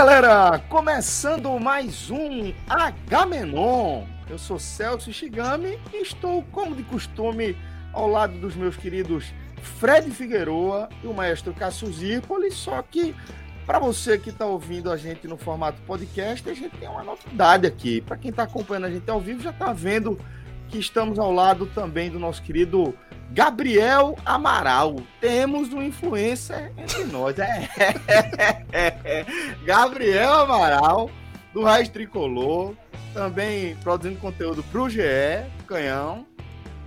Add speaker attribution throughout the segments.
Speaker 1: Galera! Começando mais um H-Menon. Eu sou Celso Shigami e estou, como de costume, ao lado dos meus queridos Fred Figueroa e o maestro Cássio Zirpoli, só que para você que está ouvindo a gente no formato podcast, a gente tem uma novidade aqui. Para quem está acompanhando a gente ao vivo, já está vendo que estamos ao lado também do nosso querido Gabriel Amaral. Temos um influencer entre nós. É. Gabriel Amaral, do Raiz Tricolor, também produzindo conteúdo para o GE, Canhão,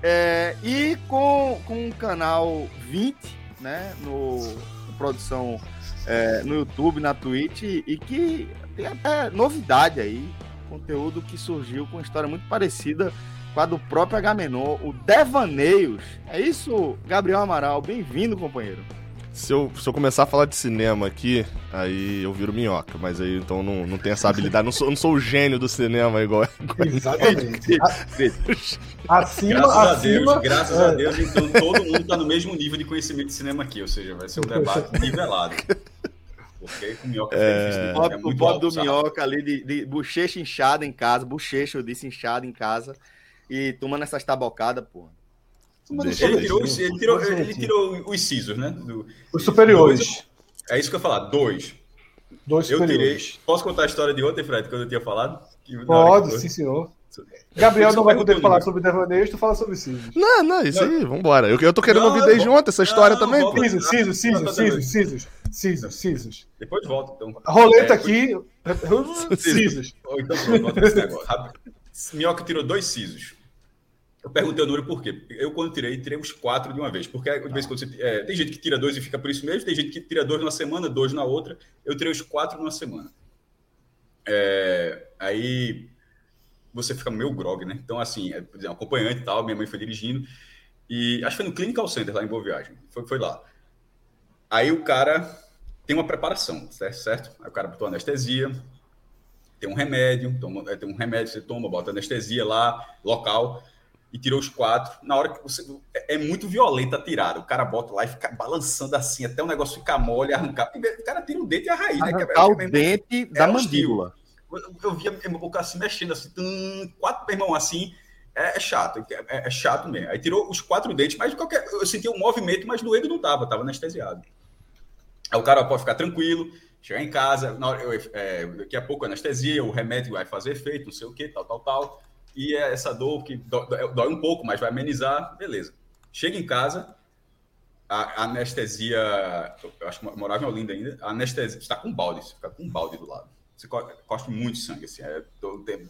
Speaker 1: é, e com, com o canal 20, né, no, no produção é, no YouTube, na Twitch, e que tem até novidade aí, conteúdo que surgiu com uma história muito parecida com a do próprio Agamenon, o Devaneios. É isso, Gabriel Amaral, bem-vindo, companheiro.
Speaker 2: Se eu, se eu começar a falar de cinema aqui, aí eu viro minhoca, mas aí então não, não tenho essa habilidade. Não sou, não sou o gênio do cinema igual.
Speaker 3: Exatamente.
Speaker 4: acima, graças acima, a Deus, graças é. a Deus, então todo mundo está no mesmo nível de conhecimento de cinema aqui, ou seja, vai ser um debate nivelado. Porque com minhoca é,
Speaker 1: é O pop do sabe? minhoca ali, de, de bochecha inchada em casa, bochecha, eu disse inchada em casa, e tomando essas tabocadas, porra.
Speaker 4: Ele tirou, os, ele, tirou, ele tirou os sisos, né? Do,
Speaker 3: os superiores.
Speaker 4: é isso que eu ia falar, dois.
Speaker 3: Dois
Speaker 4: eu tirei. Posso contar a história de ontem, Fred, quando eu tinha falado?
Speaker 3: Pode, sim, senhor. Gabriel não vai poder falar sobre devaneios, tu fala sobre Sisos.
Speaker 2: Não, não, isso aí, vambora. Eu, eu tô querendo não, ouvir desde ontem essa história não, também.
Speaker 3: Sisos, Sisos, Sisos, Sisos, Sisos, Sisos, Sisos.
Speaker 4: Depois volta, então.
Speaker 3: Roleta é, aqui. Sisos.
Speaker 4: Então volta esse negócio. Minhoca tirou dois Sisos. Eu perguntei o número por quê? Eu, quando tirei, tirei os quatro de uma vez. Porque, de vez em quando, você, é, tem gente que tira dois e fica por isso mesmo, tem gente que tira dois numa semana, dois na outra. Eu tirei os quatro numa semana. É, aí você fica meio grog, né? Então, assim, é, por exemplo, acompanhante e tal, minha mãe foi dirigindo. E acho que foi no Clinical Center, lá em Boa Viagem. Foi, foi lá. Aí o cara tem uma preparação, certo? certo? Aí o cara botou anestesia, tem um remédio, toma, é, tem um remédio, você toma, bota anestesia lá, local e tirou os quatro. Na hora que você. É, é muito violenta a tirada. O cara bota lá e fica balançando assim até o negócio ficar mole, arrancar. O cara tira o dente e a raiz,
Speaker 1: né? Arrancar o dente da mandíbula.
Speaker 4: Eu, eu via meu boca assim mexendo assim, tum, quatro, meu irmão, assim. É, é chato, é, é, chato mesmo. Aí tirou os quatro dentes, mas qualquer, eu senti um movimento, mas doendo não tava, tava anestesiado. Aí o cara pode ficar tranquilo, chegar em casa, hora, eu, é, daqui a pouco anestesia, o remédio vai fazer efeito, não sei o que, tal, tal, tal e é essa dor que dói um pouco, mas vai amenizar, beleza. Chega em casa, a anestesia, eu acho que morava em Olinda ainda, a anestesia, está com um balde, você fica com um balde do lado. Você corta muito sangue, assim, é todo tempo.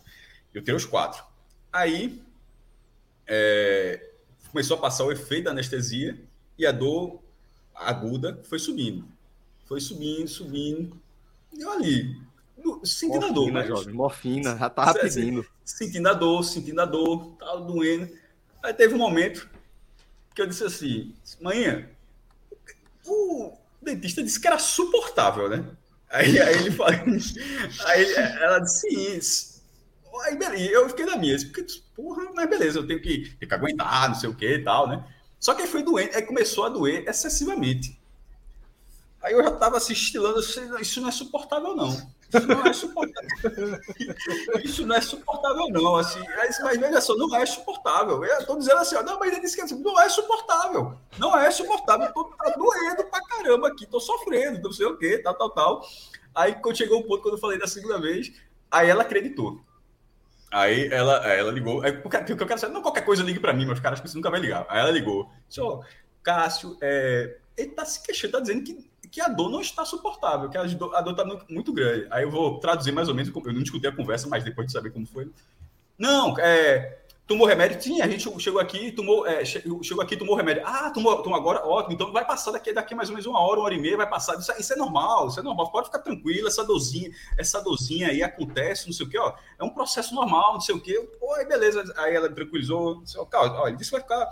Speaker 4: Eu tenho os quatro. Aí, é, começou a passar o efeito da anestesia e a dor aguda foi subindo. Foi subindo, subindo. E eu ali, sentindo a dor,
Speaker 1: né? Jovem, morfina, já tava pedindo.
Speaker 4: Sentindo a dor, sentindo a dor, tava doendo. Aí teve um momento que eu disse assim, manhã, o dentista disse que era suportável, né? Aí, aí ele falou, aí ela disse sim. Aí eu fiquei na minha, porque, porra, mas beleza, eu tenho que, tenho que aguentar, não sei o que e tal, né? Só que aí foi doente, aí começou a doer excessivamente. Aí eu já tava se estilando, isso não é suportável, não. Isso não é suportável. Isso não é suportável, não. Assim, mas veja só, não é suportável. Eu estou dizendo assim, ó, não, mas ele disse que assim, não é suportável. Não é suportável. Tô, tá doendo pra caramba aqui, tô sofrendo, não sei o quê, tal, tal, tal. Aí quando chegou o ponto, quando eu falei da segunda vez, aí ela acreditou. Aí ela, ela ligou. Aí, porque, eu quero saber, não qualquer coisa ligue para mim, mas caras que você nunca vai ligar. Aí ela ligou. Disse, Cássio, é, ele está se queixando, está dizendo que, que a dor não está suportável, que a dor, a dor está muito, grande. Aí eu vou traduzir mais ou menos, eu não discuti a conversa, mas depois de saber como foi. Não, é, Tomou remédio? Sim, a gente chegou aqui, tomou, é, chegou aqui, tomou remédio. Ah, tomou, tomou agora? Ótimo, então vai passar daqui, daqui mais ou menos uma hora, uma hora e meia, vai passar. Isso, isso é normal, isso é normal. Pode ficar tranquilo, essa dorzinha, essa dorzinha aí acontece, não sei o quê, ó. É um processo normal, não sei o quê. Aí beleza. Aí ela tranquilizou, disse, ó, ó, ele disse que vai ficar.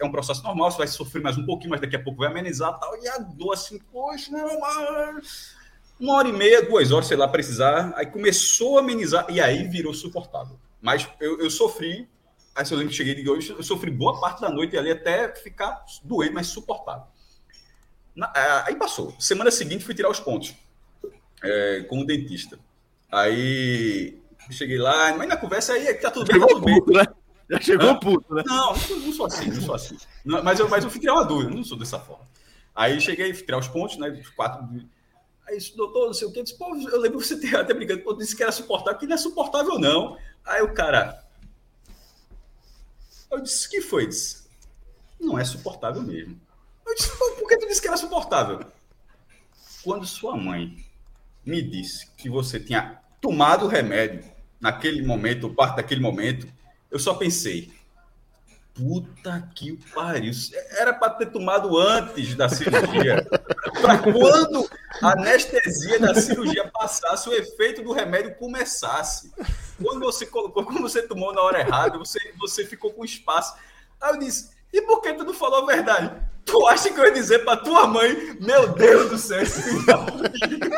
Speaker 4: É um processo normal, você vai sofrer mais um pouquinho, mas daqui a pouco vai amenizar tal. E a dor assim, poxa, não, mas uma hora e meia, duas horas, sei lá, precisar. Aí começou a amenizar e aí virou suportável. Mas eu, eu sofri Aí eu lembro que cheguei de hoje, eu sofri boa parte da noite ali até ficar doente, mas suportável. Na, é, aí passou. Semana seguinte fui tirar os pontos é, com o dentista. Aí cheguei lá, mas na conversa aí tá tudo bem, tá tudo
Speaker 1: bem. Né? Já chegou
Speaker 4: Hã?
Speaker 1: puto, né?
Speaker 4: Não, não sou assim, não sou assim. Não, mas, eu, mas eu fui tirar uma dúvida, não sou dessa forma. Aí cheguei, fui tirar os pontos, né? Os quatro. Aí isso, doutor, não sei o quê. Disse, pô, eu lembro você ter até brincando, pô, disse que era suportável, que não é suportável, não. Aí o cara, eu disse, que foi? Disse, não é suportável mesmo. Eu disse, por que tu disse que era suportável? Quando sua mãe me disse que você tinha tomado o remédio naquele momento, ou parte daquele momento, eu só pensei, puta que pariu, era para ter tomado antes da cirurgia. para quando a anestesia da cirurgia passasse, o efeito do remédio começasse. Quando você colocou, quando você tomou na hora errada, você, você ficou com espaço. Aí eu disse, e por que tu não falou a verdade? Tu acha que eu ia dizer pra tua mãe, meu Deus do céu, esse menino tá fudido.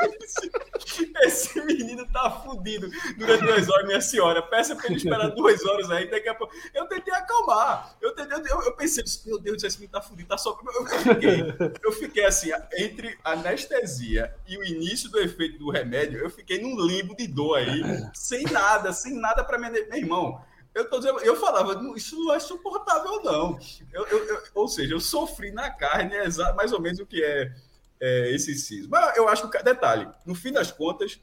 Speaker 4: Esse menino tá fudido durante duas horas, minha senhora. Peça pra ele esperar duas horas aí, daqui a pouco. Eu tentei acalmar. Eu, tentei, eu, eu pensei, meu Deus, esse menino tá fudido, tá só. Eu, fiquei, eu fiquei assim, entre anestesia e o início do efeito do remédio, eu fiquei num limbo de dor aí, sem nada, sem nada pra me. Meu irmão eu, tô dizendo, eu falava, isso não é suportável, não. Eu, eu, eu, ou seja, eu sofri na carne, é mais ou menos o que é, é esse cisma. Mas eu acho que, detalhe, no fim das contas,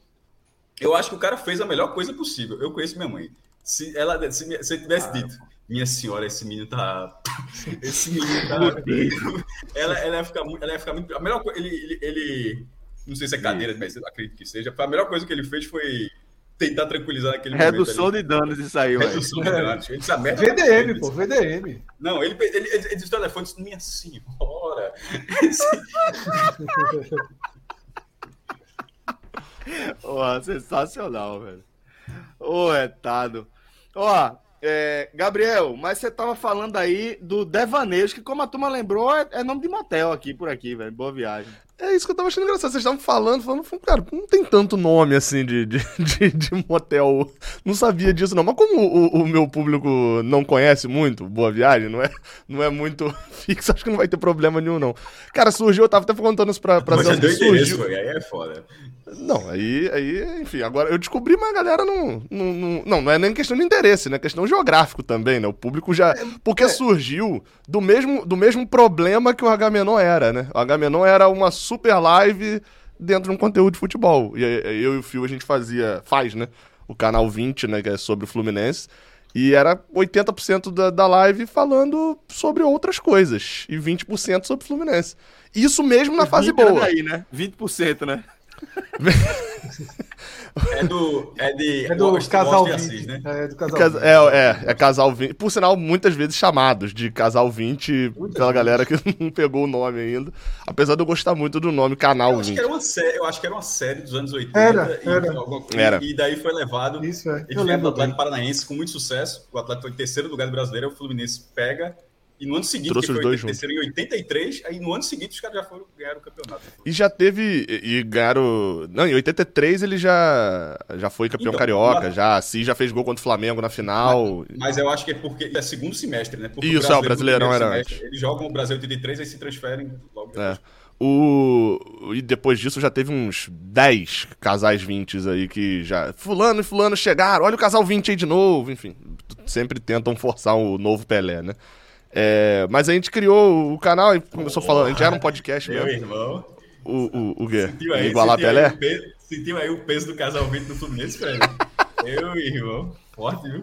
Speaker 4: eu acho que o cara fez a melhor coisa possível. Eu conheço minha mãe. Se ela se, se tivesse ah, dito, minha senhora, esse menino tá. Esse menino tá. ela, ela, ia ficar muito, ela ia ficar muito. A melhor coisa. Ele, ele, ele, Não sei se é cadeira, mas acredito que seja. A melhor coisa que ele fez foi tentar tranquilizar aquele
Speaker 1: Redução momento. Redução de danos, isso aí,
Speaker 3: Redução de danos. Ele VDM, pô, VDM.
Speaker 4: Não, ele, ele, ele, ele disse o telefone disse, minha senhora.
Speaker 1: Ó, sensacional, velho. Ô, retado. Ó, é, Gabriel, mas você tava falando aí do Devaneios, que como a turma lembrou, é, é nome de motel aqui por aqui, velho. Boa viagem.
Speaker 2: É isso que eu tava achando engraçado. Vocês estavam falando, falando, cara, não tem tanto nome assim de, de, de, de motel. Não sabia disso, não. Mas como o, o, meu público não conhece muito Boa Viagem, não é, não é muito fixo, acho que não vai ter problema nenhum, não. Cara, surgiu, eu tava até contando isso pra, pra
Speaker 4: Mas Celso. Surgiu... Aí é foda.
Speaker 2: Não, aí, aí, enfim, agora eu descobri, mas a galera não, não, não. Não, não é nem questão de interesse, né? É questão geográfico também, né? O público já. É, porque é. surgiu do mesmo, do mesmo problema que o H-Menon era, né? O H-Menon era uma super live dentro de um conteúdo de futebol. E eu e o Fio a gente fazia, faz, né? O canal 20, né? Que é sobre o Fluminense. E era 80% da, da live falando sobre outras coisas. E 20% sobre o Fluminense. Isso mesmo na fase boa.
Speaker 1: Aí, né? 20%, né?
Speaker 4: É do. É, de,
Speaker 3: é do casal 20. Assis, né? É do casal
Speaker 2: Cas, 20. É, é, é, casal 20. Por sinal, muitas vezes chamados de casal 20 Muita pela galera que não pegou o nome ainda. Apesar de eu gostar muito do nome canal
Speaker 4: eu
Speaker 2: 20.
Speaker 4: Acho que era uma série, eu acho que era uma série dos anos 80.
Speaker 3: Era,
Speaker 4: e,
Speaker 3: era.
Speaker 4: era. e daí foi levado.
Speaker 3: Isso é.
Speaker 4: Ele veio do Atlético Paranaense com muito sucesso. O Atlético foi em terceiro lugar do brasileiro. O Fluminense pega e no ano seguinte,
Speaker 2: Trouxe que
Speaker 4: os dois em 83, aí no ano seguinte os caras já foram ganhar o campeonato.
Speaker 2: E já teve. E ganharam. Não, em 83 ele já, já foi campeão então, carioca, mas... já. Assim já fez gol contra o Flamengo na final.
Speaker 4: Mas, mas, eu acho que é porque é segundo semestre, né? Porque
Speaker 2: Isso, o, é, o Brasileirão era
Speaker 4: semestre, antes. Eles jogam o Brasil 83 e se transferem logo
Speaker 2: depois. É. O... E depois disso já teve uns 10 casais 20 aí que já. Fulano e Fulano chegaram, olha o casal 20 aí de novo. Enfim, sempre tentam forçar o novo Pelé, né? É, mas a gente criou o canal e começou falando, a gente era um podcast
Speaker 4: meu mesmo. irmão.
Speaker 2: O, o, o quê? Sentiu aí, Igualar sentiu Pelé? Aí
Speaker 4: peso, sentiu aí o peso do casamento do Fluminense, velho? Eu, irmão. Forte, viu?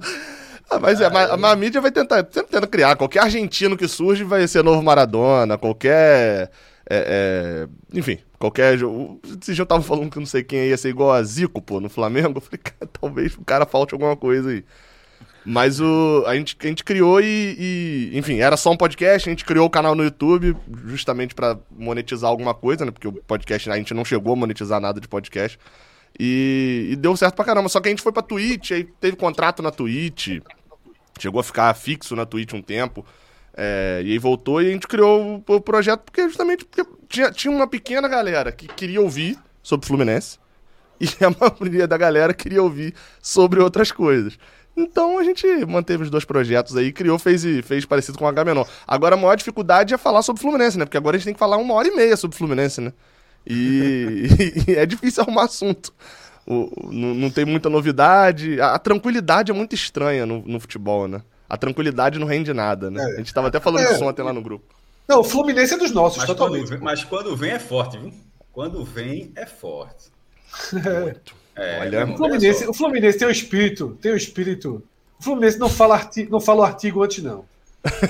Speaker 2: Ah, mas, é, mas, mas a mídia vai tentar, sempre tenta criar. Qualquer argentino que surge vai ser novo Maradona, qualquer. é, é, enfim, qualquer. jogo. Esse dia eu tava falando que não sei quem ia ser igual a Zico, pô, no Flamengo. Eu falei, cara, talvez o cara falte alguma coisa aí. Mas o, a, gente, a gente criou e, e, Enfim, era só um podcast, a gente criou o canal no YouTube justamente pra monetizar alguma coisa, né? Porque o podcast, a gente não chegou a monetizar nada de podcast. E, e deu certo pra caramba. Só que a gente foi pra Twitch, aí teve contrato na Twitch. Chegou a ficar fixo na Twitch um tempo. É, e aí voltou e a gente criou o, o projeto porque justamente porque tinha, tinha uma pequena galera que queria ouvir sobre Fluminense e a maioria da galera queria ouvir sobre outras coisas. Então a gente manteve os dois projetos aí, criou, fez, fez parecido com o Agamenon. Agora a maior dificuldade é falar sobre Fluminense, né? Porque agora a gente tem que falar uma hora e meia sobre Fluminense, né? E, e é difícil arrumar assunto. O, não, não, tem muita novidade. A, a tranquilidade é muito estranha no, no, futebol, né? A tranquilidade não rende nada, né? É. A gente tava até falando é. disso ontem lá no grupo.
Speaker 3: Não, o Fluminense é dos nossos,
Speaker 4: mas
Speaker 3: totalmente.
Speaker 4: Quando, mas quando vem é forte, viu? Quando vem é forte.
Speaker 3: Muito. É, Olha, o Fluminense, o Fluminense tem o um espírito, tem o um espírito. O Fluminense não fala, artigo, não fala o artigo antes, não.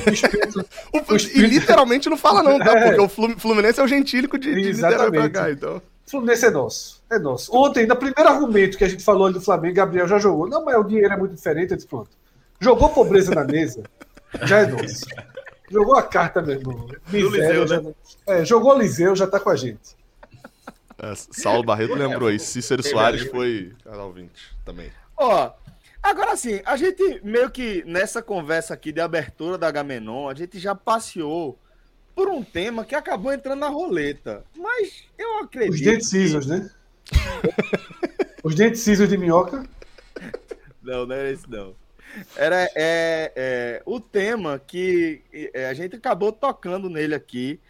Speaker 2: O espírito, o, o espírito... E literalmente não fala, não, tá? É. Porque o Fluminense é o gentílico de, de Niterói pra cá, então.
Speaker 3: O Fluminense é nosso. É nosso. Ontem, no primeiro argumento que a gente falou ali do Flamengo, Gabriel já jogou. Não, mas o dinheiro é muito diferente. Eu disse, pronto. Jogou pobreza na mesa, já é nosso. Jogou a carta, meu irmão. Miséria, Liseu, né? já... é, jogou Liseu, já tá com a gente.
Speaker 2: É, Saulo Barreto lembrou aí. Cícero Soares foi canal 20 também.
Speaker 1: Ó, agora sim, a gente meio que nessa conversa aqui de abertura da Gamenon, a gente já passeou por um tema que acabou entrando na roleta. Mas eu acredito.
Speaker 3: Os dentes cisos, que... né? Os dentes cisos de minhoca?
Speaker 1: Não, não era isso, não. Era é, é, o tema que é, a gente acabou tocando nele aqui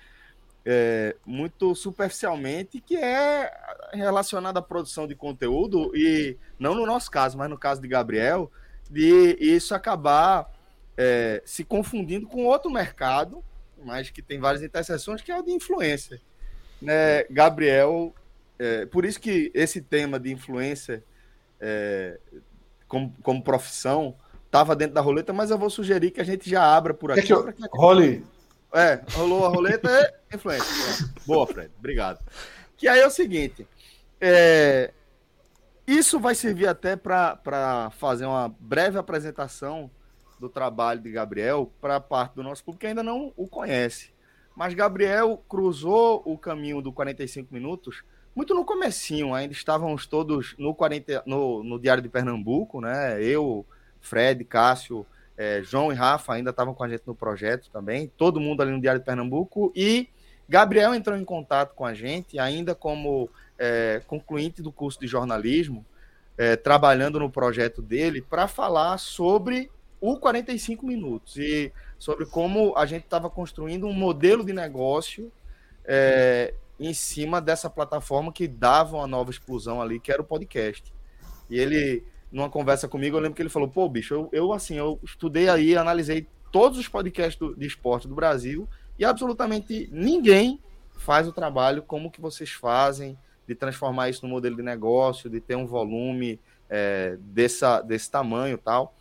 Speaker 1: é, muito superficialmente, que é relacionado à produção de conteúdo, e não no nosso caso, mas no caso de Gabriel, de isso acabar é, se confundindo com outro mercado, mas que tem várias interseções, que é o de influência. Né, Gabriel, é, por isso que esse tema de influência é, como, como profissão estava dentro da roleta, mas eu vou sugerir que a gente já abra por aqui. É
Speaker 3: que eu, role,
Speaker 1: é, rolou a roleta e influência. Boa, Fred. Obrigado. Que aí é o seguinte. É, isso vai servir até para fazer uma breve apresentação do trabalho de Gabriel para parte do nosso público que ainda não o conhece. Mas Gabriel cruzou o caminho do 45 minutos muito no comecinho, ainda estávamos todos no, 40, no, no Diário de Pernambuco, né? Eu, Fred, Cássio, é, João e Rafa ainda estavam com a gente no projeto também, todo mundo ali no Diário de Pernambuco, e Gabriel entrou em contato com a gente, ainda como é, concluinte do curso de jornalismo, é, trabalhando no projeto dele, para falar sobre o 45 Minutos e sobre como a gente estava construindo um modelo de negócio é, em cima dessa plataforma que dava uma nova explosão ali, que era o podcast. E ele numa conversa comigo, eu lembro que ele falou: pô, bicho, eu, eu assim, eu estudei aí, analisei todos os podcasts do, de esporte do Brasil e absolutamente ninguém faz o trabalho como que vocês fazem, de transformar isso no modelo de negócio, de ter um volume é, dessa, desse tamanho tal.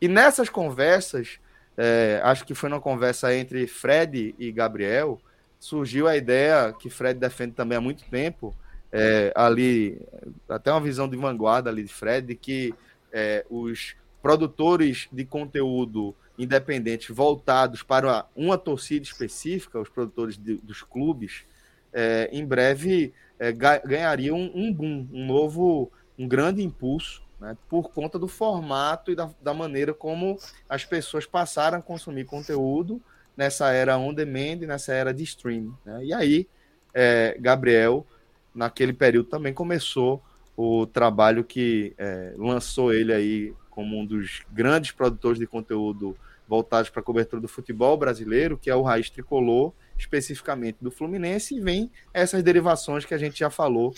Speaker 1: E nessas conversas, é, acho que foi uma conversa entre Fred e Gabriel, surgiu a ideia que Fred defende também há muito tempo, é, ali, até uma visão de vanguarda ali de Fred, de que é, os produtores de conteúdo independentes voltados para uma torcida específica, os produtores de, dos clubes, é, em breve é, ganhariam um, boom, um novo, um grande impulso, né, por conta do formato e da, da, maneira como as pessoas passaram a consumir conteúdo nessa era on demand, nessa era de streaming. Né? E aí, é, Gabriel naquele período também começou o trabalho que é, lançou ele aí como um dos grandes produtores de conteúdo voltados para a cobertura do futebol brasileiro, que é o Raiz Tricolor, especificamente do Fluminense, e vem essas derivações que a gente já falou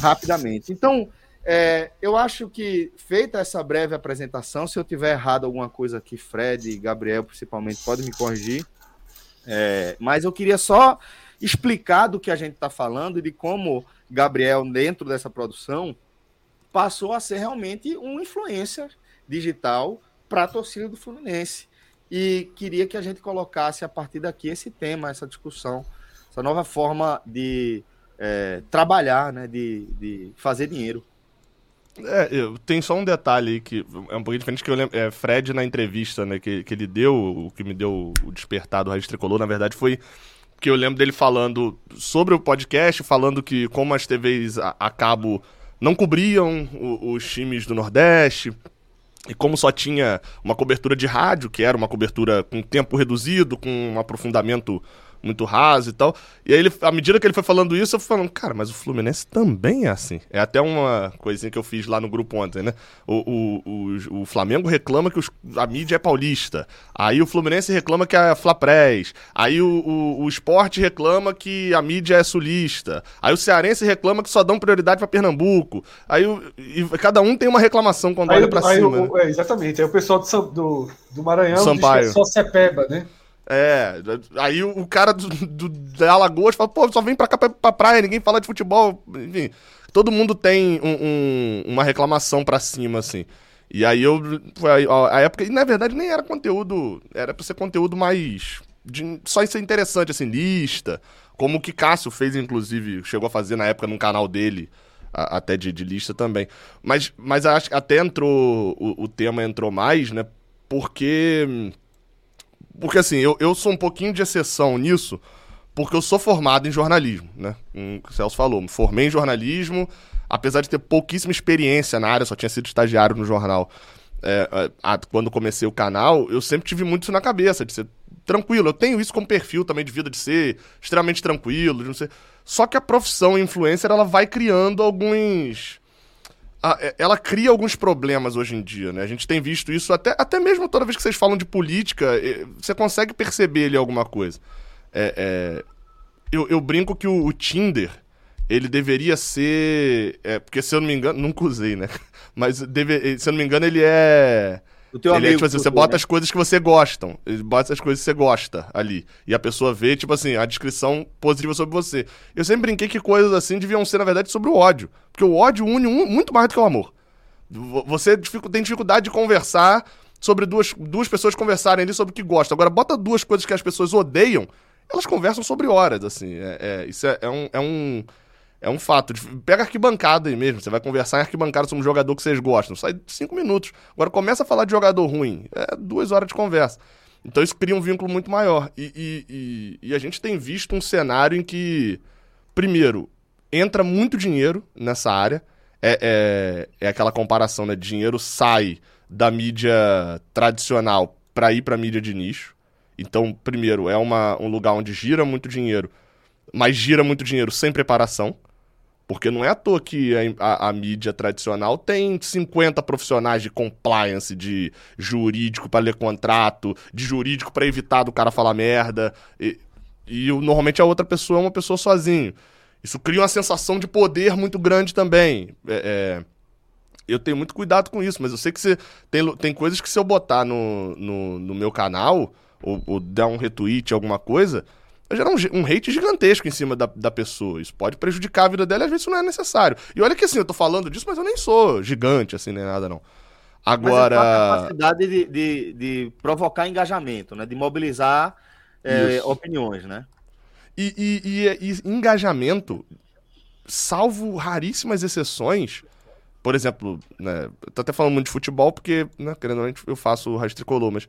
Speaker 1: rapidamente. Então, é, eu acho que, feita essa breve apresentação, se eu tiver errado alguma coisa aqui, Fred e Gabriel, principalmente, pode me corrigir. É, mas eu queria só explicar do que a gente está falando e de como Gabriel, dentro dessa produção, passou a ser realmente um influencer digital para a torcida do Fluminense. E queria que a gente colocasse a partir daqui esse tema, essa discussão, essa nova forma de é, trabalhar, né, de, de fazer dinheiro.
Speaker 2: É, eu, tem só um detalhe aí que é um pouquinho diferente que eu lembro. É, Fred, na entrevista né, que, que ele deu, o que me deu o despertar do Rádio Tricolor, na verdade, foi que eu lembro dele falando sobre o podcast, falando que como as TVs a, a cabo não cobriam o, os times do Nordeste, e como só tinha uma cobertura de rádio, que era uma cobertura com tempo reduzido, com um aprofundamento muito raso e tal. E aí, ele, à medida que ele foi falando isso, eu fui falando, cara, mas o Fluminense também é assim. É até uma coisinha que eu fiz lá no grupo ontem, né? O, o, o, o Flamengo reclama que os, a mídia é paulista. Aí o Fluminense reclama que é Flaprés. Aí o, o, o esporte reclama que a mídia é sulista. Aí o Cearense reclama que só dão prioridade para Pernambuco. Aí o, cada um tem uma reclamação quando
Speaker 3: Aí,
Speaker 2: olha pra
Speaker 3: aí
Speaker 2: cima.
Speaker 3: o-
Speaker 2: né?
Speaker 3: é, exatamente. Aí o pessoal do, do, do Maranhão
Speaker 2: Sampaio.
Speaker 3: diz que é só Cepeba, né?
Speaker 2: É, aí o, cara do, do, da Alagoas fala, pô, só vem pra cá pra, pra praia, ninguém fala de futebol. Enfim, todo mundo tem um- um- uma reclamação pra cima, assim. E aí eu. Foi a, a época. E na verdade nem era conteúdo. Era pra ser conteúdo mais. de- só isso é interessante, assim, lista. Como o que Cássio fez, inclusive, chegou a fazer na época num canal dele. a- até de, de lista também. Mas, mas acho que até entrou. O, o tema entrou mais, né? Porque. Porque assim, eu, eu sou um pouquinho de exceção nisso, porque eu sou formado em jornalismo, né? Como o Celso falou, me formei em jornalismo, apesar de ter pouquíssima experiência na área, só tinha sido estagiário no jornal. É, é, a- quando comecei o canal, eu sempre tive muito isso na cabeça, de ser tranquilo. Eu tenho isso como perfil também de vida, de ser extremamente tranquilo, de não ser... Só que a profissão influencer, ela vai criando alguns ela cria alguns problemas hoje em dia, né? A gente tem visto isso até, até mesmo toda vez que vocês falam de política, você consegue perceber ali alguma coisa. É, é, eu, eu brinco que o, o Tinder, ele deveria ser. é, porque se eu não me engano, nunca usei, né? Mas deve, se eu não me engano, ele é.
Speaker 1: O teu
Speaker 2: ele é,
Speaker 1: amigo.
Speaker 2: tipo assim, você bota
Speaker 1: né?
Speaker 2: as coisas que você gostam. Ele bota as coisas que você gosta ali. E a pessoa vê, tipo assim, a descrição positiva sobre você. Eu sempre brinquei que coisas assim deviam ser, na verdade, sobre o ódio. Porque o ódio une um- muito mais do que o amor. Vo- Você tem dificuldade de conversar sobre duas, duas pessoas conversarem ali sobre o que gostam. Agora, bota duas coisas que as pessoas odeiam, elas conversam sobre horas, assim. É, é- isso é, é um. É um é um fato. Pega arquibancada aí mesmo. Você vai conversar em arquibancada sobre um jogador que vocês gostam. Sai cinco minutos. Agora começa a falar de jogador ruim. É duas horas de conversa. Então isso cria um vínculo muito maior. E, e- e- e a gente tem visto um cenário em que, primeiro, entra muito dinheiro nessa área. É, é, é aquela comparação, né? Dinheiro sai da mídia tradicional para ir para mídia de nicho. Então, primeiro, é uma, um lugar onde gira muito dinheiro, mas gira muito dinheiro sem preparação. Porque não é à toa que a, a- a mídia tradicional tem 50 profissionais de compliance, de jurídico para ler contrato, de jurídico para evitar do cara falar merda. E, e normalmente a outra pessoa é uma pessoa sozinho. Isso cria uma sensação de poder muito grande também. É, é, eu tenho muito cuidado com isso, mas eu sei que você tem, tem coisas que se eu botar no, no, no meu canal, ou, ou dar um retweet, alguma coisa, vai gerar um, um hate gigantesco em cima da, da pessoa. Isso pode prejudicar a vida dela e às vezes isso não é necessário. E olha que assim, eu tô falando disso, mas eu nem sou gigante, assim, nem nada, não.
Speaker 1: Mas é a
Speaker 2: Agora.
Speaker 1: capacidade de, de, de provocar engajamento, né? De mobilizar é, opiniões, né?
Speaker 2: E, e- e- e engajamento, salvo raríssimas exceções, por exemplo, né, eu tô até falando muito de futebol porque, né, querendo ou não, eu faço Tricolor, mas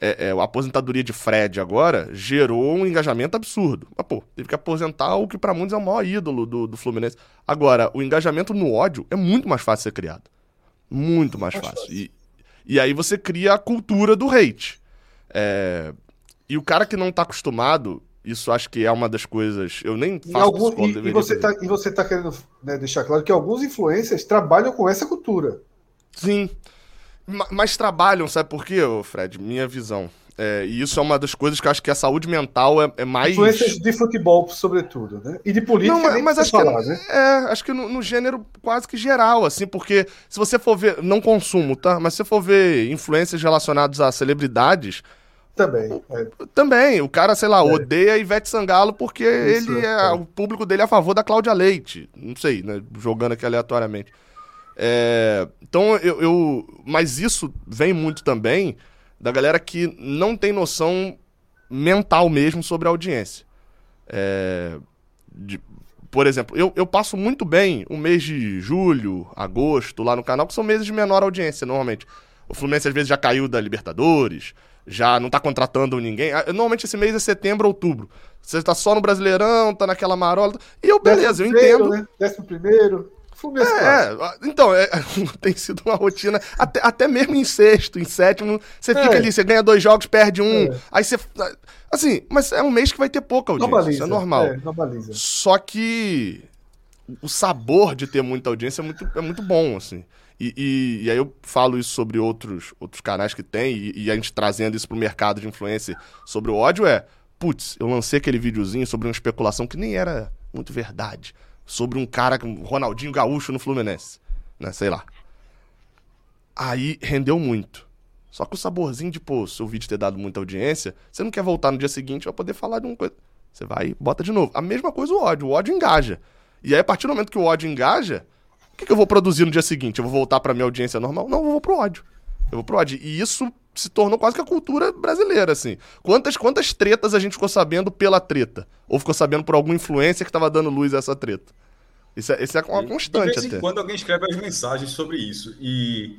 Speaker 2: é, é, a aposentadoria de Fred agora gerou um engajamento absurdo. Mas, pô, teve que aposentar o que pra muitos é o maior ídolo do, do Fluminense. Agora, o engajamento no ódio é muito mais fácil de ser criado. Muito mais fácil. E, e aí você cria a cultura do hate. É, e o cara que não tá acostumado, isso acho que é uma das coisas. Eu nem
Speaker 3: E,
Speaker 2: faço
Speaker 3: algum-
Speaker 2: psicólogo,
Speaker 3: e- e você tá, e você tá querendo né, deixar claro que alguns influencers trabalham com essa cultura.
Speaker 2: Sim. Ma- Mas trabalham, sabe por quê, Fred? Minha visão. É, e isso é uma das coisas que eu acho que a saúde mental é, é mais.
Speaker 3: Influencers de futebol, sobretudo, né? E de política,
Speaker 2: Não, mas, acho,
Speaker 3: falar,
Speaker 2: que,
Speaker 3: né?
Speaker 2: é, acho que no, no gênero quase que geral, assim, porque se você for ver, não consumo, tá? Mas se você for ver influências relacionadas a celebridades,
Speaker 3: Também. é.
Speaker 2: também, o cara, sei lá, odeia Ivete Sangalo porque
Speaker 3: Isso,
Speaker 2: ele é,
Speaker 3: é.
Speaker 2: o público dele é a favor da Cláudia Leite. Não sei, né? Jogando aqui aleatoriamente. É, então eu, eu. Mas isso vem muito também da galera que não tem noção mental mesmo sobre a audiência. É, de, por exemplo, eu, eu passo muito bem o mês de julho, agosto, lá no canal, que são meses de menor audiência, normalmente. O Fluminense às vezes já caiu da Libertadores, já não tá contratando ninguém. Ah, Normalmente esse mês é setembro, outubro. Você tá só no Brasileirão, tá naquela marola. E eu, beleza, eu entendo.
Speaker 3: Né? Décimo primeiro. Fluminense
Speaker 2: É, é, então, é, tem sido uma rotina, até, até mesmo em sexto, em sétimo, você fica
Speaker 3: É.
Speaker 2: ali, você ganha dois jogos, perde um,
Speaker 3: É.
Speaker 2: aí você... Assim, mas é um mês que vai ter pouca audiência,
Speaker 3: normaliza.
Speaker 2: isso é normal.
Speaker 3: É.
Speaker 2: Só que o sabor de ter muita audiência é muito, é muito bom, assim. E, e- e aí eu falo isso sobre outros, outros canais que tem, e, e a gente trazendo isso pro mercado de influência sobre o ódio é, putz, eu lancei aquele videozinho sobre uma especulação que nem era muito verdade. Sobre um cara, Ronaldinho Gaúcho no Fluminense, né, sei lá. Aí rendeu muito. Só que o saborzinho de, pô, seu vídeo ter dado muita audiência, você não quer voltar no dia seguinte pra poder falar de uma coisa. Você vai e bota de novo. A mesma coisa o ódio. O ódio engaja. E aí, a partir do momento que o ódio engaja, o que, que eu vou produzir no dia seguinte? Eu vou voltar pra minha audiência normal? Não, eu vou pro ódio. Eu vou pro ódio. E isso se tornou quase que a cultura brasileira, assim. Quantas, quantas tretas a gente ficou sabendo pela treta? Ou ficou sabendo por alguma influência que tava dando luz a essa treta? Isso é, isso é uma
Speaker 4: De
Speaker 2: constante
Speaker 4: vez em
Speaker 2: até.
Speaker 4: quando alguém escreve as mensagens sobre isso. E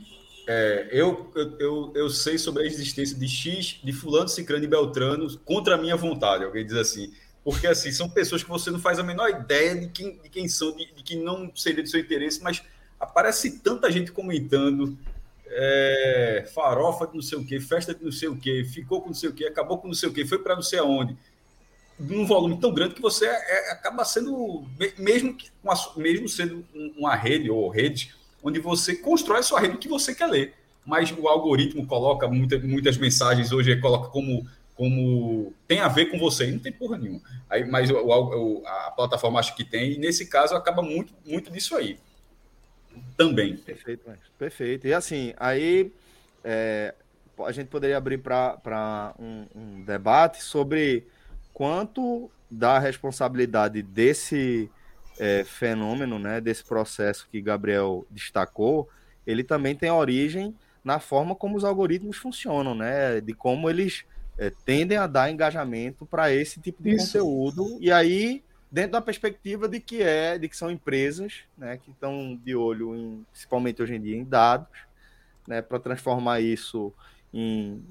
Speaker 4: é, eu, eu, eu, eu sei sobre a existência de X, de fulano, cicrano e beltrano contra a minha vontade. Alguém diz assim. Porque assim, são pessoas que você não faz a menor ideia de quem, de quem são, de, de que não seria do seu interesse, mas aparece tanta gente comentando. É, farofa de não sei o que, festa de não sei o que, ficou com não sei o que, acabou com não sei o que, foi para não sei aonde num volume tão grande que você é- acaba sendo, me- mesmo, que, mesmo sendo um- uma rede ou rede, onde você constrói a sua rede que você quer ler. Mas o algoritmo coloca muita- muitas mensagens hoje, coloca como, como tem a ver com você, e não tem porra nenhuma. Aí, mas o- o- a plataforma acha que tem, e nesse caso acaba muito, muito disso aí. Também.
Speaker 1: Perfeito. Perfeito. E assim, aí é, a gente poderia abrir para um, um debate sobre quanto da responsabilidade desse é, fenômeno, né, desse processo que Gabriel destacou, ele também tem origem na forma como os algoritmos funcionam, né, de como eles é, tendem a dar engajamento para esse tipo de
Speaker 3: Isso.
Speaker 1: conteúdo. E aí dentro da perspectiva de que é, de que são empresas, né, que estão de olho em, principalmente hoje em dia, em dados, né, para transformar isso em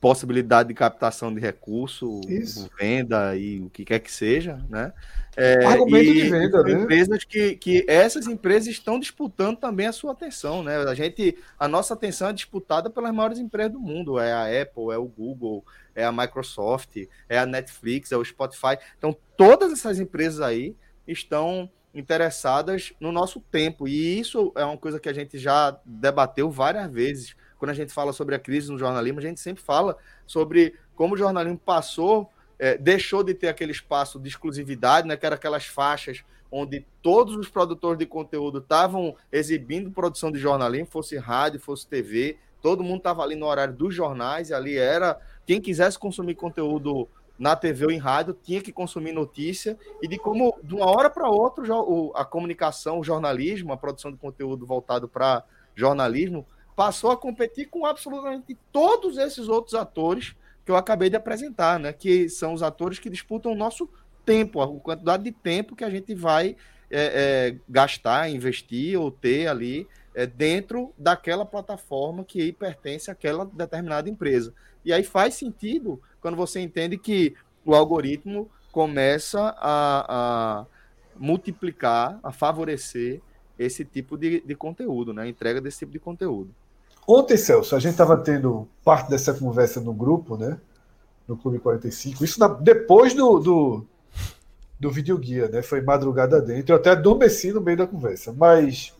Speaker 1: possibilidade de captação de recurso,
Speaker 3: Isso.
Speaker 1: venda e o que quer que seja, né? É,
Speaker 3: Argumento
Speaker 1: e
Speaker 3: de venda, né?
Speaker 1: Empresas que, que essas empresas estão disputando também a sua atenção, né? A gente, a nossa atenção é disputada pelas maiores empresas do mundo, é a Apple, é o Google, é a Microsoft, é a Netflix, é o Spotify. Então, todas essas empresas aí estão interessadas no nosso tempo. E isso é uma coisa que a gente já debateu várias vezes. Quando a gente fala sobre a crise no jornalismo, a gente sempre fala sobre como o jornalismo passou, eh, deixou de ter aquele espaço de exclusividade, né, que era aquelas faixas onde todos os produtores de conteúdo estavam exibindo produção de jornalismo, fosse rádio, fosse TV, todo mundo estava ali no horário dos jornais, e ali era quem quisesse consumir conteúdo na TV ou em rádio tinha que consumir notícia e de como de uma hora para outra a comunicação, o jornalismo, a produção de conteúdo voltado para jornalismo passou a competir com absolutamente todos esses outros atores que eu acabei de apresentar, né? Que são os atores que disputam o nosso tempo, a quantidade de tempo que a gente vai é, é, gastar, investir ou ter ali é, dentro daquela plataforma que pertence àquela determinada empresa. E aí faz sentido quando você entende que o algoritmo começa a, a multiplicar, a favorecer esse tipo de, de conteúdo, né? A entrega desse tipo de conteúdo.
Speaker 3: Ontem, Celso, a gente estava tendo parte dessa conversa no grupo, né? No Clube 45. Isso na- depois do, do, do videoguia, né? Foi madrugada dentro. Eu até adormeci no meio da conversa. Mas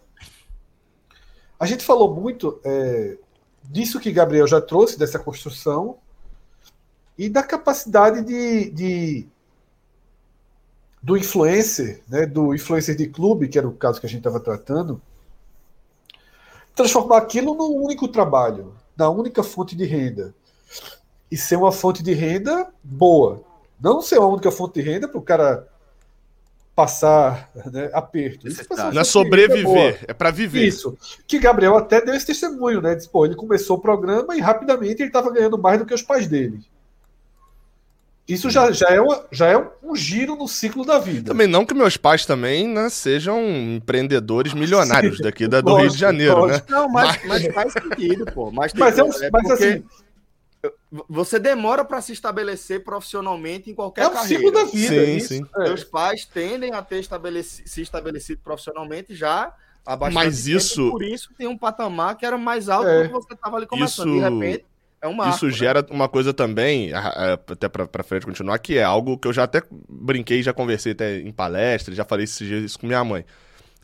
Speaker 3: a gente falou muito é, disso que Gabriel já trouxe, dessa construção, e da capacidade de, de- do influencer, né? Do influencer de clube, que era o caso que a gente estava tratando, transformar aquilo num único trabalho, na única fonte de renda. E ser uma fonte de renda boa. Não ser uma única fonte de renda para o cara passar né, aperto. Isso foi
Speaker 2: Não é sobreviver, é pra viver.
Speaker 3: Isso. Que Gabriel até deu esse testemunho, né? Diz, pô, ele começou o programa e rapidamente ele estava ganhando mais do que os pais dele. Isso já, já, é, uma, já é um, giro no ciclo da vida.
Speaker 2: Também não que meus pais também né, sejam empreendedores milionários
Speaker 3: Sim,
Speaker 2: daqui da, do Rio de
Speaker 3: lógico,
Speaker 2: Janeiro,
Speaker 3: lógico.
Speaker 2: né?
Speaker 1: Não, mas, mas faz sentido, pô. Mas,
Speaker 3: Mas é, um,
Speaker 1: tipo,
Speaker 3: mas
Speaker 1: porque
Speaker 3: assim,
Speaker 1: você demora para se estabelecer profissionalmente em qualquer
Speaker 3: é um
Speaker 1: carreira.
Speaker 3: ciclo da vida.
Speaker 2: Sim,
Speaker 3: isso,
Speaker 2: sim.
Speaker 3: é.
Speaker 1: Meus pais tendem a ter estabeleci- se estabelecido profissionalmente já há bastante
Speaker 2: Mas
Speaker 1: tempo,
Speaker 2: isso-
Speaker 1: e por isso tem um patamar que era mais alto
Speaker 3: É.
Speaker 1: do que você estava ali começando.
Speaker 2: Isso-
Speaker 1: De repente, é um marco.
Speaker 2: Isso
Speaker 1: né?
Speaker 2: gera uma coisa também, a- a- até pra, pra frente continuar, que é algo que eu já até brinquei, já conversei até em palestra, já falei esses dias isso com minha mãe.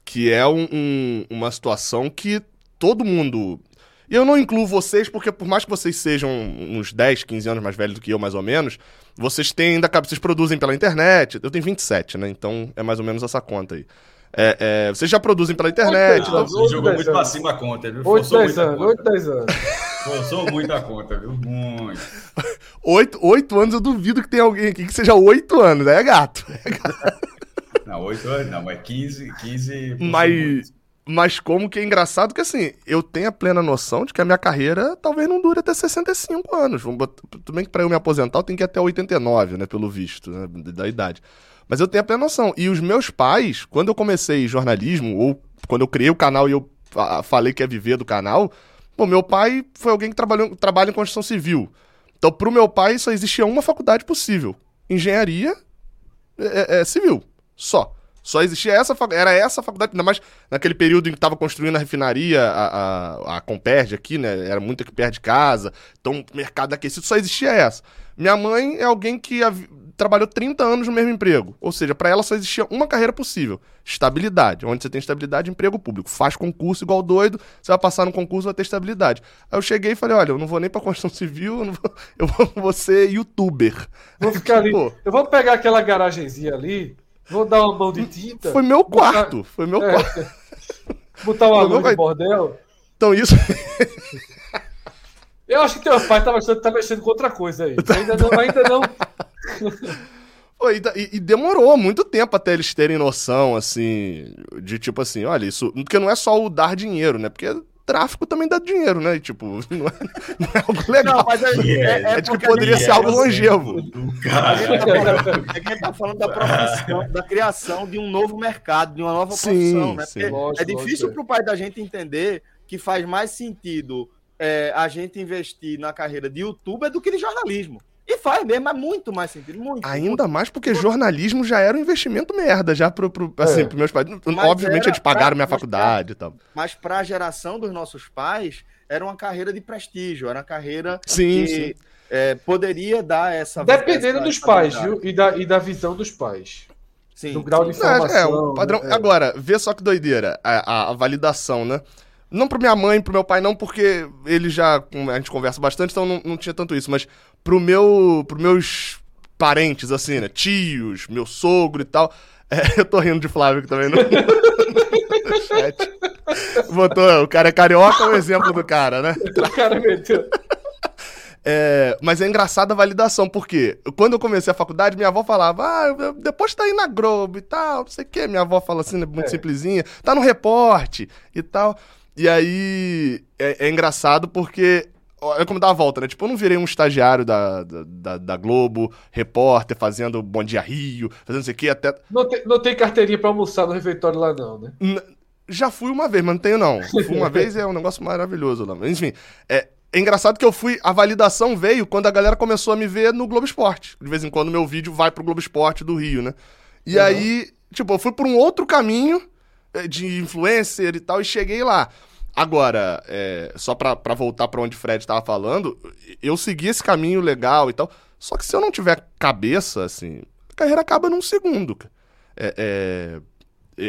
Speaker 2: Que é um- um- uma situação que todo mundo. E eu não incluo vocês, porque por mais que vocês sejam uns 10, 15 anos mais velhos do que eu, mais ou menos, vocês têm ainda. Vocês produzem pela internet. Eu tenho 27, né? Então é mais ou menos essa conta aí. É, é, vocês já produzem pela internet.
Speaker 3: Oito
Speaker 2: então-.
Speaker 4: Você jogou muito pra cima a conta, viu?
Speaker 3: 8,
Speaker 4: Forçou
Speaker 3: 10
Speaker 4: muito a
Speaker 3: anos,
Speaker 4: conta.
Speaker 3: 8, 10 anos.
Speaker 4: Forçou muito a conta, viu? Muito.
Speaker 2: Oito, oito anos, eu duvido que tenha alguém aqui que seja oito anos. Aí é gato.
Speaker 4: Não, 8 anos não, mas 15, 15. forçou
Speaker 2: Mas, mas como que é engraçado que assim, eu tenho a plena noção de que a minha carreira talvez não dure até 65 anos. Tudo bem que pra eu me aposentar eu tenho que ir até 89, né, pelo visto, né, da idade. Mas eu tenho a plena noção. E os meus pais, quando eu comecei jornalismo, ou quando eu criei o canal e eu fa- falei que ia viver do canal, pô, meu pai foi alguém que trabalhou, trabalha em construção civil. Então, pro meu pai, só existia uma faculdade possível: engenharia é, é, civil. Só. Só existia essa faculdade. Era essa faculdade, ainda mais naquele período em que estava construindo a refinaria, a, a, a aqui, né? Era muito aqui perto de casa. Então, mercado aquecido, só existia essa. Minha mãe é alguém que trabalhou 30 anos no mesmo emprego. Ou seja, para ela só existia uma carreira possível: estabilidade. Onde você tem estabilidade, emprego público. Faz concurso igual doido, você vai passar no concurso, vai ter estabilidade. Aí eu cheguei e falei: olha, eu não vou nem pra construção civil, eu, não vou, eu vou, vou ser youtuber.
Speaker 3: Vou ficar ali.
Speaker 2: Pô.
Speaker 3: Eu vou pegar aquela garagenzinha ali, vou dar uma mão de tinta,
Speaker 2: Foi meu
Speaker 3: Botar-
Speaker 2: quarto. Foi meu
Speaker 3: É.
Speaker 2: quarto.
Speaker 3: botar uma luz de bordel.
Speaker 2: Então isso.
Speaker 3: Eu acho que teu pai tá mexendo, tá mexendo com outra coisa aí. Ainda não, ainda não.
Speaker 2: E- e demorou muito tempo até eles terem noção, assim, de tipo assim, olha, isso. Porque não é só o dar dinheiro, né? Porque tráfico também dá dinheiro, né? E, tipo, não é, não é algo legal.
Speaker 1: Não, mas é, é,
Speaker 2: é de que poderia ser algo longevo.
Speaker 4: Do
Speaker 1: A gente,
Speaker 4: cara.
Speaker 1: tá falando, é que a gente tá falando da profissão, da criação de um novo mercado, de uma nova
Speaker 2: Sim,
Speaker 1: profissão, né?
Speaker 2: sim.
Speaker 3: Lógico,
Speaker 1: é difícil
Speaker 3: lógico,
Speaker 1: para o pai da gente entender que faz mais sentido é, a gente investir na carreira de youtuber do que de jornalismo. E faz mesmo, mas muito mais sentido. Muito.
Speaker 2: Ainda mais porque jornalismo já era um investimento merda, já pro, pro, assim,
Speaker 3: É.
Speaker 2: pros meus pais.
Speaker 1: Mas
Speaker 2: Obviamente eles pagaram minha
Speaker 1: pra- mas
Speaker 2: faculdade e tal.
Speaker 1: Mas para a geração dos nossos pais, era uma carreira de prestígio, era uma carreira
Speaker 2: Sim,
Speaker 1: que
Speaker 2: sim.
Speaker 1: é, poderia dar essa.
Speaker 3: Dependendo
Speaker 1: essa
Speaker 3: dos pais,
Speaker 1: estabilidade.
Speaker 3: viu? E da, e da visão dos pais.
Speaker 1: Sim.
Speaker 3: Do grau de
Speaker 2: Não, é, o padrão.
Speaker 3: né?
Speaker 2: Agora, vê só que doideira, a, a- a validação, né? Não pro minha mãe, pro meu pai, não, porque ele já. A gente conversa bastante, então não, não tinha tanto isso, mas pro meu. pros meus parentes, assim, né? Tios, meu sogro e tal. É, eu tô rindo de Flávio aqui também no, no chat. Botou, o cara é carioca, é o exemplo do cara, né?
Speaker 3: O cara meteu.
Speaker 2: É, mas é engraçada a validação, porque quando eu comecei a faculdade, minha avó falava, ah, depois tá aí na Globo e tal, não sei o quê. Minha avó fala assim, né, muito
Speaker 3: É.
Speaker 2: simplesinha, tá no reporte e tal. E aí é, é engraçado porque. Olha como dá a volta, né? Tipo, eu não virei um estagiário da, da, da- Globo, repórter, fazendo Bom Dia Rio, fazendo não sei o quê, até.
Speaker 3: Não tem, não tem carteirinha pra almoçar no refeitório lá, não, né?
Speaker 2: N- Já fui uma vez, mas não tenho não. Fui uma vez e é um negócio maravilhoso lá. Enfim, é, é engraçado que eu fui. A validação veio quando a galera começou a me ver no Globo Esporte. De vez em quando meu vídeo vai pro Globo Esporte do Rio, né? E
Speaker 3: Uhum.
Speaker 2: aí, tipo, eu fui por um outro caminho eh, de influencer e tal e cheguei lá. Agora, é, só pra voltar pra onde o Fred tava falando, eu segui esse caminho legal e tal. Só que se eu não tiver cabeça, assim, a carreira acaba num segundo. É, é,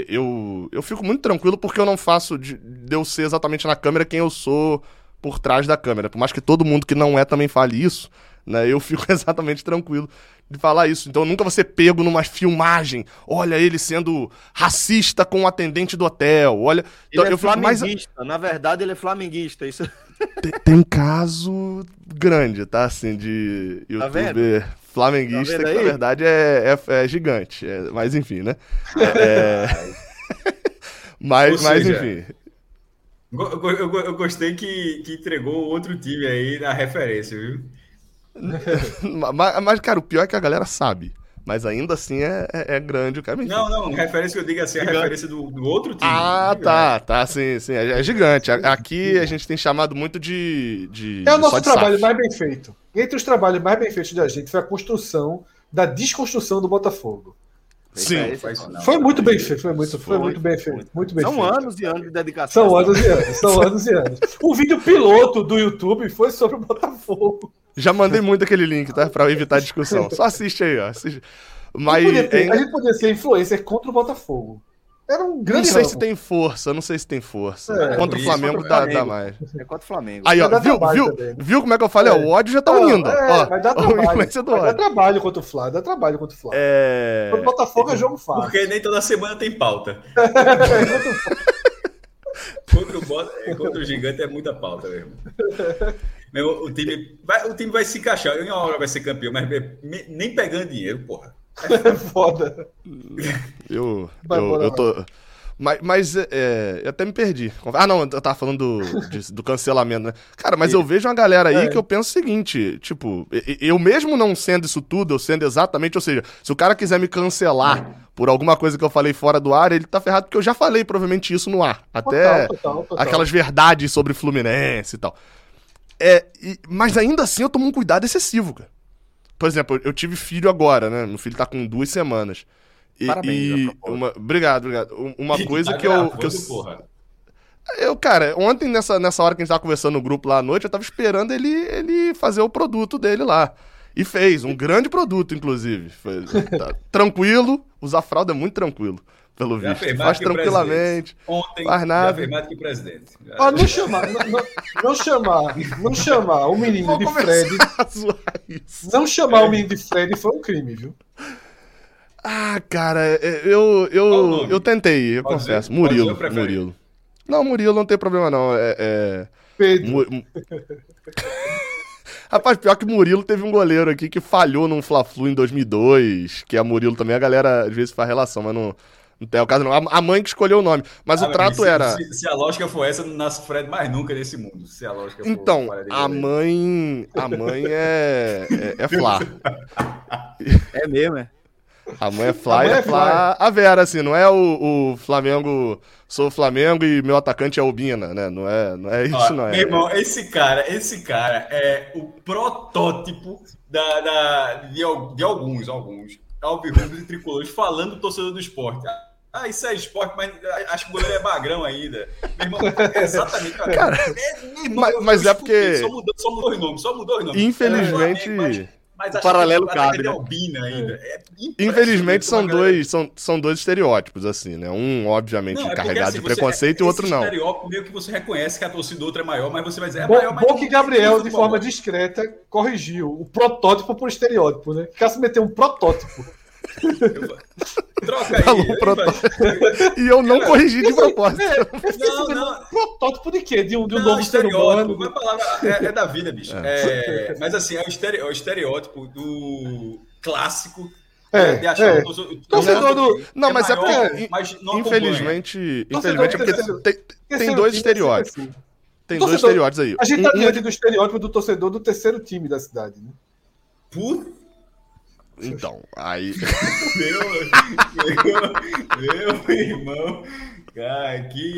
Speaker 2: eu, eu fico muito tranquilo porque eu não faço de, de eu ser exatamente na câmera quem eu sou por trás da câmera. Por mais que todo mundo que não é também fale isso, né? Eu fico exatamente tranquilo de falar isso. Então eu nunca vou ser pego numa filmagem. Olha ele sendo racista com o atendente do hotel. Olha. Então,
Speaker 1: Ele é
Speaker 2: eu
Speaker 1: flamenguista. Na verdade, ele é flamenguista. Isso
Speaker 2: Tem, tem caso grande, tá? Assim, de
Speaker 1: Tá vendo?
Speaker 2: youtuber flamenguista,
Speaker 1: Tá
Speaker 2: que na verdade é, é- é gigante. É, mas enfim, né? É, mas,
Speaker 4: Ou
Speaker 2: mas
Speaker 4: seja,
Speaker 2: enfim.
Speaker 4: Go- go- Eu, eu gostei que, que entregou outro time aí na referência, viu?
Speaker 2: Mas, mas, cara, o pior é que a galera sabe. Mas ainda assim é, é, é grande o. Enfim.
Speaker 4: Não, não, referência que eu digo assim, a
Speaker 1: Gigante.
Speaker 4: referência do, do outro time.
Speaker 2: Ah,
Speaker 4: Gigante.
Speaker 2: tá, tá, sim, sim. É, é gigante. A- Aqui a gente tem chamado muito de. de
Speaker 3: É o nosso trabalho mais bem feito. Entre os trabalhos mais bem feitos da gente foi a construção da desconstrução do Botafogo.
Speaker 2: Sim.
Speaker 1: É.
Speaker 3: Foi muito bem feito, foi muito, foi
Speaker 1: Foi,
Speaker 3: muito bem feito. Muito bem
Speaker 1: São
Speaker 3: feito.
Speaker 1: anos e anos de dedicação.
Speaker 3: São anos e anos, são anos e anos. O vídeo piloto do YouTube foi sobre o Botafogo.
Speaker 2: Já mandei muito aquele link, tá? Pra evitar discussão. Só assiste aí, ó. Assiste.
Speaker 3: A
Speaker 2: Mas.
Speaker 3: gente podia ter-
Speaker 2: é-
Speaker 3: A gente podia ser influencer contra o Botafogo. Era um
Speaker 2: Não
Speaker 3: grande
Speaker 2: sei
Speaker 3: ramo.
Speaker 2: se tem força, não sei se tem força.
Speaker 3: É,
Speaker 2: contra o Flamengo
Speaker 1: contra o
Speaker 2: dá,
Speaker 1: Flamengo.
Speaker 2: dá mais.
Speaker 1: É contra o Flamengo.
Speaker 2: Aí, ó, viu, viu,
Speaker 3: também.
Speaker 2: viu como é que eu falei?
Speaker 3: É.
Speaker 2: O ódio já tá
Speaker 3: Não,
Speaker 2: unindo.
Speaker 3: é,
Speaker 2: ó,
Speaker 3: vai dar
Speaker 2: a
Speaker 3: trabalho.
Speaker 2: influência do
Speaker 3: Vai dar
Speaker 2: ódio.
Speaker 3: trabalho contra o Flávio, dá trabalho contra o Flávio.
Speaker 2: É...
Speaker 3: O Botafogo é jogo fácil.
Speaker 4: Porque nem toda semana tem pauta. contra, o Bota- é, contra o gigante é muita pauta mesmo. Meu, o, time vai, o time vai se encaixar. Em uma hora vai ser campeão, mas me- nem pegando dinheiro, porra.
Speaker 3: É foda.
Speaker 2: Eu, eu, eu tô. Mas, mas é, eu até me perdi. Ah, não, eu tava falando do, de- do cancelamento, né? Cara, mas eu vejo uma galera aí
Speaker 3: É.
Speaker 2: que eu penso o seguinte: tipo, eu mesmo não sendo isso tudo, eu sendo exatamente, ou seja, se o cara quiser me cancelar por alguma coisa que eu falei fora do ar, ele tá ferrado, porque eu já falei provavelmente isso no ar. Até
Speaker 3: Total, total, total.
Speaker 2: aquelas verdades sobre Fluminense e tal. É, e- mas ainda assim eu tomo um cuidado excessivo, cara. Por exemplo, eu, eu tive filho agora, né? Meu filho tá com duas semanas. E,
Speaker 1: Parabéns,
Speaker 2: e uma, obrigado, obrigado. Um- Uma coisa
Speaker 4: Tá
Speaker 2: que eu, que eu.
Speaker 4: porra.
Speaker 2: Eu, cara, ontem nessa, nessa hora que a gente tava conversando no grupo lá à noite, eu tava esperando ele, ele fazer o produto dele lá. E fez, um grande produto, inclusive. Foi, tá tranquilo, usar fralda é muito tranquilo, pelo
Speaker 4: Já
Speaker 2: visto. Faz tranquilamente.
Speaker 4: Ontem
Speaker 2: Faz nada.
Speaker 4: já mais que o presidente. Já-
Speaker 3: Ó, não chamar, não, não- não chamar, não chamar o menino
Speaker 2: Vou
Speaker 3: de Fred, não chamar o menino de Fred foi um crime, viu?
Speaker 2: Ah, cara, é, eu, eu, eu tentei, eu
Speaker 4: Pode
Speaker 2: confesso. Murilo. Murilo. Não, Murilo não tem problema não, é... é...
Speaker 3: Pedro.
Speaker 2: Rapaz, pior que Murilo teve um goleiro aqui que falhou num Fla-Flu em 2002, que é Murilo também, a galera às vezes faz relação, mas não, não tem o caso não. A, mãe que escolheu o nome, mas
Speaker 4: Ah,
Speaker 2: o trato
Speaker 4: se,
Speaker 2: era...
Speaker 4: Se, se a lógica for essa, não nasce Fred mais nunca nesse mundo. Se a lógica for
Speaker 2: Então, a mãe, a mãe é, é, é Flá.
Speaker 1: É mesmo, é.
Speaker 2: A mãe é Flá
Speaker 3: A mãe
Speaker 2: é
Speaker 3: é
Speaker 2: Flá a Vera, assim, não é o, o Flamengo, sou o Flamengo e meu atacante é o Bina, né? Não é, não é isso,
Speaker 4: Ó,
Speaker 2: não é.
Speaker 4: Meu irmão, esse cara, esse cara é o protótipo da, da- de, de alguns, alguns, alvirrubos e tricolores falando do torcedor do esporte. Ah, isso é esporte, mas acho que o goleiro é magrão ainda. Meu irmão, é exatamente. Cara, é, meu irmão,
Speaker 2: mas- mas é porque-
Speaker 4: Só mudou, só mudou os nomes, só mudou os nomes.
Speaker 2: Infelizmente-
Speaker 4: É, mas, mas acho
Speaker 1: paralelo
Speaker 4: que
Speaker 1: cabe,
Speaker 4: é
Speaker 1: né?
Speaker 4: albina ainda. É
Speaker 2: Infelizmente são dois, são, são dois estereótipos, assim, né? Um, obviamente,
Speaker 4: Não, é porque,
Speaker 2: carregado
Speaker 4: assim,
Speaker 2: de preconceito e o outro não.
Speaker 4: estereótipo meio que você reconhece que a torcida do outro é maior, mas você vai dizer, é
Speaker 3: Bom,
Speaker 4: maior, mas
Speaker 3: bom
Speaker 4: não-
Speaker 3: que Gabriel, de forma discreta, corrigiu o protótipo por estereótipo, né? Cássio meteu um protótipo.
Speaker 4: Troca aí.
Speaker 2: Falou
Speaker 4: aí
Speaker 2: proto-
Speaker 4: vai-
Speaker 2: E eu não corrigi de propósito.
Speaker 3: É,
Speaker 4: Não,
Speaker 3: sabendo,
Speaker 4: não.
Speaker 3: protótipo de quê? De um, de um
Speaker 4: Não,
Speaker 3: novo ser
Speaker 4: estereótipo,
Speaker 3: humano.
Speaker 4: a palavra é, é da vida, bicho. É, mas assim, é o, estere- é o estereótipo do clássico
Speaker 3: É,
Speaker 4: de achar
Speaker 3: é.
Speaker 4: o torcedor-
Speaker 3: Torcedor do-
Speaker 2: Não, mas é
Speaker 4: maior,
Speaker 2: porque,
Speaker 4: mas
Speaker 2: Infelizmente, infelizmente é porque tem, tem dois
Speaker 3: é
Speaker 2: estereótipos.
Speaker 3: assim.
Speaker 2: Tem dois
Speaker 3: Torcedor-
Speaker 2: estereótipos aí.
Speaker 3: A gente tá
Speaker 2: Um- um-
Speaker 3: diante do estereótipo do torcedor do terceiro time da cidade, né?
Speaker 4: Puta,
Speaker 2: Então, aí.
Speaker 4: meu, meu, irmão. Cara, que.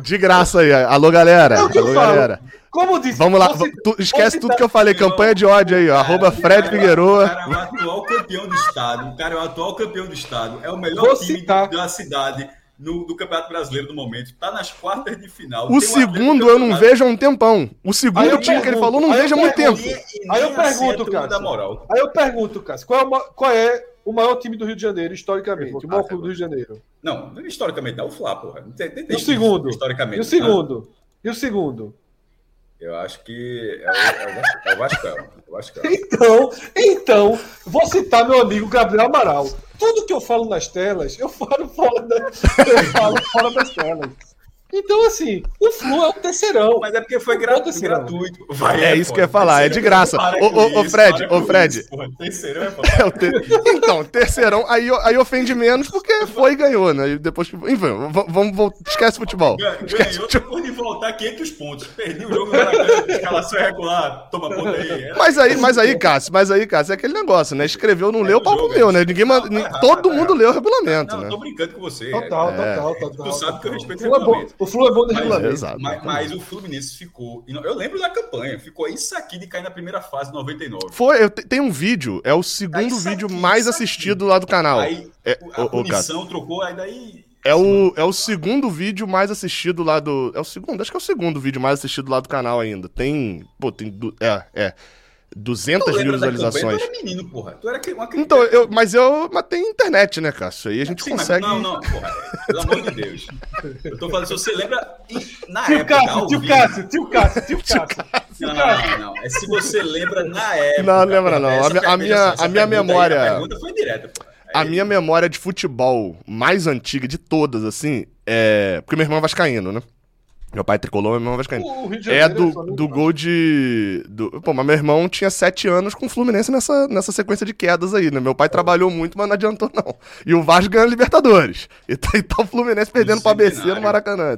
Speaker 2: De graça aí. Alô, galera.
Speaker 3: O
Speaker 2: Alô,
Speaker 3: falo.
Speaker 2: galera.
Speaker 3: Como disse,
Speaker 2: Vamos lá.
Speaker 3: você-
Speaker 2: tu- esquece tudo
Speaker 3: tá-
Speaker 2: que eu falei. Campanha de ódio aí, ó. Arroba Fred
Speaker 4: O
Speaker 2: Figueroa.
Speaker 4: cara é o atual campeão do estado. O cara é o atual campeão do estado. É o melhor
Speaker 3: Vou
Speaker 4: time
Speaker 3: citar.
Speaker 4: da cidade no, do Campeonato Brasileiro no momento. Tá nas quartas de final.
Speaker 2: O segundo eu não vejo há um tempão. O segundo time que ele
Speaker 3: pergunto,
Speaker 2: falou não vejo há muito
Speaker 3: pergunto.
Speaker 2: tempo.
Speaker 4: E- e
Speaker 3: Aí eu pergunto,
Speaker 4: a turma
Speaker 3: Cássio.
Speaker 4: da moral.
Speaker 3: Aí eu pergunto, Cássio, qual é, qual é o maior time do Rio de Janeiro, historicamente? O maior
Speaker 4: Ah,
Speaker 3: clube do Rio de Janeiro.
Speaker 4: Não, historicamente não, o Flá, porra. Não tem, tem, tem
Speaker 3: o segundo?
Speaker 4: Historicamente.
Speaker 3: E o segundo? E o segundo?
Speaker 4: Eu acho que é o, é é o Vascão. É o Vascão.
Speaker 3: Então, então, vou citar meu amigo Gabriel Amaral. Tudo que eu falo nas telas, eu falo fora, da, eu falo fora das telas. Então, assim, o Flu é um terceirão.
Speaker 4: Mas é porque foi gra
Speaker 3: esse
Speaker 4: gratuito. Vai,
Speaker 2: É isso
Speaker 4: pô,
Speaker 2: que eu ia falar, é de graça. Ô, Fred, ô, Fred.
Speaker 4: Terceirão é
Speaker 2: É o ter- Então, terceirão, aí, aí ofende menos porque foi e ganhou, né? E depois que. Enfim, vamos voltar. Esquece futebol. Esquece
Speaker 4: Ganhou
Speaker 2: futebol.
Speaker 4: depois de voltar 500 pontos. Perdi o jogo Maracanã, escalação regular, toma ponto aí. Era-
Speaker 2: Mas aí, mas aí, Cássio, mas aí, Cássio, é aquele negócio, né? Escreveu, não
Speaker 4: É
Speaker 2: leu,
Speaker 4: jogo,
Speaker 2: comeu,
Speaker 4: é
Speaker 2: né?
Speaker 4: isso.
Speaker 2: Ninguém, ma- ni-
Speaker 4: errado,
Speaker 2: todo mundo leu o regulamento,
Speaker 4: Não,
Speaker 2: né?
Speaker 4: eu tô brincando com você.
Speaker 3: Total,
Speaker 2: É.
Speaker 3: total, total.
Speaker 4: Tu sabe que eu respeito
Speaker 3: o é bom,
Speaker 4: regulamento.
Speaker 3: O Flu é bom de
Speaker 4: Mas,
Speaker 3: regulamento.
Speaker 4: Mas, mas o Fluminense ficou. Eu lembro da campanha, ficou isso aqui de cair na primeira fase, 99.
Speaker 2: Foi, eu te- tem um vídeo, é o segundo
Speaker 4: isso
Speaker 2: vídeo
Speaker 4: aqui,
Speaker 2: mais
Speaker 4: isso aqui.
Speaker 2: assistido lá do canal.
Speaker 4: Aí
Speaker 2: É,
Speaker 4: a punição trocou, aí daí.
Speaker 2: É o, é o segundo vídeo mais assistido lá do. É o segundo, acho que é o segundo vídeo mais assistido lá do canal ainda. Tem. Pô, tem. É, é. 200
Speaker 4: Tu
Speaker 2: mil visualizações.
Speaker 4: Tu era menino, porra. Tu era uma criança.
Speaker 2: Então, eu, mas eu. Mas tem internet, né, Cássio? Aí a gente
Speaker 4: Sim, mas
Speaker 2: consegue.
Speaker 4: Não, não, porra. Pelo amor de Deus. Eu tô falando, se você lembra. Na
Speaker 3: Tio
Speaker 4: época.
Speaker 3: Cássio, tio
Speaker 4: vivo-
Speaker 3: Cássio, tio Cássio, tio Cássio.
Speaker 4: Não, não, não. É se você lembra na época.
Speaker 2: Não, lembra não.
Speaker 4: Essa
Speaker 2: A minha- a
Speaker 4: pergunta-
Speaker 2: minha-
Speaker 4: essa
Speaker 2: a minha
Speaker 4: pergunta aí,
Speaker 2: memória-
Speaker 4: A pergunta foi direta, porra.
Speaker 2: A minha memória de futebol mais antiga de todas, assim, é. Porque meu irmão é vascaíno, né? Meu pai é tricolor, meu irmão é vascaíno. É
Speaker 3: Janeiro
Speaker 2: do, do
Speaker 3: não-
Speaker 2: gol de. Do... Pô, mas meu irmão tinha sete anos com o Fluminense nessa, nessa sequência de quedas aí, né? Meu pai trabalhou muito, mas não adiantou, não. E o Vasco ganhou a Libertadores. E tá, e tá o Fluminense perdendo pro ABC no. Maracanã.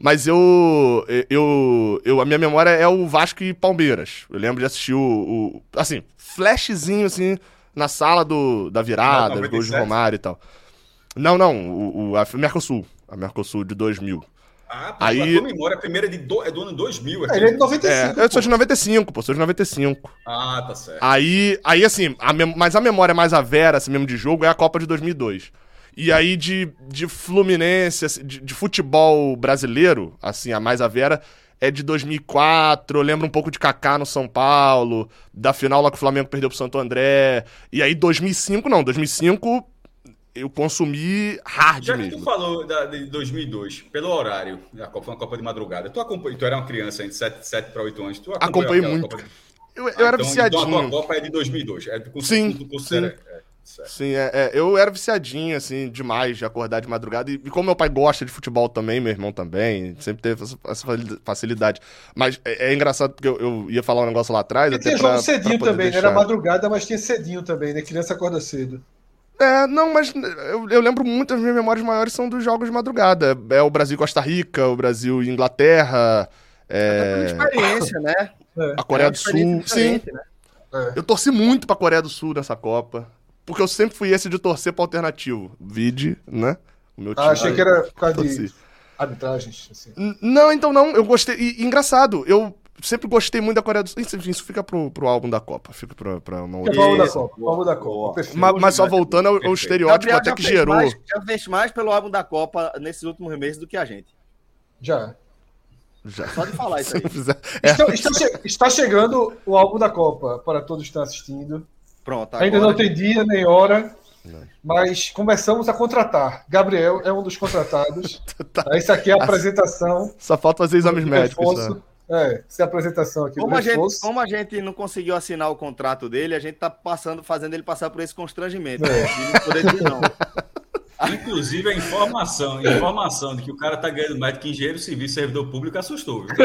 Speaker 2: Mas eu, eu, eu. A minha memória é o Vasco e Palmeiras. Eu lembro de assistir o. o- assim, flashzinho, assim, na sala do, da virada,
Speaker 4: Ah,
Speaker 2: os gols de
Speaker 4: 97?
Speaker 2: Romário e tal. Não, não, o, o, a Mercosul. A Mercosul de 2000.
Speaker 4: Ah, pô,
Speaker 2: Aí-
Speaker 4: a tua memória, a primeira é, de do, é do ano 2000.
Speaker 3: É, Ele é de
Speaker 2: É,
Speaker 3: 95.
Speaker 2: eu sou de 95, pô, sou de 95.
Speaker 4: Ah, tá certo.
Speaker 2: Aí, aí assim, a mem- mas a memória mais a vera, assim mesmo, de jogo é a Copa de 2002. E aí de, de Fluminense, assim, de, de futebol brasileiro, assim, a mais a vera, é de 2004. Eu lembro um pouco de Kaká no São Paulo, da final lá que o Flamengo perdeu pro Santo André. E aí 2005, não, 2005 eu consumi hard
Speaker 4: Já que
Speaker 2: mesmo.
Speaker 4: tu falou da, de 2002, pelo horário, a Copa foi uma Copa de madrugada. Tu, acompanha, tu era uma criança entre 7, 7 para 8 anos. Tu
Speaker 2: Acompanhei muito.
Speaker 4: De-
Speaker 2: Eu, eu
Speaker 4: Ah,
Speaker 2: era
Speaker 4: então,
Speaker 2: viciadinho.
Speaker 4: Então a tua Copa é de 2002. É, tu,
Speaker 2: Sim,
Speaker 4: Tu considera, é, certo.
Speaker 2: Sim, é, é, eu era viciadinho, assim, demais de acordar de madrugada. E, e como meu pai gosta de futebol também, meu irmão também, sempre teve essa, essa facilidade. Mas é, é engraçado porque eu, eu ia falar um negócio lá atrás.
Speaker 3: E
Speaker 2: até
Speaker 3: tinha
Speaker 2: pra-
Speaker 3: jogo cedinho também, né?
Speaker 2: deixar.
Speaker 3: Era madrugada, mas tinha cedinho também, né? Criança acorda cedo.
Speaker 2: É, não, mas eu, eu lembro muito, as minhas memórias maiores são dos jogos de madrugada. É o Brasil e Costa Rica, o Brasil e Inglaterra,
Speaker 1: É
Speaker 2: é,
Speaker 1: uma experiência, né?
Speaker 3: É.
Speaker 2: a Coreia
Speaker 1: É
Speaker 2: do Sul. Sim,
Speaker 1: né?
Speaker 3: É.
Speaker 2: eu torci muito pra Coreia do Sul nessa Copa. Porque eu sempre fui esse de torcer pra alternativo. Vide, né? O meu
Speaker 3: Ah, achei que era por causa de arbitragens. Assim.
Speaker 2: Não, então não, eu gostei. E, e engraçado, eu sempre gostei muito da Coreia do Sul. Enfim, isso fica pro, pro álbum da Copa. Fica pra, pra uma
Speaker 3: é
Speaker 2: outra.
Speaker 3: o álbum da Copa. O álbum da. Copa. Perfeito.
Speaker 2: Mas, mas só voltando ao, ao estereótipo até que gerou.
Speaker 1: Mais, já fez mais pelo álbum da Copa nesses últimos meses do que a gente.
Speaker 3: Já.
Speaker 2: Já.
Speaker 1: Só de falar isso aí.
Speaker 2: É,
Speaker 3: Está, está che- está chegando o álbum da Copa para todos que estão assistindo.
Speaker 1: Pronto,
Speaker 3: Ainda
Speaker 1: agora-
Speaker 3: não tem dia nem hora, mas começamos a contratar. Gabriel é um dos contratados.
Speaker 2: Tá.
Speaker 3: Essa aqui é a apresentação.
Speaker 2: Só falta fazer exames médicos. Né?
Speaker 3: É, essa a apresentação aqui
Speaker 1: Como a, gente, como a gente não conseguiu assinar o contrato dele, a gente tá passando, fazendo ele passar por esse constrangimento.
Speaker 3: É.
Speaker 1: né? Não poder dizer não.
Speaker 4: Inclusive, a informação, a informação de que o cara tá ganhando mais do que engenheiro civil e servidor público assustou.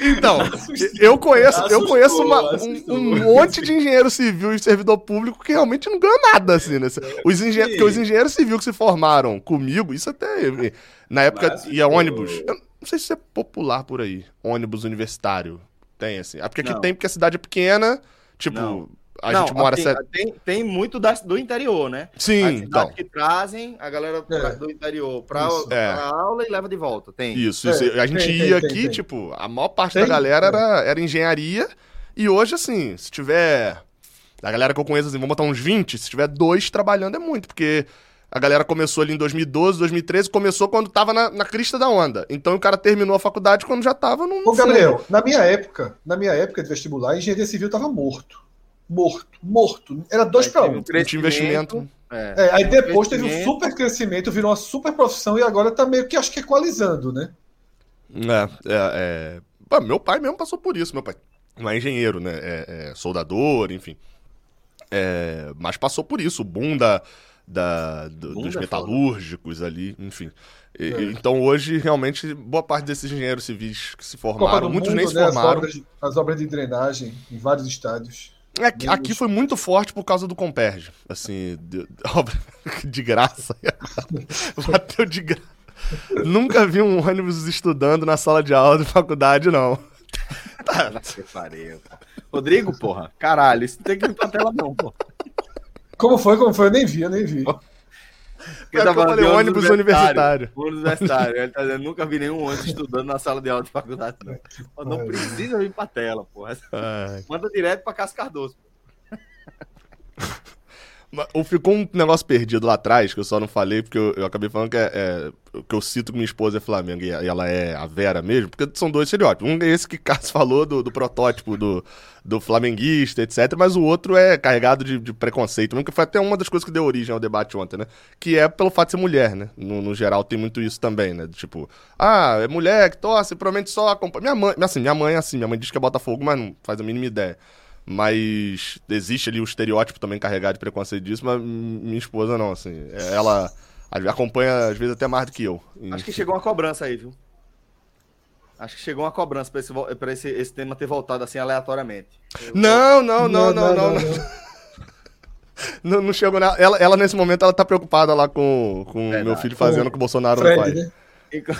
Speaker 2: Então, eu conheço, eu
Speaker 4: Assustou,
Speaker 2: conheço uma- um, um monte de engenheiro civil e servidor público que realmente não ganha nada, assim, né? Os, engen porque os engenheiros civis que se formaram comigo, isso até. Na época
Speaker 4: Mas,
Speaker 2: ia ônibus. Eu não sei se isso é popular por aí. Ônibus universitário. Tem, assim. Ah, porque aqui
Speaker 1: Não.
Speaker 2: tem, porque a cidade é pequena. Tipo,
Speaker 1: Não.
Speaker 2: A
Speaker 1: Não,
Speaker 2: gente mora.
Speaker 1: assim,
Speaker 2: certo-
Speaker 1: tem, tem muito das- do interior, né?
Speaker 2: Sim,
Speaker 1: As
Speaker 2: então.
Speaker 1: que trazem a galera
Speaker 3: É.
Speaker 1: do interior pra
Speaker 2: É.
Speaker 1: aula e leva de volta. Tem.
Speaker 2: Isso,
Speaker 3: É,
Speaker 2: isso. A gente
Speaker 3: tem,
Speaker 2: ia
Speaker 3: tem,
Speaker 2: aqui,
Speaker 3: tem.
Speaker 2: tipo, a maior parte
Speaker 3: Tem?
Speaker 2: da galera
Speaker 3: É.
Speaker 2: era, era engenharia. E hoje, assim, se tiver. A galera que eu conheço, assim, vamos botar uns 20, se tiver dois trabalhando é muito, porque a galera começou ali em 2012, 2013, começou quando tava na, na crista da onda. Então o cara terminou a faculdade quando já tava no.
Speaker 3: Ô, Gabriel, na minha época, na minha época de vestibular, a engenharia civil estava morto. Morto, morto. Era dois para um.
Speaker 2: tinha investimento.
Speaker 1: É.
Speaker 3: É, aí depois teve um super crescimento, virou uma super profissão e agora tá meio que acho que equalizando, né?
Speaker 2: É, é, é... Meu pai mesmo passou por isso, meu pai. Não é engenheiro, né? É, é soldador, enfim. É, mas passou por isso, o boom da, da, do-
Speaker 1: Bunda
Speaker 2: dos metalúrgicos ali, enfim. E-
Speaker 3: É.
Speaker 2: Então hoje, realmente, boa parte desses engenheiros civis que se formaram, muitos
Speaker 3: Mundo,
Speaker 2: nem se
Speaker 3: né, as,
Speaker 2: formaram.
Speaker 3: obras, de- as obras de drenagem em vários estádios.
Speaker 2: É, Aqui, aqui foi muito forte por causa do Comperge. Assim, de, obra de graça. Bateu de graça. Nunca vi um ônibus estudando na sala de aula de faculdade, não.
Speaker 1: Puta que pariu, pô. Rodrigo, porra, caralho, isso não tem que ir pra tela não, pô.
Speaker 3: Como foi? Como foi? Eu nem vi, eu nem vi.
Speaker 2: Pior que eu falei ônibus universitário.
Speaker 1: Ônibus universitário. Ele tá dizendo, nunca vi nenhum ônibus estudando na sala de aula de faculdade, não. Pô, não precisa vir pra tela, porra.
Speaker 2: Ai.
Speaker 1: Manda direto pra Cássio Cardoso.
Speaker 2: Mas ou ficou um negócio perdido lá atrás, que eu só não falei, porque eu, eu acabei falando que é, é- que eu cito que minha esposa é Flamengo e ela é a Vera mesmo, porque são dois estereótipos. Um é esse que Cássio falou do, do protótipo do, do flamenguista, etc. Mas o outro é carregado de, de preconceito, que foi até uma das coisas que deu origem ao debate ontem, né? Que é pelo fato de ser mulher, né? No, no geral tem muito isso também, né? Tipo, ah, é mulher que torce, provavelmente só acompanha. Minha mãe, assim, minha mãe é assim, minha mãe diz que é Botafogo, mas não faz a mínima ideia. Mas existe ali o estereótipo também carregado de preconceito disso, mas minha esposa não, assim. Ela acompanha, às vezes, até mais do que eu.
Speaker 1: Acho que chegou uma cobrança aí, viu? Acho que chegou uma cobrança pra esse, pra esse, esse tema ter voltado assim aleatoriamente.
Speaker 2: Não, não, não, não, não. Não, não, não chegou nada. Ela, ela, nesse momento, ela tá preocupada lá com o meu filho fazendo o que o Bolsonaro não
Speaker 3: Fred,
Speaker 2: faz.
Speaker 3: né?
Speaker 1: Inclu-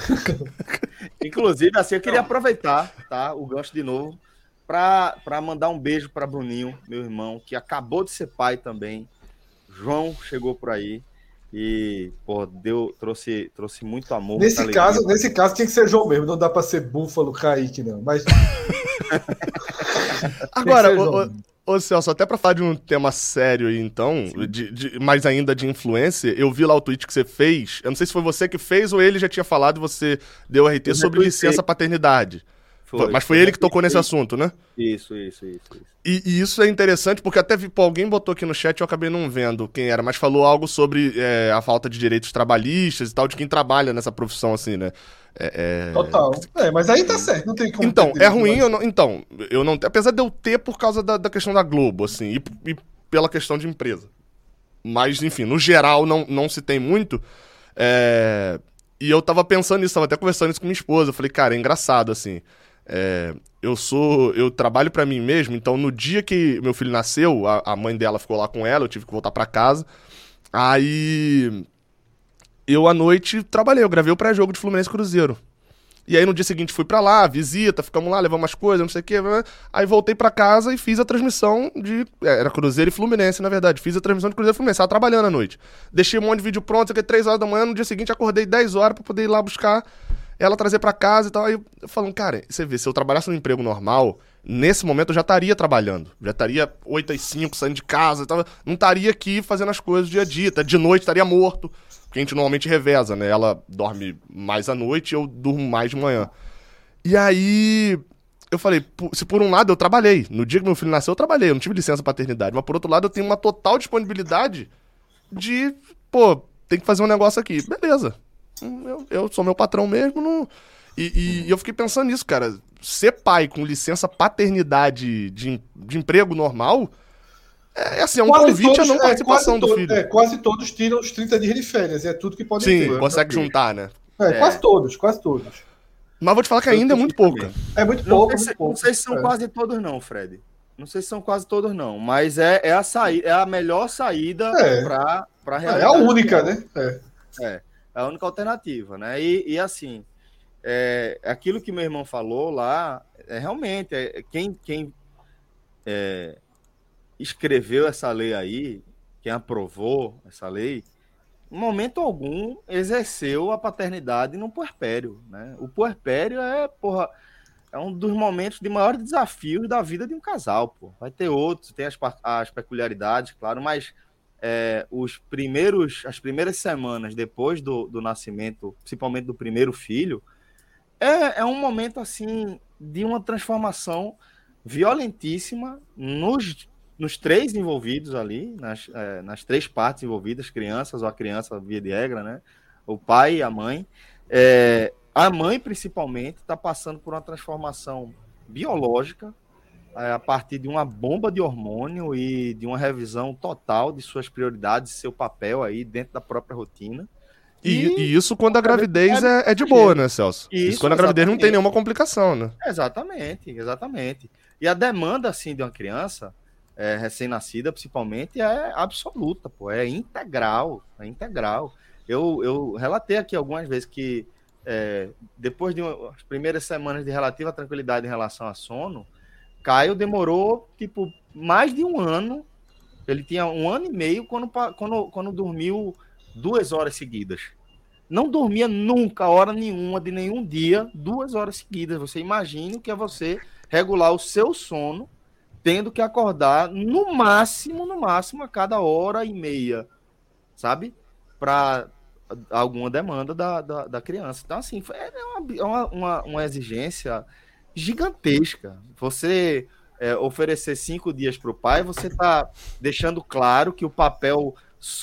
Speaker 1: Inclusive, assim, eu queria aproveitar, tá? O gancho de novo, pra, pra mandar um beijo pra Bruninho, meu irmão, que acabou de ser pai também. João chegou por aí e, pô, deu, trouxe, trouxe muito amor.
Speaker 3: Nesse
Speaker 1: alegria.
Speaker 3: caso, nesse caso tinha que ser João mesmo, não dá pra ser Búfalo, Kaique, não. Mas
Speaker 2: Agora,
Speaker 3: ser
Speaker 2: ô, ô,
Speaker 3: João.
Speaker 2: ô, Celso, até pra falar de um tema sério aí, então, de, de- mais ainda de influência, eu vi lá o tweet que você fez. Eu não sei se foi você que fez ou ele já tinha falado e você deu RT
Speaker 1: Eu
Speaker 2: sobre licença paternidade.
Speaker 1: Foi.
Speaker 2: Mas foi ele que tocou nesse assunto, né?
Speaker 1: Isso, isso, isso. isso.
Speaker 2: E, e isso é interessante porque até vi, pô, alguém botou aqui no chat, eu acabei não vendo quem era, mas falou algo sobre é, a falta de direitos trabalhistas e tal, de quem trabalha nessa profissão, assim, né? É, é-
Speaker 3: total. É, mas aí tá certo, não tem como.
Speaker 2: Então, é ruim, eu não, então, eu não, apesar de eu ter por causa da, da questão da Globo, assim, e, e pela questão de empresa. Mas, enfim, no geral não, não se tem muito. é, e eu tava pensando nisso, tava até conversando isso com minha esposa. Eu falei, cara, é engraçado, assim. É, eu sou. Eu trabalho pra mim mesmo, então no dia que meu filho nasceu, a, a mãe dela ficou lá com ela, eu tive que voltar pra casa. Aí. Eu à noite trabalhei, eu gravei o pré-jogo de Fluminense Cruzeiro. E aí no dia seguinte fui pra lá, visita, ficamos lá, levamos umas coisas, não sei o quê. né? Aí voltei pra casa e fiz a transmissão de. é, Era Cruzeiro e Fluminense, na verdade. Fiz a transmissão de Cruzeiro e Fluminense. Tava trabalhando à noite. Deixei um monte de vídeo pronto, aqui 3 horas da manhã. No dia seguinte acordei 10 horas pra poder ir lá buscar ela trazer pra casa e tal. Aí eu falando, cara, você vê, se eu trabalhasse num emprego normal, nesse momento eu já estaria trabalhando. Já estaria 8 às 5, saindo de casa e tal. Não estaria aqui fazendo as coisas dia a dia. Até De noite estaria morto. Porque a gente normalmente reveza, né? Ela dorme mais à noite eu durmo mais de manhã. E aí, eu falei, se por um lado eu trabalhei, no dia que meu filho nasceu eu trabalhei, eu não tive licença paternidade, mas por outro lado eu tenho uma total disponibilidade de, pô, tem que fazer um negócio aqui. Beleza. Eu, eu sou meu patrão mesmo, não... E, e- e eu fiquei pensando nisso, cara. Ser pai com licença paternidade de, de emprego normal é, é assim, é um
Speaker 3: Quase
Speaker 2: convite
Speaker 3: todos-
Speaker 2: à não
Speaker 3: é,
Speaker 2: participação
Speaker 3: quase
Speaker 2: do filho.
Speaker 3: É, quase todos tiram os 30 dias de férias, é tudo que podem
Speaker 2: Sim,
Speaker 3: ter.
Speaker 2: consegue juntar, né?
Speaker 3: É,
Speaker 1: É.
Speaker 3: Quase todos, quase todos.
Speaker 2: Mas vou te falar que ainda é muito pouco.
Speaker 3: É muito
Speaker 1: Não,
Speaker 3: pouco,
Speaker 1: sei
Speaker 3: muito pouco.
Speaker 1: não sei se são
Speaker 3: É.
Speaker 1: quase todos, não, Fred. Não sei se são quase todos, não. Mas é, é, a, saída, é a melhor saída
Speaker 3: É.
Speaker 1: para para
Speaker 3: É a única, né? É.
Speaker 1: É a única alternativa, né? E, e assim, é, aquilo que meu irmão falou lá, é realmente, é, quem, quem é, escreveu essa lei aí, quem aprovou essa lei, em momento algum exerceu a paternidade no puerpério, né? O puerpério é, porra, é um dos momentos de maiores desafios da vida de um casal, pô. Vai ter outros, tem as, as peculiaridades, claro, mas é, os primeiros, as primeiras semanas depois do, do nascimento, principalmente do primeiro filho, é, é um momento assim de uma transformação violentíssima nos, nos três envolvidos ali, nas, é, nas três partes envolvidas, crianças ou a criança via de regra, né? O pai e a mãe. É, a mãe, principalmente, está passando por uma transformação biológica a partir de uma bomba de hormônio e de uma revisão total de suas prioridades, seu papel aí dentro da própria rotina.
Speaker 2: E, e isso quando a gravidez é, é de boa, né, Celso? Isso, isso quando a gravidez não tem nenhuma complicação, né?
Speaker 1: Exatamente, exatamente. E a demanda, assim, de uma criança é, recém-nascida, principalmente, é absoluta, pô. É integral, é integral. Eu, eu relatei aqui algumas vezes que é, depois de umas primeiras semanas de relativa tranquilidade em relação a sono, Caio demorou, tipo, mais de um ano. Ele tinha um ano e meio quando, quando, quando dormiu duas horas seguidas. Não dormia nunca, hora nenhuma, de nenhum dia, duas horas seguidas. Você imagina que é você regular o seu sono, tendo que acordar no máximo, no máximo, a cada hora e meia, sabe? Para alguma demanda da, da, da, criança. Então, assim, é uma, uma, uma exigência gigantesca. Você é, oferecer cinco dias para o pai, você está deixando claro que o papel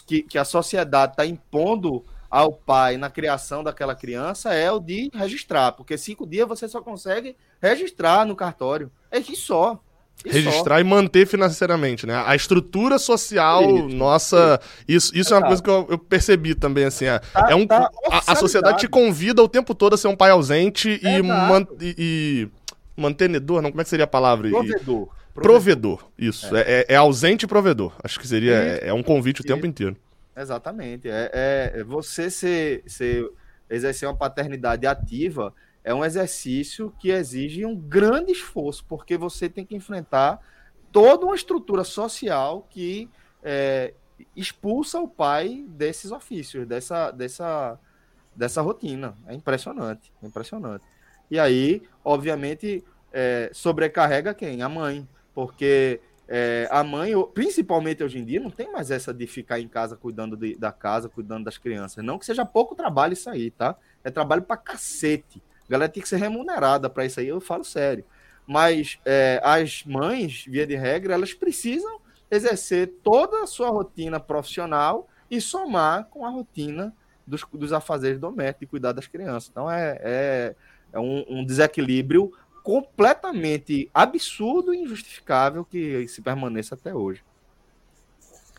Speaker 1: que, que a sociedade está impondo ao pai na criação daquela criança é o de registrar, porque cinco dias você só consegue registrar no cartório. É que só.
Speaker 2: E registrar só. e manter financeiramente, né? A estrutura social isso, nossa, isso, isso é uma coisa que eu, eu percebi também, assim, é, tá, é um, tá a, a, sociedade te convida o tempo todo a ser um pai ausente e, man, e, e, mantenedor, não, como é que seria a palavra?
Speaker 1: Provedor.
Speaker 2: Provedor, provedor isso. É. É, é. ausente e provedor. Acho que seria, é, é, um convite o tempo inteiro.
Speaker 1: Exatamente. É, é você ser, ser, exercer uma paternidade ativa é um exercício que exige um grande esforço, porque você tem que enfrentar toda uma estrutura social que é, expulsa o pai desses ofícios, dessa, dessa, dessa rotina. É impressionante, é impressionante. E aí, obviamente, é, sobrecarrega quem? A mãe. Porque é, a mãe, principalmente hoje em dia, não tem mais essa de ficar em casa cuidando de, da casa, cuidando das crianças. Não que seja pouco trabalho isso aí, tá? É trabalho pra cacete. A galera tem que ser remunerada para isso aí, eu falo sério. Mas é, as mães, via de regra, elas precisam exercer toda a sua rotina profissional e somar com a rotina dos, dos afazeres domésticos e cuidar das crianças. Então é, é, é um, um desequilíbrio completamente absurdo e injustificável que se permaneça até hoje.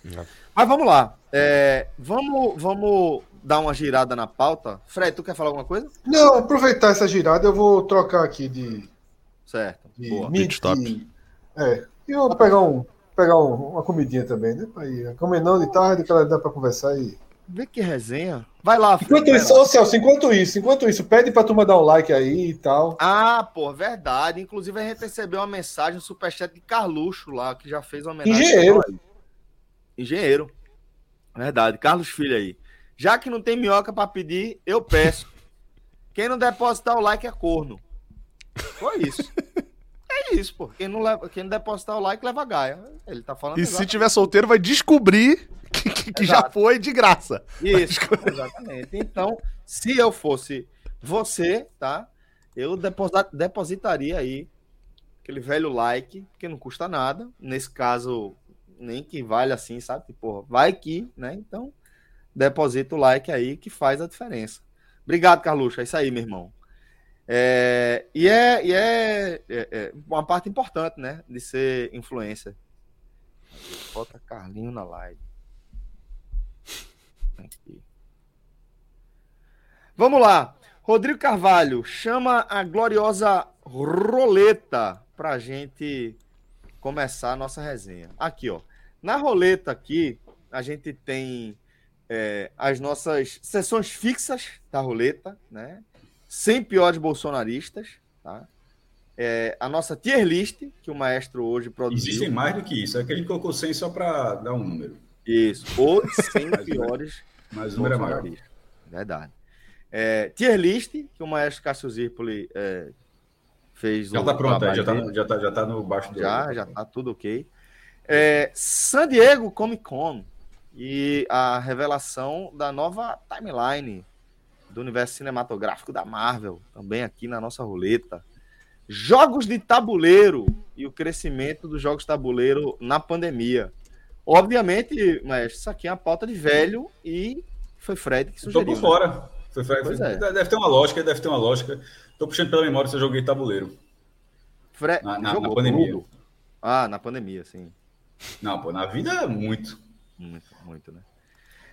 Speaker 1: Não. Mas vamos lá. É, vamos, vamos dar uma girada na pauta. Fred, tu quer falar alguma coisa?
Speaker 3: Não, aproveitar essa girada, eu vou trocar aqui de.
Speaker 1: Certo.
Speaker 3: De, Boa. Mid, de, é. E eu vou pegar, um, pegar um, uma comidinha também, né? Pra ir comendo de tarde, que dá pra conversar e.
Speaker 1: Vê que resenha. Vai lá,
Speaker 3: Enquanto isso, ô Celso, enquanto isso, enquanto isso, pede pra turma dar um like aí e tal.
Speaker 1: Ah, pô, verdade. Inclusive, a gente recebeu uma mensagem, um superchat de Carluxo lá, que já fez uma homenagem.
Speaker 3: Engenheiro.
Speaker 1: Engenheiro. Verdade. Carlos Filho aí. Já que não tem minhoca para pedir, eu peço. Quem não depositar o like é corno. Foi isso. É isso, pô. Quem não, leva, quem não depositar o like leva gaia. Ele tá falando.
Speaker 2: E se tiver solteiro, vai descobrir que, já foi de graça.
Speaker 1: Isso, exatamente. Então, se eu fosse você, tá? Eu depositaria aí aquele velho like, que não custa nada. Nesse caso, nem que vale assim, sabe? Tipo, vai que, né? Então, deposita o like aí que faz a diferença. Obrigado, Carluxo. É isso aí, meu irmão. É, e é, e é, é, é, uma parte importante, né? De ser influencer. Bota Carlinho na live. Aqui. Vamos lá. Rodrigo Carvalho, chama a gloriosa roleta pra gente começar a nossa resenha. Aqui, ó. Na roleta aqui, a gente tem é, as nossas sessões fixas da roleta, né? Sem piores bolsonaristas, tá? É, a nossa tier list, que o maestro hoje produziu.
Speaker 4: Existem mais do que isso, é que ele colocou 100 só para dar um número.
Speaker 1: Isso, os 100 piores
Speaker 4: mas o número é maior.
Speaker 1: Verdade. É, tier list, que o maestro Cássio Zirpoli é, fez.
Speaker 4: Já está pronto, já está já tá, já tá no baixo
Speaker 1: do. Já, já está tudo ok. É, San Diego Comic Con e a revelação da nova timeline do universo cinematográfico da Marvel, também aqui na nossa roleta. Jogos de tabuleiro e o crescimento dos jogos de tabuleiro na pandemia. Obviamente, mas isso aqui é uma pauta de velho e foi Fred que sugeriu.
Speaker 4: Estou por fora. Né? Foi Fred. Foi, é. Deve ter uma lógica, deve ter uma lógica. Estou puxando pela memória se eu joguei tabuleiro.
Speaker 1: Fred, na, na, na pandemia. Tudo. Ah, na pandemia, sim.
Speaker 4: Não, pô, na vida é muito.
Speaker 1: Muito, muito, né?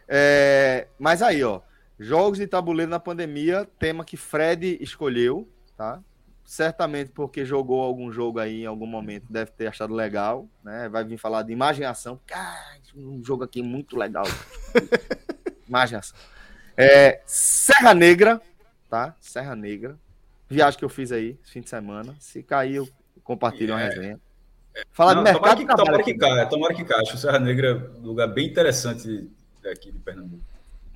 Speaker 1: É, mas aí, ó. Jogos de tabuleiro na pandemia, tema que Fred escolheu, tá? Certamente porque jogou algum jogo aí em algum momento, deve ter achado legal, né? Vai vir falar de imagem e ação. Cara, um jogo aqui muito legal. imagem e ação. É, Serra Negra, tá? Serra Negra. Viagem que eu fiz aí, fim de semana. Se cair, eu compartilho uma
Speaker 4: É.
Speaker 1: resenha. Falar
Speaker 4: Não,
Speaker 1: de mercado
Speaker 4: tomara que,
Speaker 1: de trabalho
Speaker 4: tomara que caia, tomara que caia. Acho Serra Negra é um lugar bem interessante aqui de Pernambuco.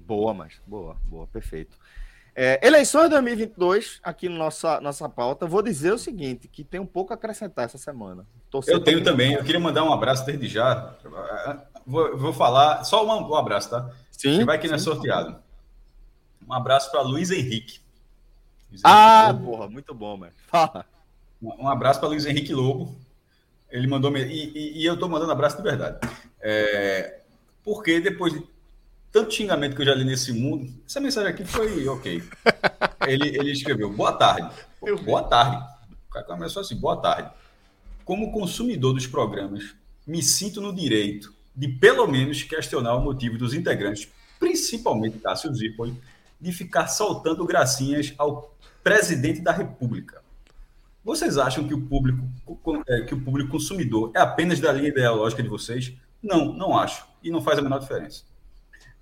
Speaker 1: Boa, mas boa, boa, perfeito. É, eleições 2022, aqui na nossa, nossa pauta. Vou dizer o seguinte: que tem um pouco a acrescentar essa semana. Torcer
Speaker 4: Eu tenho também. Eu queria mandar um abraço desde já. Vou, vou falar, só um, um abraço, tá?
Speaker 1: Sim.
Speaker 4: Que vai que não é sorteado. Um abraço para Luiz Henrique. Luiz
Speaker 1: Ah,
Speaker 4: Lobo.
Speaker 1: porra, muito bom, mano. Fala.
Speaker 4: Um abraço para Luiz Henrique Lobo. Ele mandou. E, e- e eu tô mandando abraço de verdade. É, porque depois de tanto xingamento que eu já li nesse mundo, essa mensagem aqui foi ok. Ele, ele escreveu: Boa tarde. Boa tarde. O cara começou assim: Boa tarde. Como consumidor dos programas, me sinto no direito de, pelo menos, questionar o motivo dos integrantes, principalmente Cássio Zirpoli, de ficar soltando gracinhas ao presidente da República. Vocês acham que o público, é, que o público consumidor é apenas da linha ideológica de vocês? Não, não acho. E não faz a menor diferença.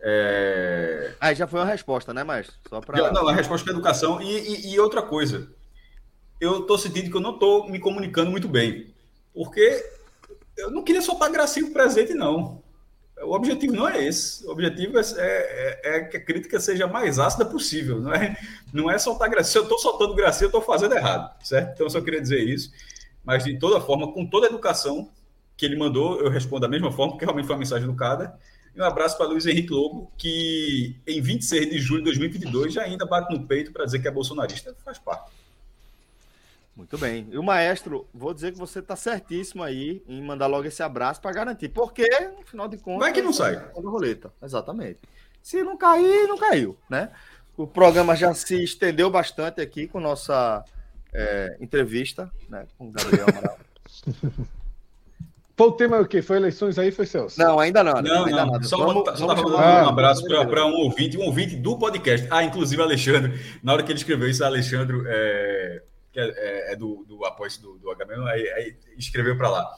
Speaker 4: É,
Speaker 1: Aí já foi uma resposta, né, mas Só
Speaker 4: já- Não, a resposta é educação. E, e- e outra coisa, eu tô sentindo que eu não tô me comunicando muito bem. Porque eu não queria soltar gracinha presente, não. O objetivo não é esse. O objetivo é, é- é que a crítica seja mais ácida possível. Não é, não é soltar gracinha. Se eu tô soltando gracinha, eu tô fazendo errado, certo? Então eu só queria dizer isso. Mas de toda forma, com toda a educação que ele mandou, eu respondo da mesma forma, porque realmente foi uma mensagem educada. E um abraço para Luiz Henrique Lobo, que em 26 de julho de 2022 já ainda bate no peito para dizer que é bolsonarista. Faz parte.
Speaker 1: Muito bem. E o maestro, vou dizer que você tá certíssimo aí em mandar logo esse abraço pra garantir. Porque, no final de contas.
Speaker 4: Vai que não sai.
Speaker 1: é roleta. Exatamente. Se não cair, não caiu, né? O programa já se estendeu bastante aqui com nossa é, entrevista, né? Com o Gabriel Amaral.
Speaker 3: Foi o tema o quê? Foi eleições aí, foi Celso?
Speaker 1: Não, ainda não.
Speaker 4: Não,
Speaker 1: ainda
Speaker 4: não.
Speaker 1: nada.
Speaker 4: Só,
Speaker 1: Vamos-
Speaker 4: tá- só
Speaker 1: vamos
Speaker 4: mandando um abraço para um ouvinte, um ouvinte do podcast. Ah, inclusive Alexandre. Na hora que ele escreveu isso, Alexandre, é, que é, é- é do, do apoio do, do Agamenon, aí, aí escreveu para lá.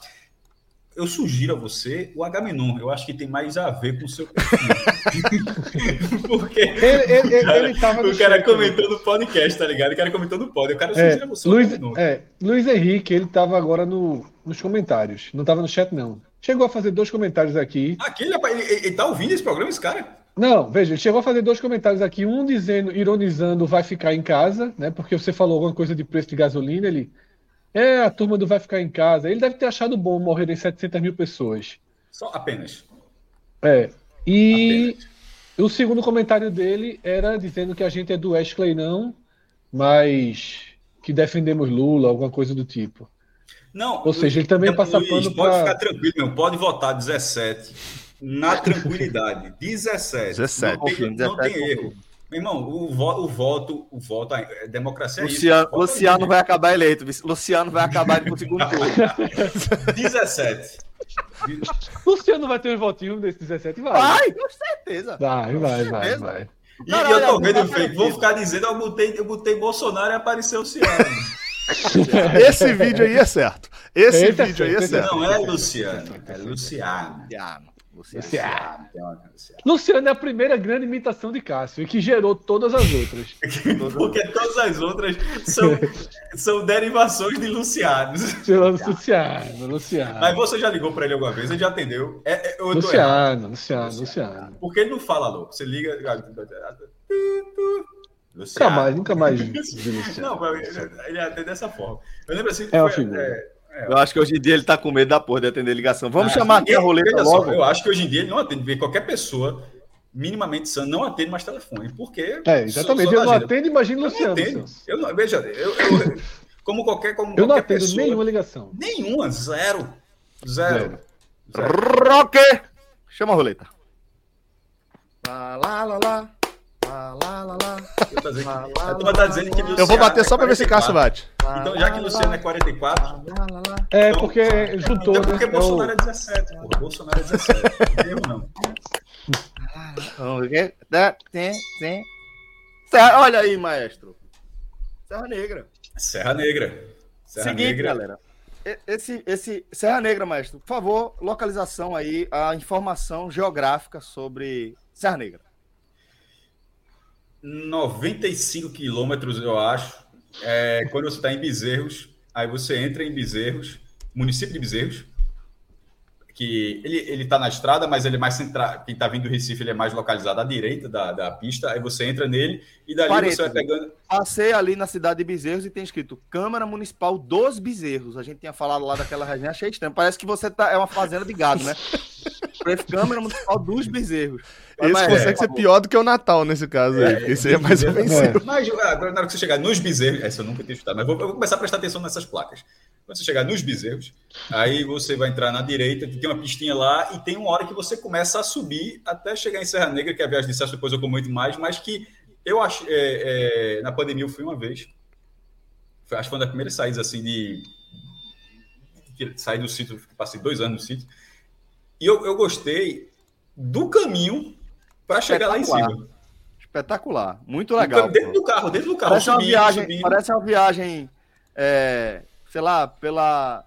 Speaker 4: Eu sugiro a você o Agamenon. Eu acho que tem mais a ver com o seu. Porque
Speaker 3: Ele, ele, ele, ele tava
Speaker 4: o cara
Speaker 3: chat,
Speaker 4: comentou no podcast, tá ligado? O cara comentou no pod. O cara
Speaker 3: É,
Speaker 4: sugiro a você o Agamenon.
Speaker 3: é, Luiz Henrique, ele tava agora no, nos comentários. Não tava no chat, não. Chegou a fazer dois comentários aqui.
Speaker 4: Aqui, ele, ele, ele tá ouvindo esse programa, esse cara?
Speaker 3: Não, veja, ele chegou a fazer dois comentários aqui. Um dizendo, ironizando, vai ficar em casa, né? Porque você falou alguma coisa de preço de gasolina. Ele, é, a turma do vai ficar em casa. Ele deve ter achado bom morrerem 700 mil pessoas.
Speaker 4: Só apenas.
Speaker 3: É. E
Speaker 4: Apenas.
Speaker 3: o segundo comentário dele era dizendo que a gente é do Wesley, não, mas que defendemos Lula, alguma coisa do tipo.
Speaker 4: Não,
Speaker 3: Ou seja, ele também passa
Speaker 4: Luiz,
Speaker 3: pano
Speaker 4: Pode
Speaker 3: pra-
Speaker 4: ficar tranquilo, meu. Pode votar 17 na tranquilidade. 17.
Speaker 2: 17.
Speaker 4: Não tem, não tem
Speaker 1: 17,
Speaker 4: erro. Meu irmão, o, vo- o voto, o voto, a democracia é
Speaker 1: Luciano,
Speaker 4: isso.
Speaker 1: Luciano vai acabar eleito. Luciano vai acabar pro segundo turno.
Speaker 4: 17.
Speaker 3: Luciano vai ter uns votinhos desses 17, vai.
Speaker 1: Vai, com certeza.
Speaker 3: Vai, vai, vai, vai.
Speaker 4: E
Speaker 1: Caralho,
Speaker 4: eu tô vendo o fake. Vou ficar dizendo, eu botei, eu botei Bolsonaro e apareceu o Luciano.
Speaker 2: Esse vídeo aí é certo. Esse
Speaker 3: é
Speaker 2: vídeo aí é
Speaker 3: certo.
Speaker 4: Não é Luciano, é Luciano.
Speaker 1: Luciano. Luciano.
Speaker 3: Luciano.
Speaker 4: Luciano.
Speaker 3: Luciano é a primeira grande imitação de Cássio e que gerou todas as outras.
Speaker 4: Porque todas as outras são, são derivações de.
Speaker 3: Luciano, Luciano, Luciano.
Speaker 4: Mas você já ligou para ele alguma vez? Ele já atendeu? É, é, eu errado.
Speaker 3: Luciano, Luciano, Luciano.
Speaker 4: Porque ele não fala louco. Você liga. Luciano.
Speaker 3: Nunca mais, nunca mais vi Luciano.
Speaker 4: Não, ele, atende dessa forma. Eu lembro assim.
Speaker 3: É
Speaker 4: foi-
Speaker 3: figura.
Speaker 4: é,
Speaker 1: Eu acho que hoje em dia ele tá com medo da porra de atender ligação. Vamos
Speaker 4: ah,
Speaker 1: chamar aqui a roleta
Speaker 4: veja só,
Speaker 1: logo.
Speaker 4: eu acho que hoje em dia ele não atende. Porque qualquer pessoa minimamente sã não atende mais telefone. Porque.
Speaker 3: É, exatamente.
Speaker 4: sou-
Speaker 3: Eu não atendo, imagina
Speaker 4: Eu não
Speaker 3: Luciano.
Speaker 4: atendo. Eu não, veja, eu, eu- como qualquer. Como
Speaker 3: Eu não
Speaker 4: qualquer
Speaker 3: atendo
Speaker 4: pessoa,
Speaker 3: nenhuma ligação.
Speaker 4: Nenhuma, zero. Zero.
Speaker 3: Zero.
Speaker 1: Rock! Chama a roleta. Lá, lá, lá, lá. Lá, lá, lá, lá.
Speaker 4: Eu tá
Speaker 2: Eu vou bater só pra ver se Cássio
Speaker 4: 44.
Speaker 2: bate.
Speaker 4: Então, já que Luciano é 44,
Speaker 1: Lá, lá, lá.
Speaker 3: É,
Speaker 4: Então-
Speaker 3: porque juntou,
Speaker 4: então
Speaker 3: né?
Speaker 4: porque
Speaker 3: É o-
Speaker 4: Bolsonaro é 17, porra. Bolsonaro é 17. Não tem erro, não.
Speaker 1: Vamos ver. Tem. Serra- Olha aí, maestro. Serra Negra.
Speaker 4: Serra Negra. Serra
Speaker 1: Seguinte,
Speaker 4: Negra.
Speaker 1: galera. Esse, esse Serra Negra, maestro, por favor, localização aí, a informação geográfica sobre Serra Negra.
Speaker 4: 95 quilômetros, eu acho. É, quando você está em Bezerros, aí você entra em Bezerros, município de Bezerros, que ele, ele tá na estrada, mas ele é mais central. Quem está vindo do Recife, ele é mais localizado à direita da, da pista. Aí você entra nele e dali você vai pegando.
Speaker 1: Passei ali na cidade de Bezerros e tem escrito Câmara Municipal dos Bezerros. A gente tinha falado lá daquela região, achei estranho. Parece que você tá, é uma fazenda de gado, né? Parece Câmara Municipal dos Bezerros.
Speaker 2: Esse
Speaker 1: Mas,
Speaker 2: consegue
Speaker 1: por
Speaker 2: ser
Speaker 1: favor.
Speaker 2: pior do que o Natal nesse caso aí, porque seria mais
Speaker 4: É.
Speaker 2: ofensivo.
Speaker 4: Mas ah, agora, na hora que você chegar nos bezerros, essa eu nunca tinha escutado, mas vou, eu vou começar a prestar atenção nessas placas. Quando você chegar nos bezerros, aí você vai entrar na direita, tem uma pistinha lá, e tem uma hora que você começa a subir até chegar em Serra Negra, que é a viagem de Celso, depois eu comento mais, mas que eu acho. é, é, na pandemia eu fui uma vez. Foi, acho que foi uma das primeiras saídas assim de. sair do sítio, passei dois anos no sítio. E eu, eu gostei do caminho para chegar lá em cima.
Speaker 1: Espetacular. Muito legal.
Speaker 4: Dentro
Speaker 1: pô.
Speaker 4: do carro, dentro do carro.
Speaker 1: Parece uma
Speaker 4: subindo,
Speaker 1: viagem,
Speaker 4: subindo.
Speaker 1: parece uma viagem, é, sei lá, pela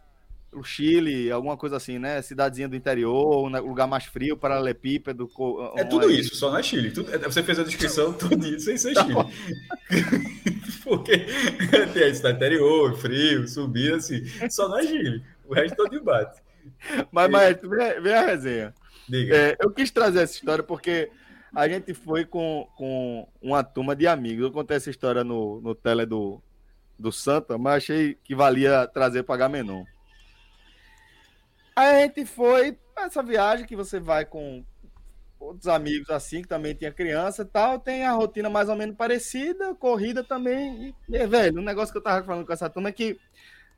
Speaker 1: pelo Chile, alguma coisa assim, né? Cidadezinha do interior, um lugar mais frio, paralelepípedo. co-
Speaker 4: É tudo isso, só não é Chile. Tudo- é- você fez a descrição tudo isso sem ser
Speaker 1: Tá
Speaker 4: Chile. Porque tem a cidade interior, frio, subir, assim. Só não é Chile. O resto todo bate.
Speaker 1: Mas, mas vem, a resenha.
Speaker 4: Diga.
Speaker 1: É, eu quis trazer essa história porque a gente foi com, com uma turma de amigos. Eu contei essa história no, no tele do, do Santa, mas achei que valia trazer para Gamenon. Aí a gente foi essa viagem que você vai com outros amigos assim, que também tinha criança e tal, tem a rotina mais ou menos parecida, corrida também. E, velho, um negócio que eu tava falando com essa turma é que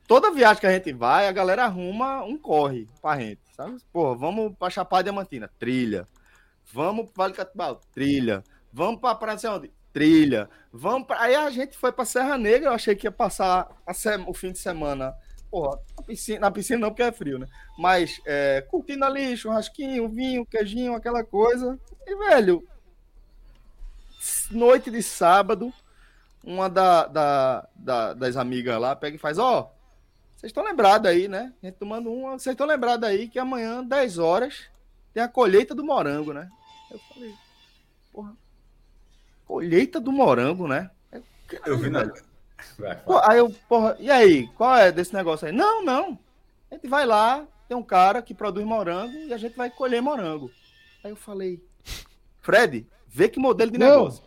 Speaker 1: toda viagem que a gente vai, a galera arruma um corre pra gente, sabe? Pô, vamos pra Chapada Diamantina, trilha. Vamos pro Vale Catibal, trilha. Vamos pra Praia de onde? Trilha. Vamos pra... Aí a gente foi pra Serra Negra, eu achei que ia passar o fim de semana, porra, na piscina, na piscina não, porque é frio, né? Mas é, curtindo ali, churrasquinho, vinho, queijinho, aquela coisa. E, velho, noite de sábado, uma da, da- da- das amigas lá pega e faz, ó, vocês estão lembrados aí, né? A gente tomando uma, vocês estão lembrados aí que amanhã, 10 horas, tem a colheita do morango, né? Eu falei, porra, colheita do morango, né?
Speaker 4: Eu vi na.
Speaker 1: Pô, aí eu, porra, e aí, qual é desse negócio aí? Não, não. A gente vai lá, tem um cara que produz morango e a gente vai colher morango. Aí eu falei, Fred, vê que modelo de
Speaker 3: Não,
Speaker 1: negócio.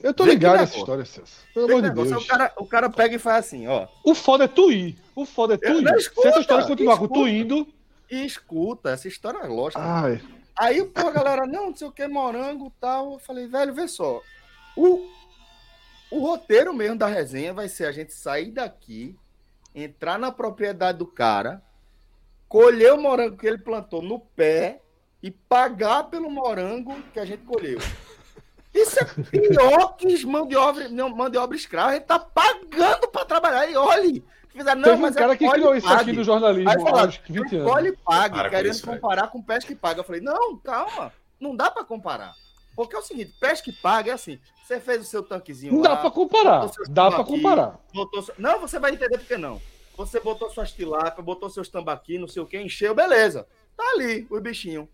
Speaker 3: Eu tô
Speaker 1: Vê
Speaker 3: ligado nessa história, Celso. Pelo amor de
Speaker 1: negócio.
Speaker 3: Deus.
Speaker 1: O, cara, o cara pega e faz assim, ó.
Speaker 3: O foda é tu ir. O foda é tu
Speaker 1: Eu-
Speaker 3: ir. Se essa história continuar com tu indo.
Speaker 1: E escuta, essa história é lógica.
Speaker 3: Ai.
Speaker 1: Aí, pô, a galera, não, não sei o que, morango tal. Eu falei, velho, vê só. O, o roteiro mesmo da resenha vai ser a gente sair daqui, entrar na propriedade do cara, colher o morango que ele plantou no pé e pagar pelo morango que a gente colheu. Isso é pior que mão de obra, mão de obra escrava. A gente tá pagando pra trabalhar. E olhe. Fizeram, não,
Speaker 3: Teve um
Speaker 1: mas é
Speaker 3: cara que criou isso aqui do
Speaker 1: Aí
Speaker 3: jornalismo há
Speaker 1: falaram,
Speaker 3: uns 20
Speaker 1: Colhe
Speaker 3: anos.
Speaker 1: e pague,
Speaker 4: Para com
Speaker 1: querendo
Speaker 4: isso, velho.
Speaker 1: comparar com pesca e paga. Eu falei, não, calma, não dá pra comparar. Porque é o seguinte, pesca e paga é assim, você fez o seu tanquezinho
Speaker 3: Não
Speaker 1: lá,
Speaker 3: dá pra comparar. Dá pra
Speaker 1: tambaqui,
Speaker 3: comparar.
Speaker 1: botou Não, você vai entender por que não. Você botou suas tilápias, botou seus tambaqui, não sei o que, encheu, beleza. Tá ali, o bichinho.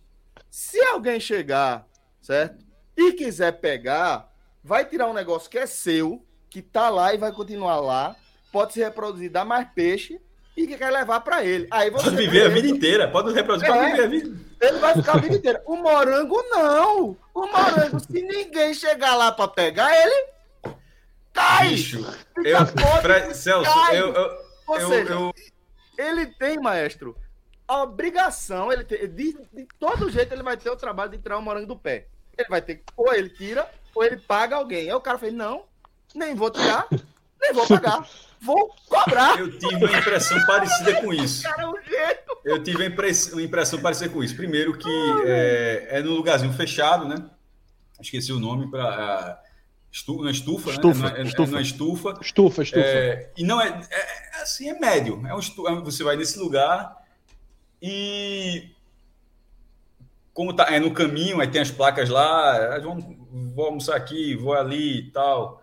Speaker 1: Se alguém chegar, certo? E quiser pegar, vai tirar um negócio que é seu, que tá lá e vai continuar lá, pode se reproduzir, dar mais peixe e que quer levar pra ele. Aí você
Speaker 4: Pode viver a vida inteira. Pode reproduzir, pode
Speaker 1: É.
Speaker 4: viver a vida.
Speaker 1: Ele vai ficar a vida inteira. O morango não. O morango, se ninguém chegar lá pra pegar ele, cai.
Speaker 4: Bicho, eu, Fred- Celso,
Speaker 1: cai.
Speaker 4: eu, eu,
Speaker 1: Ou
Speaker 4: eu,
Speaker 1: seja,
Speaker 4: eu-
Speaker 1: ele tem, maestro, a obrigação, ele tem, de, de todo jeito ele vai ter o trabalho de tirar o morango do pé. Ele vai ter que, ou ele tira, ou ele paga alguém. Aí o cara fez, não, nem vou tirar, nem vou pagar. Vou cobrar.
Speaker 4: eu tive uma impressão parecida com isso.
Speaker 1: É.
Speaker 4: Eu tive uma impress- uma impressão parecida com isso. Primeiro que é, é num lugarzinho fechado, né? Esqueci o nome para Estu, na estufa,
Speaker 2: Estufa,
Speaker 4: né? É, é-
Speaker 2: estufa.
Speaker 4: é na estufa.
Speaker 3: Estufa, estufa.
Speaker 4: É, e não é, é- é assim, é médio. É um estu- é- você vai nesse lugar e como tá, é no caminho, aí tem as placas lá, vamos, vou almoçar aqui, vou ali e tal.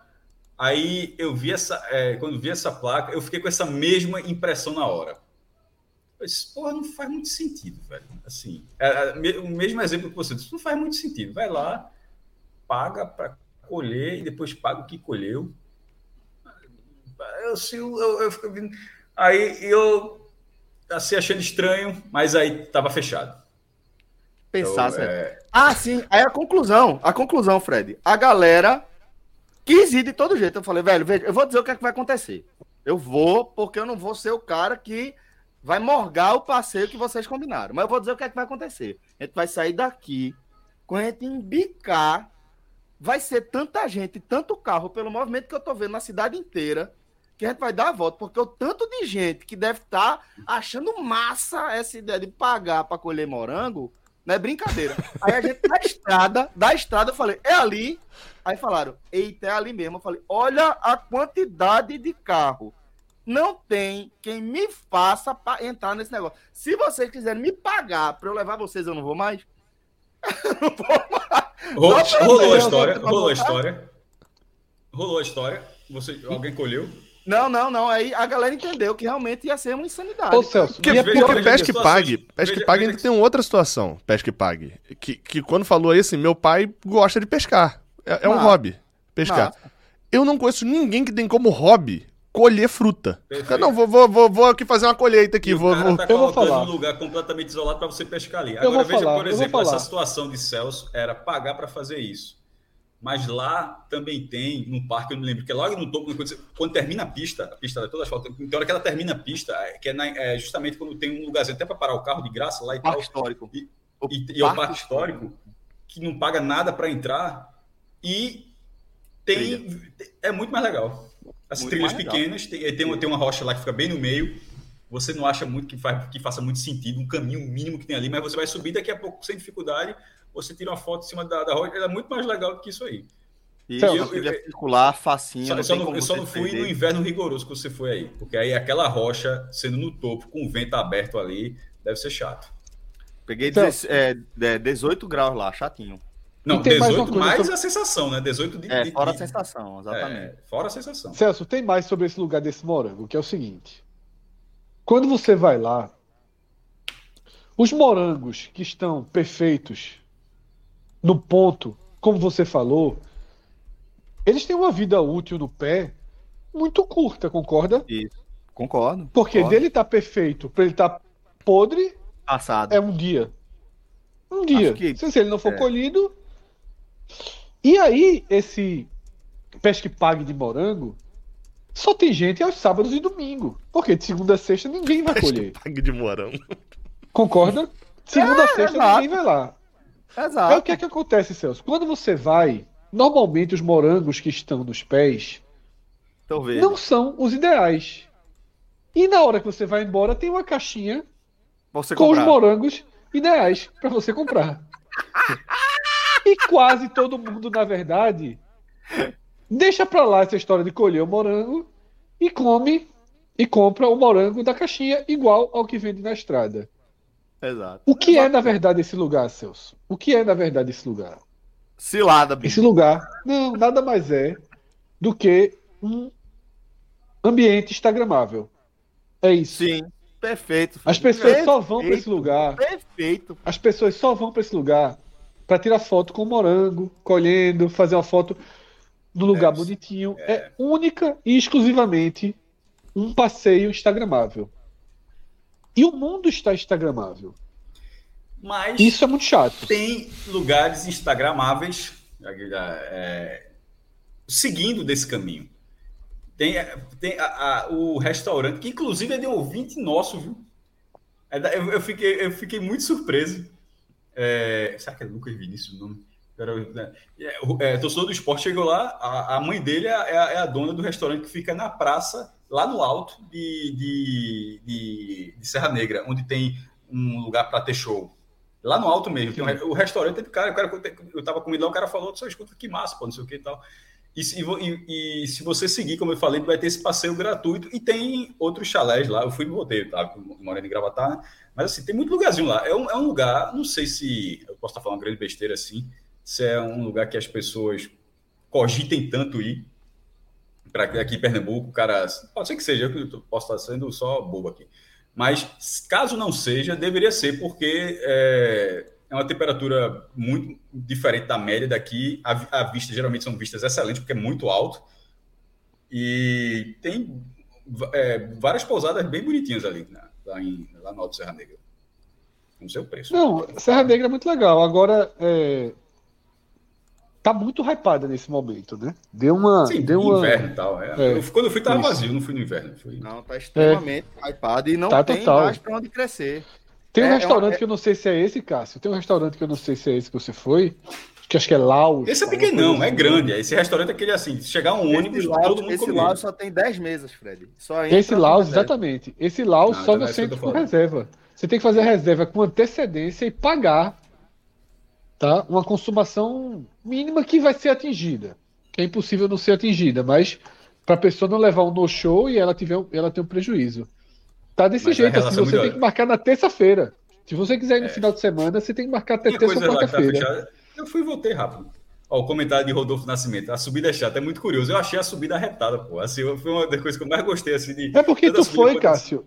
Speaker 4: Aí eu vi essa, é, quando vi essa placa, eu fiquei com essa mesma impressão na hora. Eu disse, porra, não faz muito sentido, velho. Assim, é, é, o mesmo exemplo que você disse, não faz muito sentido. Vai lá, paga para colher e depois paga o que colheu. Eu, assim, eu, eu, eu fico vendo- Aí eu assim, achando estranho, mas aí tava fechado.
Speaker 1: Pensar,
Speaker 4: Então,
Speaker 1: certo?
Speaker 4: é,
Speaker 1: Ah, sim. Aí a conclusão, a conclusão, Fred. A galera quis ir de todo jeito. Eu falei, velho, veja, eu vou dizer o que é que vai acontecer. Eu vou, porque eu não vou ser o cara que vai morgar o passeio que vocês combinaram. Mas eu vou dizer o que é que vai acontecer. A gente vai sair daqui, quando a gente embicar, vai ser tanta gente, tanto carro, pelo movimento que eu tô vendo na cidade inteira, que a gente vai dar a volta. Porque o tanto de gente que deve estar achando massa essa ideia de pagar para colher morango, não é brincadeira. Aí a gente da estrada, da estrada, eu falei, é ali. Aí falaram, eita, é ali mesmo. Eu falei, olha a quantidade de carro. Não tem quem me faça para entrar nesse negócio. Se vocês quiserem me pagar para eu levar vocês, eu não vou mais. Eu não vou mais.
Speaker 4: Rolou, rolou a história, rolou a história. Rolou a história. Você, alguém colheu?
Speaker 1: Não, não, não. Aí a galera entendeu que realmente ia ser uma insanidade.
Speaker 3: Ô, Celso,
Speaker 2: Porque,
Speaker 3: e é
Speaker 4: veja-
Speaker 2: porque
Speaker 4: veja
Speaker 2: pesca e pague. Pesca
Speaker 4: veja-
Speaker 2: e pague
Speaker 4: veja
Speaker 2: ainda tem outra situação. Pesca e pague. Que, que quando falou assim, meu pai gosta de pescar. É, é um
Speaker 1: Massa.
Speaker 2: hobby. Pescar. Eu não conheço ninguém que tem como hobby colher fruta.
Speaker 4: Perfeito.
Speaker 2: Eu não, vou, vou, vou, vou aqui fazer uma colheita aqui.
Speaker 4: E
Speaker 2: Vou, vou-
Speaker 4: tá
Speaker 3: Eu vou
Speaker 4: colocando
Speaker 3: falar.
Speaker 4: um lugar completamente isolado para você pescar ali.
Speaker 3: Eu
Speaker 4: Agora
Speaker 3: vou
Speaker 4: veja,
Speaker 3: falar,
Speaker 4: por exemplo, essa situação de Celso era pagar para fazer isso. Mas lá também tem, num parque, eu não lembro, que é logo no topo, quando, você- quando termina a pista, a pista é toda asfaltada, tem hora que ela termina a pista, é- que é, na- é justamente quando tem um lugarzinho até para parar o carro de graça lá e tal.
Speaker 1: Parque histórico.
Speaker 4: E,
Speaker 1: O
Speaker 4: e, e é o parque histórico, que não paga nada para entrar e tem é muito mais legal. As
Speaker 1: Muito
Speaker 4: trilhas
Speaker 1: mais legal.
Speaker 4: pequenas, tem, tem, uma, tem uma rocha lá que fica bem no meio. Você não acha muito que, faz, que faça muito sentido, um caminho mínimo que tem ali, mas você vai subir daqui a pouco sem dificuldade. Você tira uma foto em cima da, da rocha, é muito mais legal do que isso aí.
Speaker 1: E
Speaker 3: Celso,
Speaker 1: eu, circular facinho.
Speaker 4: Só,
Speaker 1: não
Speaker 4: só
Speaker 1: como
Speaker 4: eu só
Speaker 1: você
Speaker 4: não fui no inverno rigoroso que você foi aí, porque aí aquela rocha sendo no topo, com o vento aberto ali, deve ser chato.
Speaker 1: Peguei. 16 é, é, 18 graus lá, chatinho.
Speaker 4: Não,
Speaker 3: tem mais
Speaker 4: 18
Speaker 3: uma
Speaker 4: mais,
Speaker 3: coisa
Speaker 4: a sensação, né? 18 de.
Speaker 1: É,
Speaker 4: de-
Speaker 1: fora a sensação, exatamente.
Speaker 4: é, fora a sensação.
Speaker 3: Celso, tem mais sobre esse lugar desse morango, que é o seguinte. Quando você vai lá, os morangos que estão perfeitos no ponto, como você falou, eles têm uma vida útil no pé muito curta, concorda?
Speaker 1: Concordo.
Speaker 3: Porque
Speaker 1: concordo.
Speaker 3: dele estar perfeito para ele estar podre
Speaker 1: Passado.
Speaker 3: é um dia. Um dia.
Speaker 1: Que-
Speaker 3: Se ele não for
Speaker 1: é.
Speaker 3: colhido. E aí, esse pesque pague de morango só tem gente aos sábados e domingo. Porque de segunda a sexta ninguém vai colher.
Speaker 2: pague de morango.
Speaker 3: Concorda? Segunda a sexta
Speaker 1: exato.
Speaker 3: ninguém vai lá.
Speaker 1: Exato.
Speaker 3: Aí o que é que acontece, Celso? Quando você vai, normalmente os morangos que estão nos pés não são os ideais. E na hora que você vai embora, tem uma caixinha
Speaker 1: Você
Speaker 3: com
Speaker 1: comprar.
Speaker 3: os morangos ideais para você comprar. e quase todo mundo, na verdade, deixa para lá essa história de colher o morango e come e compra o morango da caixinha igual ao que vende na estrada.
Speaker 1: Exato.
Speaker 3: O que é, na verdade, esse lugar, Celso? O que é, na verdade, esse lugar?
Speaker 1: Cilada, bicho.
Speaker 3: Esse lugar, não, nada mais é do que um ambiente instagramável. É isso.
Speaker 1: Sim. Perfeito.
Speaker 3: As pessoas só vão para esse lugar
Speaker 1: Perfeito.
Speaker 3: As pessoas só vão para esse lugar para tirar foto com morango, colhendo, fazer uma foto no lugar
Speaker 4: É,
Speaker 3: bonitinho. É. única e exclusivamente um passeio instagramável. E o mundo está instagramável.
Speaker 4: Mas
Speaker 3: Isso é muito chato.
Speaker 4: tem lugares instagramáveis é, seguindo desse caminho. Tem, tem a- a- o restaurante, que inclusive é de ouvinte nosso, viu? É eu, eu fiquei, eu fiquei muito surpreso. É, será que é Lucas Vinícius o nome? Né? É, é, torcedor do esporte chegou lá, a, a mãe dele é, a- é é a dona do restaurante que fica na praça, lá no alto de, de, de- de Serra Negra, onde tem um lugar para ter show. Lá no alto mesmo. Um o restaurante, cara, o cara, eu tava comendo lá, o cara falou, só escuta que massa, pô, não sei o que e tal. E se, e, e se, você seguir, como eu falei, vai ter esse passeio gratuito e tem outros chalés lá. Eu fui no roteiro, tá? Morando em Gravatar? Mas assim, tem muito lugarzinho lá. É um, é um lugar, não sei se eu posso estar falando uma grande besteira assim, se é um lugar que as pessoas cogitem tanto ir. Para aqui em Pernambuco, cara, pode ser que seja, eu posso estar sendo só bobo aqui. Mas caso não seja, deveria ser, porque é, é uma temperatura muito diferente da média daqui. A, a, vista geralmente são vistas excelentes, porque é muito alto. E tem é, várias pousadas bem bonitinhas ali, né? Lá, em, lá no Alto Serra Negra. Não sei o preço.
Speaker 3: Não, Serra Negra é muito legal. Agora, é, tá muito hypada nesse momento, né? Deu uma.
Speaker 4: Sim,
Speaker 3: deu uma...
Speaker 4: inverno e tal. É. É, eu, quando eu fui, tava isso. vazio, não fui no inverno. Fui...
Speaker 1: Não, tá extremamente é. hypado e não
Speaker 3: tá
Speaker 1: tem
Speaker 3: total.
Speaker 1: mais pra onde crescer.
Speaker 3: Tem um é, é restaurante uma... que eu não sei se é esse, Cássio. Tem um restaurante que eu não sei se é esse que você foi. Que acho que é Laos.
Speaker 4: Esse é pequenão, é grande. Esse restaurante é aquele assim, se chegar um ônibus,
Speaker 1: Laos,
Speaker 4: todo mundo
Speaker 1: Esse Laos só tem 10 mesas, Fred. Só
Speaker 3: esse Laos, exatamente. Esse Laos não, só então você entra com reserva. Você tem que fazer a reserva com antecedência e pagar tá? uma consumação mínima que vai ser atingida. Que é impossível não ser atingida, mas para a pessoa não levar um no-show e ela, tiver, ela ter um prejuízo. Tá desse mas jeito, assim, você tem que marcar na terça-feira. Se você quiser ir no é. final de semana, você tem que marcar até terça ou tá quarta-feira.
Speaker 4: Eu fui e voltei rápido. Ó, o comentário de Rodolfo Nascimento. A subida é chata, é muito curioso. Eu achei a subida arretada, pô. Assim, foi uma das coisas que eu mais gostei, assim, de...
Speaker 3: É porque tu foi, Cássio.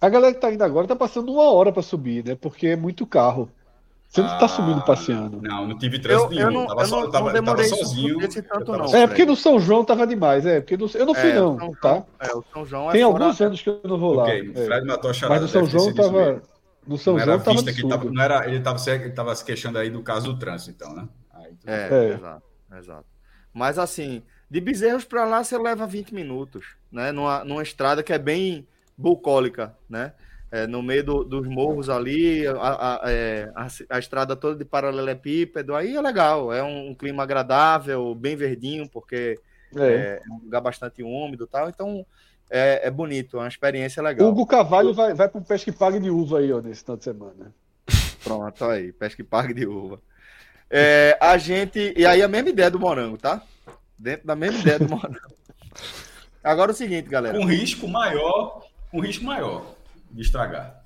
Speaker 3: A galera que tá indo agora tá passando uma hora para subir, né? Porque é muito carro. Você não tá ah, subindo passeando.
Speaker 4: Não, não tive trânsito nenhum. Eu não, tava, eu não, tava, não tava sozinho.
Speaker 3: Tanto, não, é, porque no São João tava demais. É, porque no, eu não fui, é, não, São tá?
Speaker 1: É, o São João
Speaker 3: é Tem alguns fora... anos que eu não vou lá. Okay, é. Fred matou a charada, Mas no São João tava. No São não João tava, que
Speaker 4: tava, não era Ele tava, ele tava se queixando aí do caso do trânsito, então, né?
Speaker 1: Aí, é, é, exato, exato. Mas assim, de Bezerros para lá você leva 20 minutos, né? Numa, numa estrada que é bem bucólica, né? é, no meio do, dos morros ali, a, a, é, a, a, estrada toda de paralelepípedo, aí é legal, é um, um clima agradável, bem verdinho, porque é. é, um lugar bastante úmido e tal, então é, é bonito, é uma experiência legal.
Speaker 3: Hugo Cavalho vai, vai para o pesque pague de uva aí, ó, nesse final de semana.
Speaker 1: Pronto, aí, pesque pague de uva. É, a gente, e aí a mesma ideia do morango, tá? Dentro da mesma ideia do morango. Agora é o seguinte, galera.
Speaker 4: Com risco maior, com risco maior de estragar.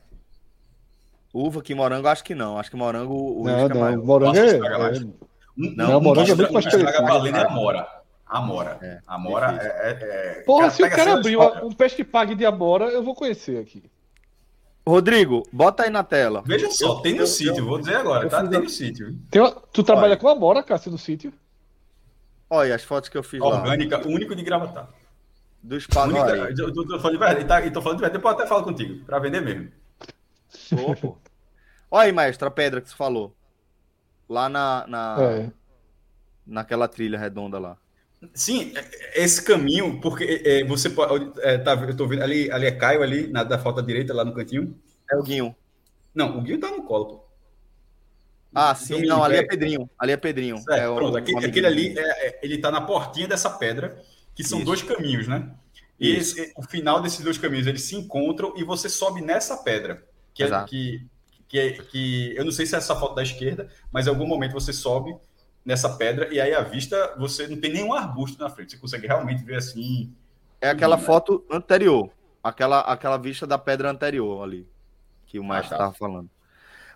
Speaker 1: Uva que morango, acho que não. Acho que morango o
Speaker 3: não, não, mais. Morango é, é...
Speaker 4: Não, não, morango é muito mais estraga valendo é a mora. Amora. É, Amora é, é, é,
Speaker 3: Porra, se o cara abrir um que pague de Amora, eu vou conhecer aqui.
Speaker 1: Rodrigo, bota aí na tela.
Speaker 4: Veja só, eu, tem no eu, sítio, eu, vou dizer agora, tá? Tem no sítio.
Speaker 3: tu trabalha Olha. com Amora, Cássio, no sítio?
Speaker 1: Olha as fotos que eu fiz
Speaker 4: Orgânica, lá. único de gravatar.
Speaker 1: Do espaço.
Speaker 4: Eu tô, tô, falando de verdade, tá, tô falando de verdade, depois eu até falo contigo, para vender mesmo.
Speaker 1: Oh, Olha aí, maestro, a pedra que você falou. Lá na. na é. Naquela trilha redonda lá.
Speaker 4: Sim, é, esse caminho, porque é, você pode. É, tá, eu tô vendo ali, ali é Caio, ali, na, da falta direita, lá no cantinho.
Speaker 1: É o Guinho.
Speaker 4: Não, o Guinho tá no colo, pô.
Speaker 1: Ah, sim, não, ali é Pedrinho. Ali é Pedrinho.
Speaker 4: É, pronto, aquele, aquele ali, é, ele tá na portinha dessa pedra que são Isso. dois caminhos, né? E esse, o final desses dois caminhos eles se encontram e você sobe nessa pedra, que é é que, que, é, que eu não sei se é essa foto da esquerda, mas em algum momento você sobe nessa pedra e aí a vista você não tem nenhum arbusto na frente, você consegue realmente ver assim.
Speaker 1: É aquela né? foto anterior, aquela aquela vista da pedra anterior ali que o Maestro estava ah, tá. falando.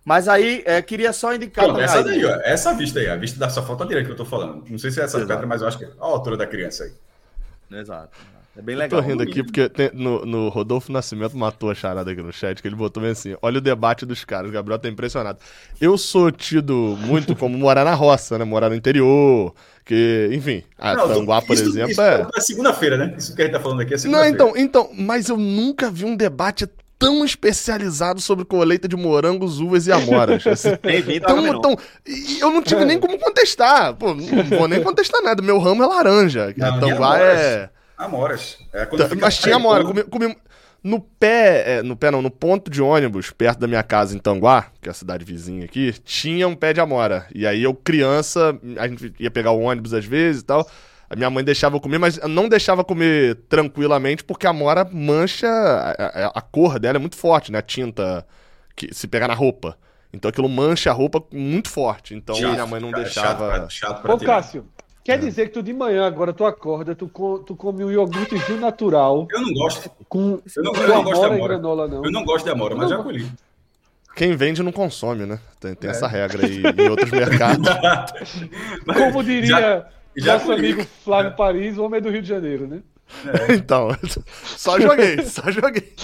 Speaker 1: Mas aí, é, queria só indicar.
Speaker 4: Pronto, essa daí, ó, essa vista aí, a vista dessa foto direita que eu tô falando. Não sei se é essa Exato. pedra, mas eu acho que é a altura da criança aí.
Speaker 1: Exato. É bem legal.
Speaker 2: Eu tô rindo aqui porque tem, no, no, Rodolfo Nascimento matou a charada aqui no chat, que ele botou bem assim: olha o debate dos caras. O Gabriel tá impressionado. Eu sou tido muito como morar na roça, né? Morar no interior. Que, enfim, a não, Tanguá, por isso, exemplo, isso é.
Speaker 4: É segunda-feira, né? Isso que a gente tá falando aqui é
Speaker 2: Não, então, então, mas eu nunca vi um debate tão especializado sobre colheita de morangos, uvas e amoras. Assim, tão, tão, e eu não tive nem como contestar. Pô, não vou nem contestar nada. Meu ramo é laranja. Não, a Tanguá é.
Speaker 4: Amoras.
Speaker 2: É Mas tinha amora. Comi, comi, no pé, é, no pé não, no ponto de ônibus, perto da minha casa em Tanguá, que é a cidade vizinha aqui, tinha um pé de amora. E aí eu, criança, a gente ia pegar o ônibus às vezes e tal. A minha mãe deixava eu comer, mas não deixava comer tranquilamente, porque a mora mancha. A, a, cor dela é muito forte, né? A tinta que se pegar na roupa. Então aquilo mancha a roupa muito forte. Então chato, minha mãe não cara, deixava.
Speaker 3: Chato, chato pra Ô, Cássio, Quer dizer que tu de manhã agora tu acorda, tu, co- tu come um iogurtezinho natural
Speaker 4: Eu não gosto.
Speaker 3: com,
Speaker 4: Eu não-
Speaker 3: com
Speaker 4: eu não gosto de
Speaker 3: amora granola, não.
Speaker 4: Eu não gosto de amora, mas
Speaker 3: Não,
Speaker 4: já colhi.
Speaker 2: Quem vende não consome, né? Tem, tem essa regra aí em outros mercados.
Speaker 4: Mas
Speaker 3: Como diria
Speaker 4: já- já
Speaker 3: nosso
Speaker 4: colhi.
Speaker 3: amigo Flávio Paris, o homem do Rio de Janeiro, né?
Speaker 2: Então, só joguei, só joguei.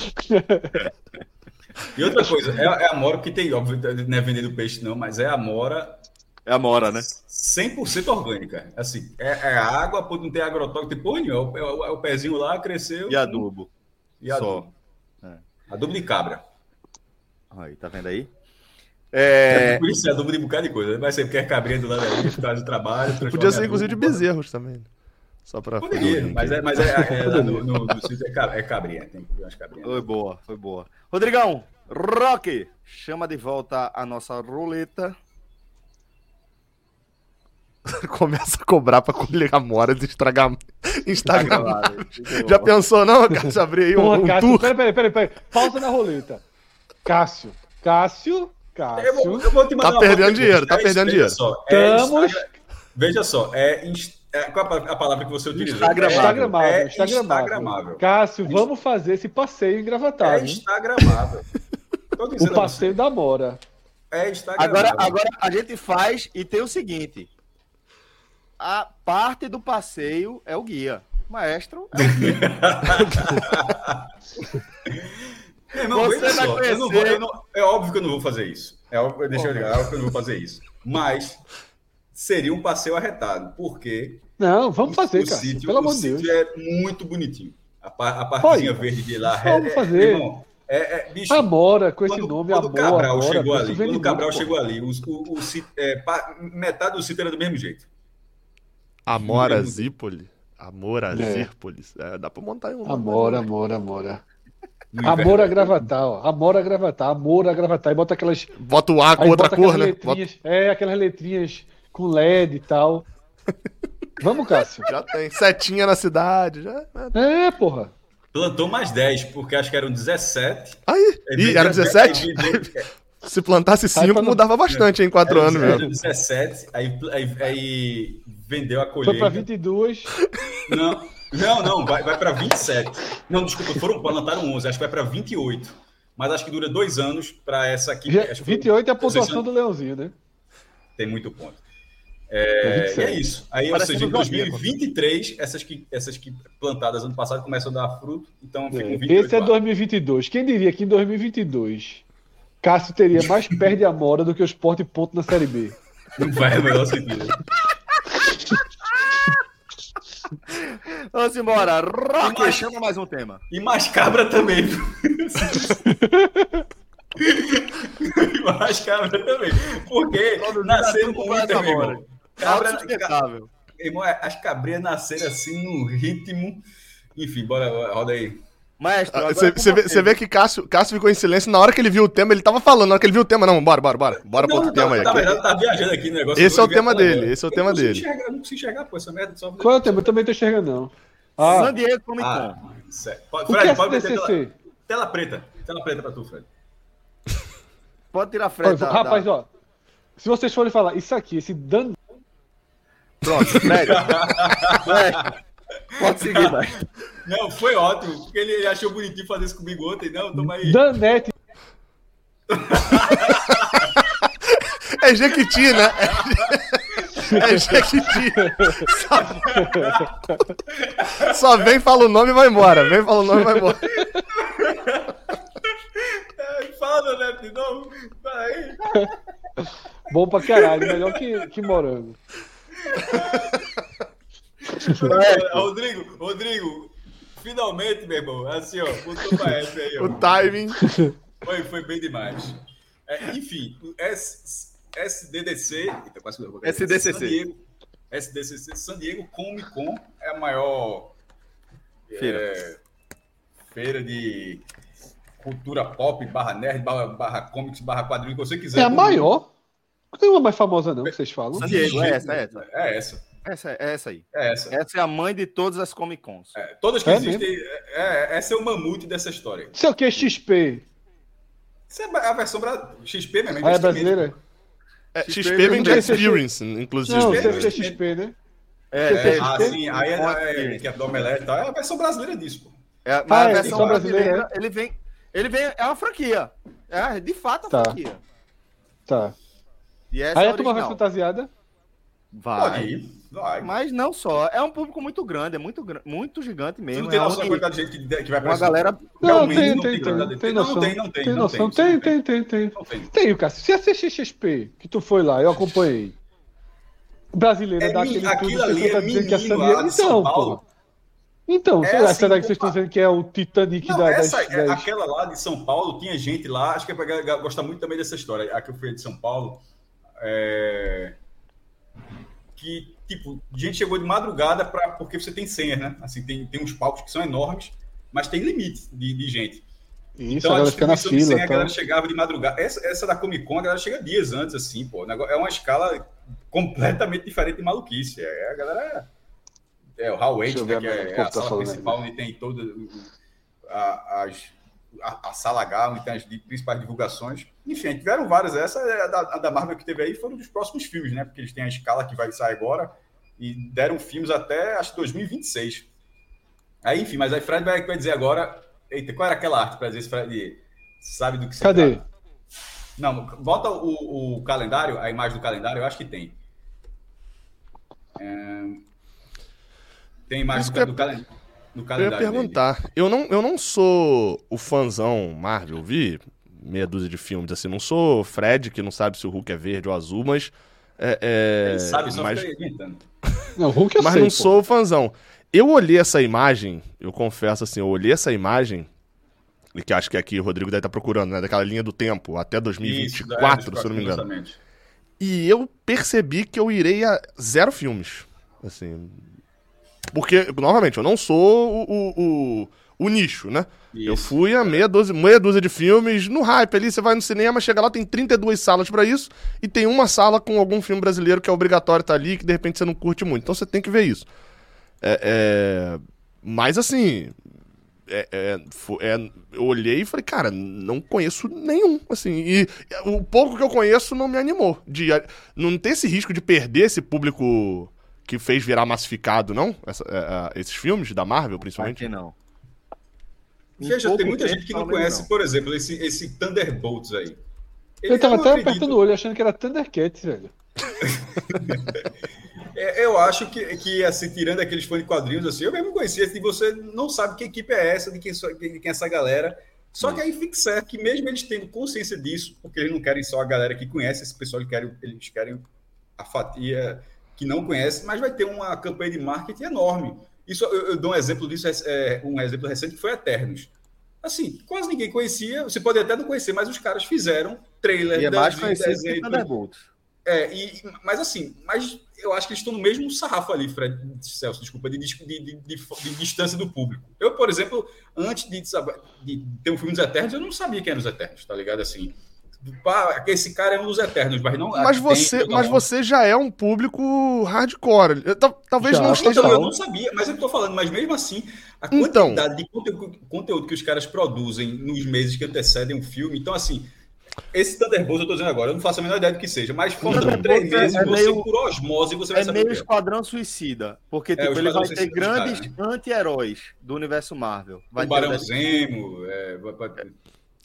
Speaker 4: E outra coisa, é, é a amora que tem, óbvio, não é vendendo peixe não, mas é a amora
Speaker 1: É a Mora, né?
Speaker 4: 100% orgânica. Assim, é, é água, pode não ter agrotóxico, nenhuma. É o, é o pezinho lá, cresceu.
Speaker 1: E adubo.
Speaker 4: E adubo.
Speaker 1: Só.
Speaker 4: Adubo de cabra.
Speaker 1: Aí, tá vendo aí? É,
Speaker 4: Por isso é adubo de um bocado de coisa. Vai ser porque é cabrinha do lado ali, por causa do trabalho.
Speaker 2: Podia ser inclusive de
Speaker 4: adubo.
Speaker 2: bezerros também. Só pra.
Speaker 4: Poderia, mas é, mas é, é, é lá no, no, no sítio é, é cabrinha. Tem umas cabrinhas.
Speaker 1: foi boa, foi boa. Rodrigão, Rock, chama de volta a nossa roleta.
Speaker 2: Começa a cobrar pra colher amoras e estragar Instagram.
Speaker 1: fica
Speaker 2: Já pensou, não? Já abri aí um,
Speaker 3: Porra,
Speaker 2: um
Speaker 3: Cássio,
Speaker 2: tour.
Speaker 3: peraí, peraí, peraí. Pausa na roleta. Cássio, Cássio,
Speaker 4: Eu vou,
Speaker 3: Cássio.
Speaker 4: eu vou te mandar
Speaker 2: Tá perdendo dinheiro, tá
Speaker 4: é
Speaker 2: perdendo
Speaker 4: veja
Speaker 2: dinheiro.
Speaker 4: Só, é
Speaker 3: Estamos-
Speaker 4: Instagram- veja só, é, inst- é- qual a, a palavra que você utilizou?
Speaker 1: Instagramável.
Speaker 3: Instagramável,
Speaker 4: É
Speaker 3: Instagramável.
Speaker 4: Instagramável.
Speaker 3: Cássio, vamos fazer esse passeio
Speaker 4: É
Speaker 3: engravatado. hein?
Speaker 4: Instagramável.
Speaker 3: O passeio da Mora.
Speaker 4: É Instagramável.
Speaker 1: Agora, agora a gente faz e tem o seguinte: a parte do passeio é o guia. Maestro é o guia. Você vai
Speaker 4: só,
Speaker 1: conhecer-
Speaker 4: vou- não- é óbvio que eu não vou fazer isso. É óbvio, deixa eu ligar, é óbvio que eu não vou fazer isso. Mas seria um passeio arretado, porque
Speaker 3: Não, vamos fazer,
Speaker 4: o
Speaker 3: Cássio.
Speaker 4: sítio,
Speaker 3: Pelo
Speaker 4: o
Speaker 3: amor de Deus.
Speaker 4: é muito bonitinho. A, a partezinha verde de lá.
Speaker 3: vamos
Speaker 4: é,
Speaker 3: fazer.
Speaker 4: meu irmão, é, é, bicho,
Speaker 3: Amora, com esse
Speaker 4: quando,
Speaker 3: nome,
Speaker 4: quando o
Speaker 3: Amora.
Speaker 4: Cabral
Speaker 3: Amora,
Speaker 4: chegou ali, quando o Cabral
Speaker 3: muito,
Speaker 4: chegou ali, os- o, o sítio- é, metade do sítio era do mesmo jeito.
Speaker 2: Amora
Speaker 4: Mesmo.
Speaker 2: Zípoli. Amora
Speaker 3: É.
Speaker 2: Zípolis. É, dá pra montar aí um.
Speaker 3: Amora, Amora, Amora.
Speaker 4: Inverno.
Speaker 3: Amora Gravatar, ó. Amora Gravatar, Amora Gravatar. E bota aquelas.
Speaker 2: Bota o A com
Speaker 3: aí
Speaker 2: outra
Speaker 3: bota
Speaker 2: cor, né?
Speaker 3: letrinhas. É, aquelas letrinhas com LED e tal. Vamos, Cássio.
Speaker 2: Bota- Já tem. Setinha na cidade. Já...
Speaker 3: É, porra.
Speaker 4: Plantou mais 10, porque acho que eram 17.
Speaker 2: Aí.
Speaker 4: Aí
Speaker 2: Ih, era
Speaker 4: 17,
Speaker 2: 17?
Speaker 4: aí veio-
Speaker 2: Se plantasse
Speaker 3: Aí
Speaker 2: 5,
Speaker 3: pra não-
Speaker 2: mudava bastante em 4
Speaker 4: Era
Speaker 2: anos mesmo.
Speaker 4: 17, aí, aí, aí vendeu a
Speaker 3: Foi
Speaker 4: colheita.
Speaker 3: pra 22.
Speaker 4: Não, não, não, vai, vai para 27. Não, desculpa, foram plantaram 11, acho que vai para 28. Mas acho que dura dois anos para essa aqui.
Speaker 3: Já-
Speaker 4: acho que foi-
Speaker 3: 28 é a pontuação do Leãozinho, né?
Speaker 4: Tem muito ponto.
Speaker 3: É
Speaker 4: É, e
Speaker 3: 27.
Speaker 4: é isso. Aí, ou
Speaker 1: Parecendo
Speaker 4: seja, em
Speaker 1: um joguinho,
Speaker 4: 2023, essas que, essas que plantadas ano passado começam a dar fruto, então ficam
Speaker 3: É,
Speaker 4: 28
Speaker 3: Esse é
Speaker 4: lá.
Speaker 3: 2022. Quem diria que em 2022 Cássio teria mais perde Amora do que o Sport e ponto na Série B?
Speaker 4: Não faz o menor sentido.
Speaker 1: Vamos embora. Rock,
Speaker 4: Mas-
Speaker 1: chama mais um tema.
Speaker 4: E mais cabra também. e mais cabra também. Porque nasceram
Speaker 1: tudo com
Speaker 4: muito,
Speaker 1: essa
Speaker 4: meu irmão.
Speaker 1: bola.
Speaker 4: Cabra,
Speaker 1: Autossustentável.
Speaker 4: Irmão, as cabrinhas nasceram assim num ritmo. Enfim, bora, roda aí.
Speaker 1: Maestro, agora
Speaker 2: Você vê, vê que Cássio, Cássio ficou em silêncio. Na hora que ele viu o tema, ele tava falando. Na hora que ele viu o tema, não, bora, bora, bora. Bora pro outro
Speaker 4: tá,
Speaker 2: tema aí.
Speaker 4: tá, verdade, tá viajando aqui no negócio.
Speaker 2: Esse é o tema dele, esse é o
Speaker 4: Eu
Speaker 2: tema dele.
Speaker 4: enxergar, eu não consigo enxergar, pô, essa merda só.
Speaker 3: Qual é o tema? Eu também tô enxergando, não. Ah,
Speaker 1: San Diego Comic Con.
Speaker 4: Ah. Pode,
Speaker 3: que é
Speaker 4: Fred, pode meter tela, tela preta. Tela preta pra tu, Fred.
Speaker 1: Pode tirar a frente. da-
Speaker 3: Rapaz,
Speaker 1: da...
Speaker 3: ó. Se vocês forem falar isso aqui, esse Dan...
Speaker 1: Pronto, Fred. Fred, Pode seguir, vai.
Speaker 4: Não, foi ótimo, porque ele achou bonitinho fazer isso comigo ontem. Não, toma aí.
Speaker 3: Danete.
Speaker 2: É Jequiti, né? É Jequiti. Só... Só vem, fala o nome e vai embora. Vem, fala o nome e vai embora.
Speaker 4: Fala, né, de novo. Aí.
Speaker 3: Bom pra caralho, melhor que, que morango.
Speaker 4: É, Rodrigo, Rodrigo, finalmente, meu irmão, assim, ó, botou pra essa aí,
Speaker 2: O
Speaker 4: ó.
Speaker 2: timing.
Speaker 4: Foi, foi bem demais. É, enfim, o S, SDDC, eita, quase que eu vou-
Speaker 1: SDCC.
Speaker 4: San Diego, SDCC, San Diego Comic Con é a maior
Speaker 1: Feira.
Speaker 4: é, feira de cultura pop, barra nerd, barra, barra comics, barra quadrinho, o que você quiser.
Speaker 3: É a maior? Não tem uma mais famosa, não, que vocês falam.
Speaker 1: San. Diego, é essa, é essa.
Speaker 4: É essa,
Speaker 1: Essa, é essa aí.
Speaker 4: é essa.
Speaker 1: Essa é a mãe de todas as Comic Cons.
Speaker 4: É, todas que
Speaker 3: É
Speaker 4: existem, é, é, essa é o mamute dessa história.
Speaker 3: Isso é o que? XP?
Speaker 4: Isso é a versão bra... XP mesmo,
Speaker 3: Ah, é brasileira?
Speaker 2: É,
Speaker 1: XP
Speaker 2: XP vem de Experience, inclusive.
Speaker 3: Não,
Speaker 4: XP,
Speaker 3: né?
Speaker 1: É, é,
Speaker 4: Ah, sim, aí é, é, que é do Omelete e tal. É a versão brasileira disso, pô.
Speaker 1: é, mas
Speaker 3: Ah,
Speaker 1: a
Speaker 3: é,
Speaker 1: versão
Speaker 3: versão
Speaker 1: brasileira,
Speaker 3: brasileira,
Speaker 1: ele vem, ele vem, é uma franquia. É, de fato, a
Speaker 3: Tá.
Speaker 1: franquia.
Speaker 3: Tá.
Speaker 1: E essa
Speaker 3: Aí
Speaker 1: é
Speaker 3: a turma vai
Speaker 1: original.
Speaker 3: fantasiada.
Speaker 1: Vai.
Speaker 4: Pode ir, vai.
Speaker 1: Mas não só, é um público muito grande, é muito, muito gigante
Speaker 4: Tu
Speaker 1: mesmo.
Speaker 4: não tem
Speaker 1: é
Speaker 4: noção da quantidade de gente que, que vai pra
Speaker 1: uma galera
Speaker 3: Não, tem,
Speaker 4: não
Speaker 3: tem,
Speaker 4: tem
Speaker 3: tem, noção.
Speaker 4: não tem, não tem,
Speaker 3: Tem
Speaker 4: não
Speaker 3: noção.
Speaker 4: tem,
Speaker 3: Tem,
Speaker 4: não
Speaker 3: tem, tem, tem.
Speaker 4: Tem.
Speaker 3: Tem, Cássio. Se a CXXP, que tu foi lá, eu acompanhei. Brasileira
Speaker 4: É
Speaker 3: dá
Speaker 4: mi-
Speaker 3: aquele
Speaker 4: aquilo
Speaker 3: tudo,
Speaker 4: ali
Speaker 3: você tá
Speaker 4: é
Speaker 3: dizendo que é Então,
Speaker 4: Paulo.
Speaker 3: pô. Então,
Speaker 4: É
Speaker 3: sei lá,
Speaker 4: assim,
Speaker 3: será que vocês estão dizendo que é o Titanic
Speaker 4: Não,
Speaker 3: da,
Speaker 4: essa,
Speaker 3: das,
Speaker 4: é-
Speaker 3: das-
Speaker 4: aquela lá de São Paulo, tinha gente lá, acho que é pra gostar muito também dessa história. A que eu fui de São Paulo, é, que, tipo, gente chegou de madrugada pra, porque você tem senha, né? Assim, tem, tem uns palcos que são enormes, mas tem limite de, de gente.
Speaker 3: Isso,
Speaker 4: então
Speaker 3: a
Speaker 4: a
Speaker 3: galera fica na fila.
Speaker 4: senha, a
Speaker 3: Tá.
Speaker 4: galera chegava de madrugada. Essa, essa da Comic Con, a galera chega dias antes, assim, pô. É uma escala completamente diferente de maluquice. É, a galera... É o Hall
Speaker 3: Deixa eu
Speaker 4: 8,
Speaker 3: ver
Speaker 4: né, que
Speaker 3: a-
Speaker 4: é,
Speaker 3: povo
Speaker 4: a
Speaker 3: tá
Speaker 4: sala principal, onde tem toda a, as, a, a sala H, onde tem as principais divulgações. Enfim, tiveram várias. Essa é a da, a da Marvel que teve aí foram dos próximos filmes, né? Porque eles têm a escala que vai sair agora e deram filmes até, acho que 2026. Aí, enfim, mas aí Fred vai, vai dizer agora... Eita, qual era aquela arte para dizer se Fred sabe do que se
Speaker 3: Cadê?
Speaker 4: trata? Não, bota o, o calendário, a imagem do calendário, eu acho que tem. É, Tem imagem do,
Speaker 2: eu-
Speaker 4: do, calen- do
Speaker 2: Eu ia
Speaker 4: calendário. dele.
Speaker 2: perguntar. Eu não, eu não sou o fãzão Marvel, vi meia dúzia de filmes, assim. Não sou Fred, que não sabe se o Hulk é verde ou azul, mas. É, é,
Speaker 4: Ele sabe, só
Speaker 2: mas.
Speaker 3: Não, Hulk eu
Speaker 2: mas
Speaker 3: sei,
Speaker 2: não
Speaker 3: pô.
Speaker 2: sou o fãzão. Eu olhei essa imagem, eu confesso assim, eu olhei essa imagem, e que acho que aqui o Rodrigo deve estar procurando, né? Daquela linha do tempo, até
Speaker 4: Isso, é,
Speaker 2: 2024, se eu não me engano.
Speaker 4: lançamentos.
Speaker 2: E eu percebi que eu irei a zero filmes. Assim. Porque, novamente, eu não sou o, o, o, o nicho, né? Eu
Speaker 4: Isso.
Speaker 2: fui a meia dúzia, meia dúzia de filmes, no hype ali, você vai no cinema, chega lá, tem 32 salas pra isso, e tem uma sala com algum filme brasileiro que é obrigatório estar ali, que de repente você não curte muito. Então você tem que ver isso. É, é, Mas assim. é- é, é, eu olhei e falei, cara, não conheço nenhum, assim, e o pouco que eu conheço não me animou, de não ter esse risco de perder esse público que fez virar massificado, não? Essa- é, é, esses filmes da Marvel, principalmente.
Speaker 1: Aqui não. Em
Speaker 4: Veja, tem muita gente que não conhece, por exemplo, esse, esse Thunderbolts aí.
Speaker 3: Eu tava
Speaker 4: não
Speaker 3: até
Speaker 4: acredito-
Speaker 3: apertando o olho achando que era Thundercats, velho.
Speaker 4: É, eu acho que, que assim, tirando aqueles fãs de quadrinhos, assim, eu mesmo conhecia, e você não sabe que equipe é essa, de quem, de quem é essa galera. Só que aí fica certo que mesmo eles tendo consciência disso, porque eles não querem só a galera que conhece esse pessoal, eles querem, eles querem a fatia que não conhece, mas vai ter uma campanha de marketing enorme. Isso eu, eu dou um exemplo disso, é, um exemplo recente que foi Eternos. Assim, quase ninguém conhecia, você pode até não conhecer, mas os caras fizeram trailer
Speaker 1: E é mais conhecido que
Speaker 4: é, e, mas assim, mas eu acho que eles estão no mesmo sarrafo ali, Fred, Celso, desculpa, de, de, de, de- distância do público. Eu, por exemplo, antes de, ter um filme dos Eternos, eu não sabia quem eram os Eternos, tá ligado? Assim, pá, esse cara é um dos Eternos, mas não.
Speaker 2: Mas você,
Speaker 4: tem-
Speaker 2: mas você já é um público hardcore. Eu- tal- Talvez
Speaker 3: Já,
Speaker 2: não
Speaker 3: que
Speaker 2: esteja.
Speaker 4: Então, eu não sabia, mas eu tô falando, mas mesmo assim, a
Speaker 2: Então.
Speaker 4: quantidade de conteúdo, conteúdo que os caras produzem nos meses que antecedem um filme, então assim. Esse Thunderbolts, eu tô dizendo agora, eu não faço a menor ideia do que seja, mas faltando três meses,
Speaker 1: é
Speaker 4: você,
Speaker 1: meio-
Speaker 4: por osmose, você vai
Speaker 1: É
Speaker 4: saber.
Speaker 1: meio
Speaker 4: o é.
Speaker 1: Esquadrão Suicida. Porque, tipo,
Speaker 4: o
Speaker 1: ele vai ter grandes anti-heróis do universo Marvel. Vai
Speaker 4: o
Speaker 1: ter
Speaker 4: Barão
Speaker 1: o
Speaker 4: Zemo, é, vai- vai-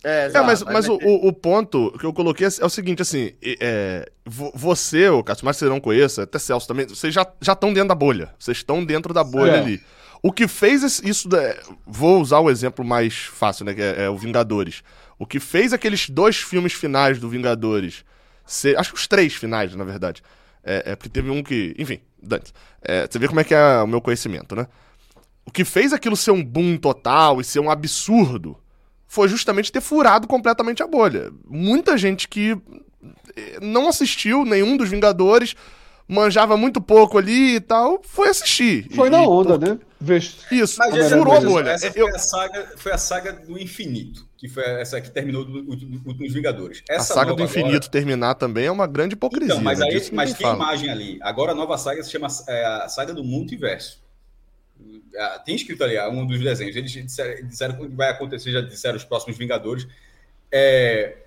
Speaker 1: É,
Speaker 2: É, mas, mas o, o- ponto que eu coloquei é o seguinte, assim, é, vo- você, o Cássio, que você não conheça, até Celso também, vocês já estão dentro da bolha. Vocês estão dentro da bolha
Speaker 3: É.
Speaker 2: ali. O que fez isso, da- vou usar o exemplo mais fácil, né, que é, é o Vingadores. O que fez aqueles dois filmes finais do Vingadores, ser, acho que os três finais, na verdade, é, é porque teve um que, enfim, Dante, é, você vê como é que é o meu conhecimento, né? O que fez aquilo ser um boom total e ser um absurdo foi justamente ter furado completamente a bolha. Muita gente que eh, não assistiu nenhum dos Vingadores, manjava muito pouco ali e tal, foi assistir.
Speaker 3: Foi
Speaker 2: E-
Speaker 3: na onda, né?
Speaker 2: Isso,
Speaker 4: Mas
Speaker 2: furou a bolha.
Speaker 4: Essa
Speaker 2: Eu-
Speaker 4: foi, a saga, foi a saga do infinito, que foi essa que terminou dos últimos Vingadores.
Speaker 2: a
Speaker 4: Essa
Speaker 2: saga do infinito
Speaker 4: agora-
Speaker 2: terminar também é uma grande hipocrisia.
Speaker 4: Então, mas
Speaker 2: né?
Speaker 4: aí, mas tem
Speaker 2: fala.
Speaker 4: imagem ali. Agora a nova saga se chama é, a saga do multiverso. Ah, Tem escrito ali ah, um dos desenhos. Eles disseram, disseram que vai acontecer, já disseram os próximos Vingadores. É,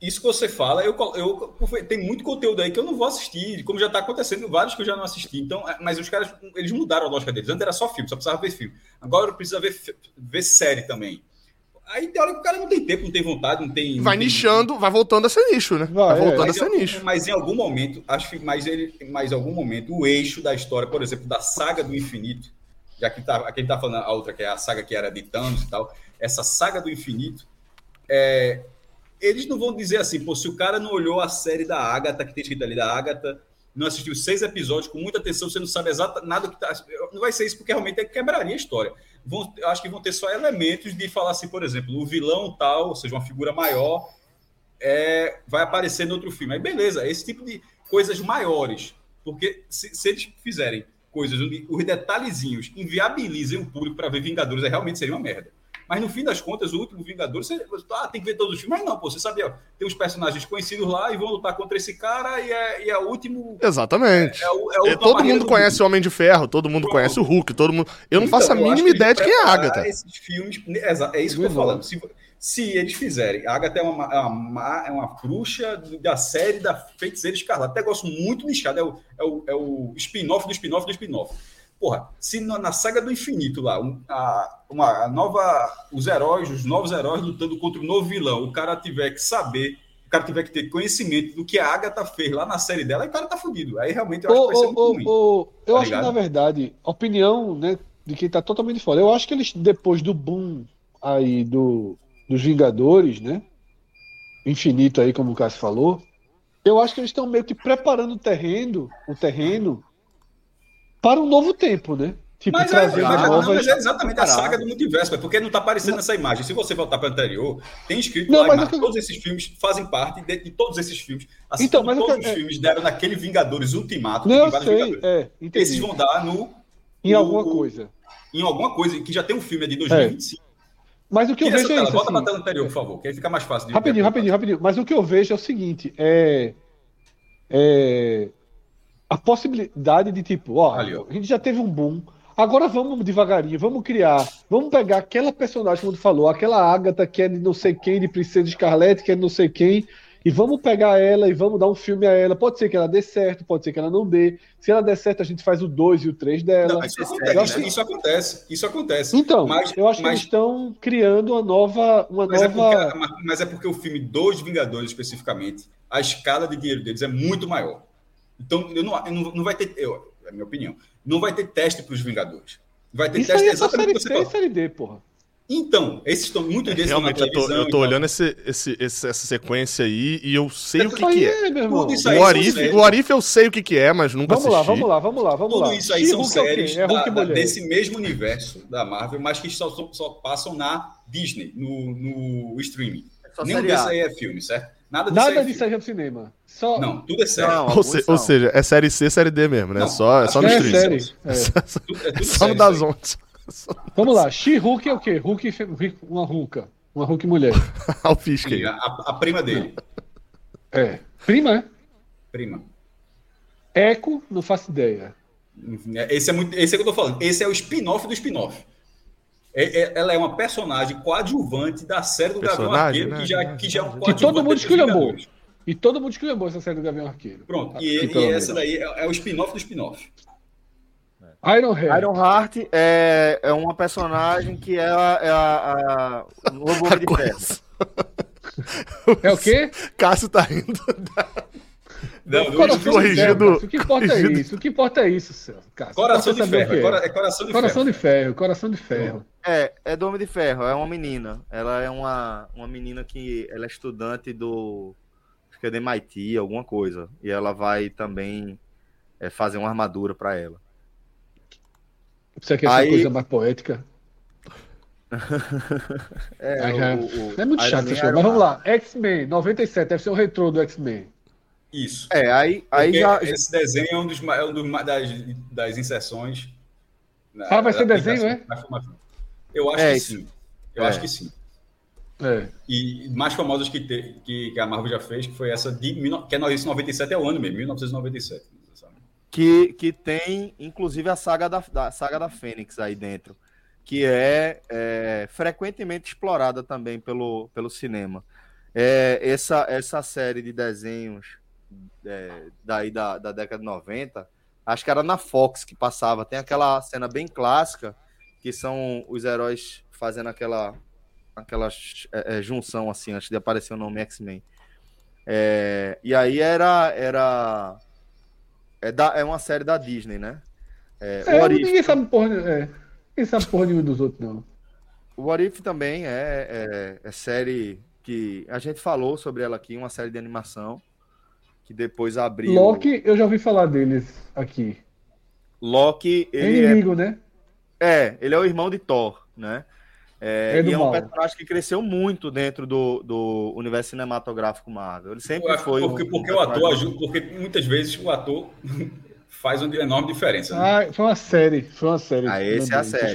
Speaker 4: isso que você fala, eu, eu tem muito conteúdo aí que eu não vou assistir, como já está acontecendo, vários que eu já não assisti. Então, é, mas os caras, eles mudaram a lógica deles. Antes era só filme, só precisava ver filme. Agora precisa ver, ver série também. Aí tem hora que o cara não tem tempo, não tem vontade, não tem.
Speaker 2: Vai
Speaker 4: não tem...
Speaker 2: nichando, vai voltando a ser nicho, né? Vai,
Speaker 3: vai
Speaker 2: voltando
Speaker 4: é.
Speaker 2: a ser
Speaker 4: mas,
Speaker 2: nicho.
Speaker 4: Mas em algum momento, acho que mais ele, mais algum momento, o eixo da história, por exemplo, da saga do infinito, já que tá, aqui tá falando a outra, que é a saga que era de Thanos e tal, essa saga do infinito, é, eles não vão dizer assim, pô, se o cara não olhou a série da Agatha, que tem escrito ali da Agatha, não assistiu seis episódios com muita atenção, você não sabe exatamente nada que tá. Não vai ser isso, porque realmente é quebraria a história. Vão, acho que vão ter só elementos de falar assim, por exemplo, o vilão tal, ou seja, uma figura maior, é, vai aparecer no outro filme. Aí beleza, esse tipo de coisas maiores. Porque se, se eles fizerem coisas onde os detalhezinhos inviabilizem o público para ver Vingadores, aí realmente seria uma merda. Mas no fim das contas, o último Vingador, você ah, tem que ver todos os filmes. Mas não, pô, você sabia, ó, tem uns personagens conhecidos lá e vão lutar contra esse cara e é, e é o último.
Speaker 2: Exatamente.
Speaker 4: É, é,
Speaker 2: é todo mundo conhece o Homem de Ferro, todo mundo Pronto. conhece o Hulk, todo mundo. Eu não então, faço a mínima ideia de quem é a Agatha.
Speaker 4: Esses filmes, é isso que eu tô falando. Se, se eles fizerem, a Agatha é uma, é uma, é uma bruxa da série da Feiticeira Escarlate. Até gosto muito nichado, é o, é o, é o spin-off do spin-off do spin-off Porra, se na, saga do infinito lá, um, a, uma a nova, os heróis, os novos heróis lutando contra o novo vilão, o cara tiver que saber, o cara tiver que ter conhecimento do que a Agatha fez lá na série dela, aí o cara tá fudido. Aí realmente eu acho
Speaker 3: ô,
Speaker 4: que vai ser
Speaker 3: ô,
Speaker 4: muito
Speaker 3: ô,
Speaker 4: ruim.
Speaker 3: Ô, eu
Speaker 4: tá
Speaker 3: acho
Speaker 4: ligado?
Speaker 3: que, na verdade, a opinião né, de quem tá totalmente fora, eu acho que eles, depois do boom aí do, dos Vingadores, né? Infinito aí, como o Cássio falou, eu acho que eles estão meio que preparando o terreno, o terreno para um novo tempo, né?
Speaker 4: Tipo, mas, é, mas, novas... não, mas é exatamente a saga do multiverso, porque não está aparecendo essa imagem. Se você voltar para o anterior, tem escrito não, lá, mas que... todos esses filmes fazem parte de, de todos esses filmes. Assim então, mas todos que... os é- filmes deram naquele Vingadores Ultimato.
Speaker 3: Não, eu sei, é,
Speaker 4: Esses vão dar no...
Speaker 3: Em no, alguma coisa.
Speaker 4: Em alguma coisa, que já tem um filme de 2025. É.
Speaker 3: Mas o que eu vejo é isso.
Speaker 4: Volta
Speaker 3: assim,
Speaker 4: para a anterior, por favor, que aí fica mais fácil. De
Speaker 3: rapidinho, rapidinho, rapidinho. Mas o que eu vejo é o seguinte, é... é a possibilidade de tipo, ó, Ali, ó, a gente já teve um boom, agora vamos devagarinho, vamos criar, vamos pegar aquela personagem, como tu falou, aquela Agatha que é de não sei quem, de Princesa Scarlett, que é de não sei quem, e vamos pegar ela e vamos dar um filme a ela. Pode ser que ela dê certo, pode ser que ela não dê. Se ela der certo, a gente faz o 2 e o 3 dela. Não,
Speaker 4: isso, acontece, né? isso, acontece, isso acontece.
Speaker 3: Então, mas, eu acho mas... que eles estão criando uma nova. Uma
Speaker 4: mas,
Speaker 3: nova...
Speaker 4: É porque, mas é porque o filme dos Vingadores, especificamente, a escala de dinheiro deles é muito maior. Então, eu não, eu não, não vai ter. Eu, é a minha opinião. Não vai ter teste para os Vingadores. Vai ter
Speaker 3: Isso
Speaker 4: teste
Speaker 3: aí é
Speaker 4: exatamente
Speaker 3: série e série D, porra.
Speaker 4: Então, esses estão muito
Speaker 2: é,
Speaker 4: desses
Speaker 2: Realmente, eu tô, eu tô olhando esse, esse, esse, essa sequência aí e eu sei o que, que é. O Arif, o Arif eu sei o que, que é, mas nunca
Speaker 3: vamos
Speaker 2: assisti.
Speaker 3: Lá, vamos lá, vamos lá, vamos
Speaker 4: Tudo
Speaker 3: lá.
Speaker 4: Tudo isso aí são séries é da, da, desse mesmo universo da Marvel, mas que só, só passam na Disney, no, no streaming. É Nenhum desses aí é filme, certo?
Speaker 3: Nada disso, Nada disso é cinema. Só...
Speaker 4: Não, tudo é série. Não,
Speaker 2: ou, se, ou, seja, é série C, série D mesmo, né? Não, só, é só no
Speaker 3: é
Speaker 2: streaming.
Speaker 3: Série. É.
Speaker 2: é tudo só no das ondas.
Speaker 3: Vamos lá, She-Hulk é o quê? Hulk, uma Hulka. Uma Hulk mulher.
Speaker 2: Fisk.
Speaker 4: A, a, prima dele.
Speaker 3: É. Prima, é?
Speaker 4: Prima.
Speaker 3: Echo, não faço ideia.
Speaker 4: Esse é, muito, esse é o que eu tô falando. Esse é o spin-off do spin-off. É, é, ela é uma personagem coadjuvante da série do Gavião Arqueiro, né? que, já, que já é um
Speaker 3: coadjuvante. Que todo mundo esculhambou. E todo mundo esculhambou essa série do Gavião Arqueiro.
Speaker 4: Pronto, e, e essa daí é, é o spin-off do spin-off.
Speaker 3: Iron Heart.
Speaker 1: Iron Heart é, é uma personagem que é a, é a, a o novo Homem de Ferro.
Speaker 3: É o quê?
Speaker 2: Cássio tá rindo da...
Speaker 3: Não, coração corrigido. o que importa corrigido. é isso. O que importa é isso, Cássio.
Speaker 4: Coração de ferro. É. é. coração de
Speaker 3: coração
Speaker 4: ferro.
Speaker 3: de ferro. Coração de ferro.
Speaker 1: É, é do Homem de Ferro. É uma menina. Ela é uma, uma menina que ela é estudante do acho que é do MIT, alguma coisa. E ela vai também é, fazer uma armadura para ela.
Speaker 3: Você quer Aí... coisa mais poética?
Speaker 1: é,
Speaker 3: já... o, o... é muito chato essa mas vamos lá. X-Men 97, deve ser o retrô do X-Men.
Speaker 4: Isso.
Speaker 1: É, aí, aí já.
Speaker 4: Esse desenho é um dos, é um dos das, das inserções.
Speaker 3: Ah, vai ser desenho, é?
Speaker 4: Eu acho é, que sim. Eu
Speaker 1: é.
Speaker 4: acho que sim.
Speaker 3: É.
Speaker 4: E mais famosas que, te, que, que, a Marvel já fez, que foi essa de. Que é 97 é o ano mesmo, 1997.
Speaker 1: Que, que tem, inclusive, a saga da, da saga da Fênix aí dentro. Que é, é frequentemente explorada também pelo, pelo cinema. É, essa, essa série de desenhos é, daí da, da década de 90, acho que era na Fox que passava. Tem aquela cena bem clássica, que são os heróis fazendo aquela, aquela é, é, junção assim, antes de aparecer o nome X-Men. É, e aí era. era é, da, é uma série da Disney, né?
Speaker 3: É, é ninguém sabe porra, é, ninguém sabe porra nenhuma dos outros, não.
Speaker 1: O What If também é, é, é, série que a gente falou sobre ela aqui, uma série de animação que depois abriu.
Speaker 3: Loki, eu já ouvi falar deles aqui.
Speaker 1: Loki,
Speaker 3: ele é inimigo, é... né?
Speaker 1: É, ele é o irmão de Thor, né? É, é e é um personagem que cresceu muito dentro do, do universo cinematográfico Marvel. Ele sempre foi.
Speaker 4: Porque, um, porque o ator ajuda, porque muitas vezes o ator faz uma enorme diferença.
Speaker 3: Né? Ah, foi uma série, foi uma série.
Speaker 1: Ah, esse é a série.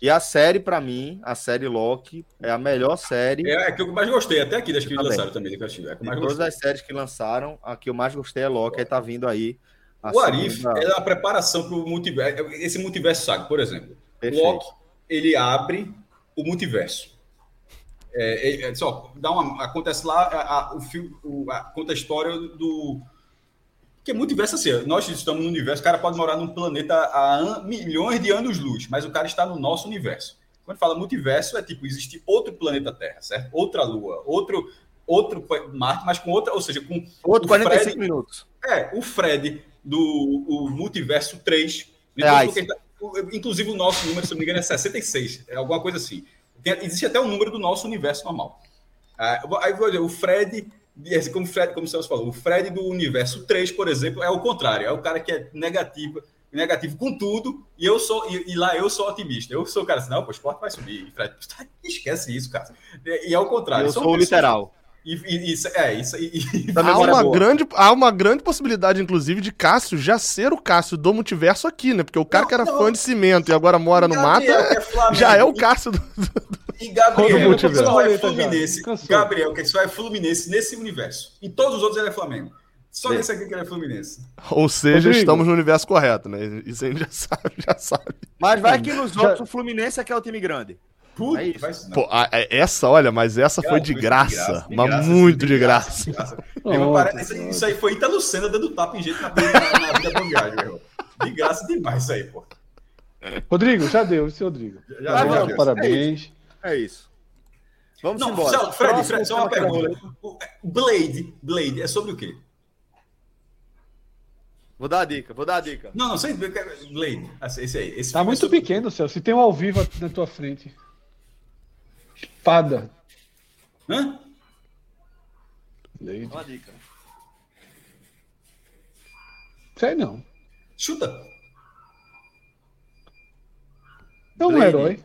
Speaker 1: e a série, para mim, a série Loki é a melhor série.
Speaker 4: É, é que eu mais gostei, até aqui das que também. lançaram também, que eu
Speaker 1: É que mais todas as séries que lançaram, a que eu mais gostei é Loki, aí tá vindo aí.
Speaker 4: O Arif segunda... é a preparação para o multiverso. Esse multiverso saga, por exemplo. Perfeito. Loki, ele abre o multiverso. É, é, é, só, dá uma, acontece lá, a, a, o filme, o, a, conta a história do. Que é multiverso assim, nós estamos no universo, o cara pode morar num planeta há an, milhões de anos-luz, mas o cara está no nosso universo. Quando fala multiverso, é tipo, existe outro planeta Terra, certo? Outra Lua, outro, outro Marte, mas com outra, ou seja, com.
Speaker 1: Outro 45 Fred, minutos.
Speaker 4: É, o Fred do o multiverso 3. É, inclusive o nosso número, se não me engano, é 66, é alguma coisa assim. Tem, existe até o um número do nosso universo normal. Ah, aí vou dizer, o Fred, como, Fred, como o Celso falou, o Fred do universo 3, por exemplo, é o contrário, é o cara que é negativo, negativo com tudo, e eu sou e, e lá eu sou otimista. Eu sou o cara assim, não, pô, o esporte vai subir. E Fred, esquece isso, cara. E, e é o contrário.
Speaker 1: Eu sou o literal.
Speaker 4: E, e, isso, é, isso. E,
Speaker 2: há, uma grande, há uma grande possibilidade, inclusive, de Cássio já ser o Cássio do multiverso aqui, né? Porque o cara não, que era não. fã de cimento e agora mora no mato é, já é o Cássio do, do,
Speaker 4: E Gabriel, que só é Fluminense. Gabriel, que só é Fluminense nesse universo. Em todos os outros ele é Flamengo. Só Sim. nesse aqui que ele é Fluminense.
Speaker 2: Ou seja, Rodrigo. estamos no universo correto, né? Isso a gente já sabe, já sabe.
Speaker 1: Mas vai que nos outros o Fluminense é que é o time grande.
Speaker 2: Puta, é isso. Pô, a, é, essa, olha, mas essa foi de graça, de graça, de mas graça, muito de graça. De graça.
Speaker 4: Oh, parece, isso aí foi Ita Lucena dando tapa em jeito na, na, na vida do viagem, meu. De graça demais isso aí, pô.
Speaker 3: Rodrigo, já deu, esse Rodrigo. Já, já, já deu. Parabéns.
Speaker 1: É isso. É isso.
Speaker 4: Vamos não, embora. Só, Fred, Fred, só uma pergunta. Blade, Blade é sobre o quê?
Speaker 1: Vou dar a dica, vou dar a dica.
Speaker 4: Não, não, sei. Blade, esse aí. Esse
Speaker 3: tá muito é sobre... pequeno, Céu. Se tem um ao vivo na tua frente. Espada.
Speaker 4: Hã?
Speaker 3: Blade. Uma dica. Sei não.
Speaker 4: Chuta.
Speaker 3: É um Blade. herói.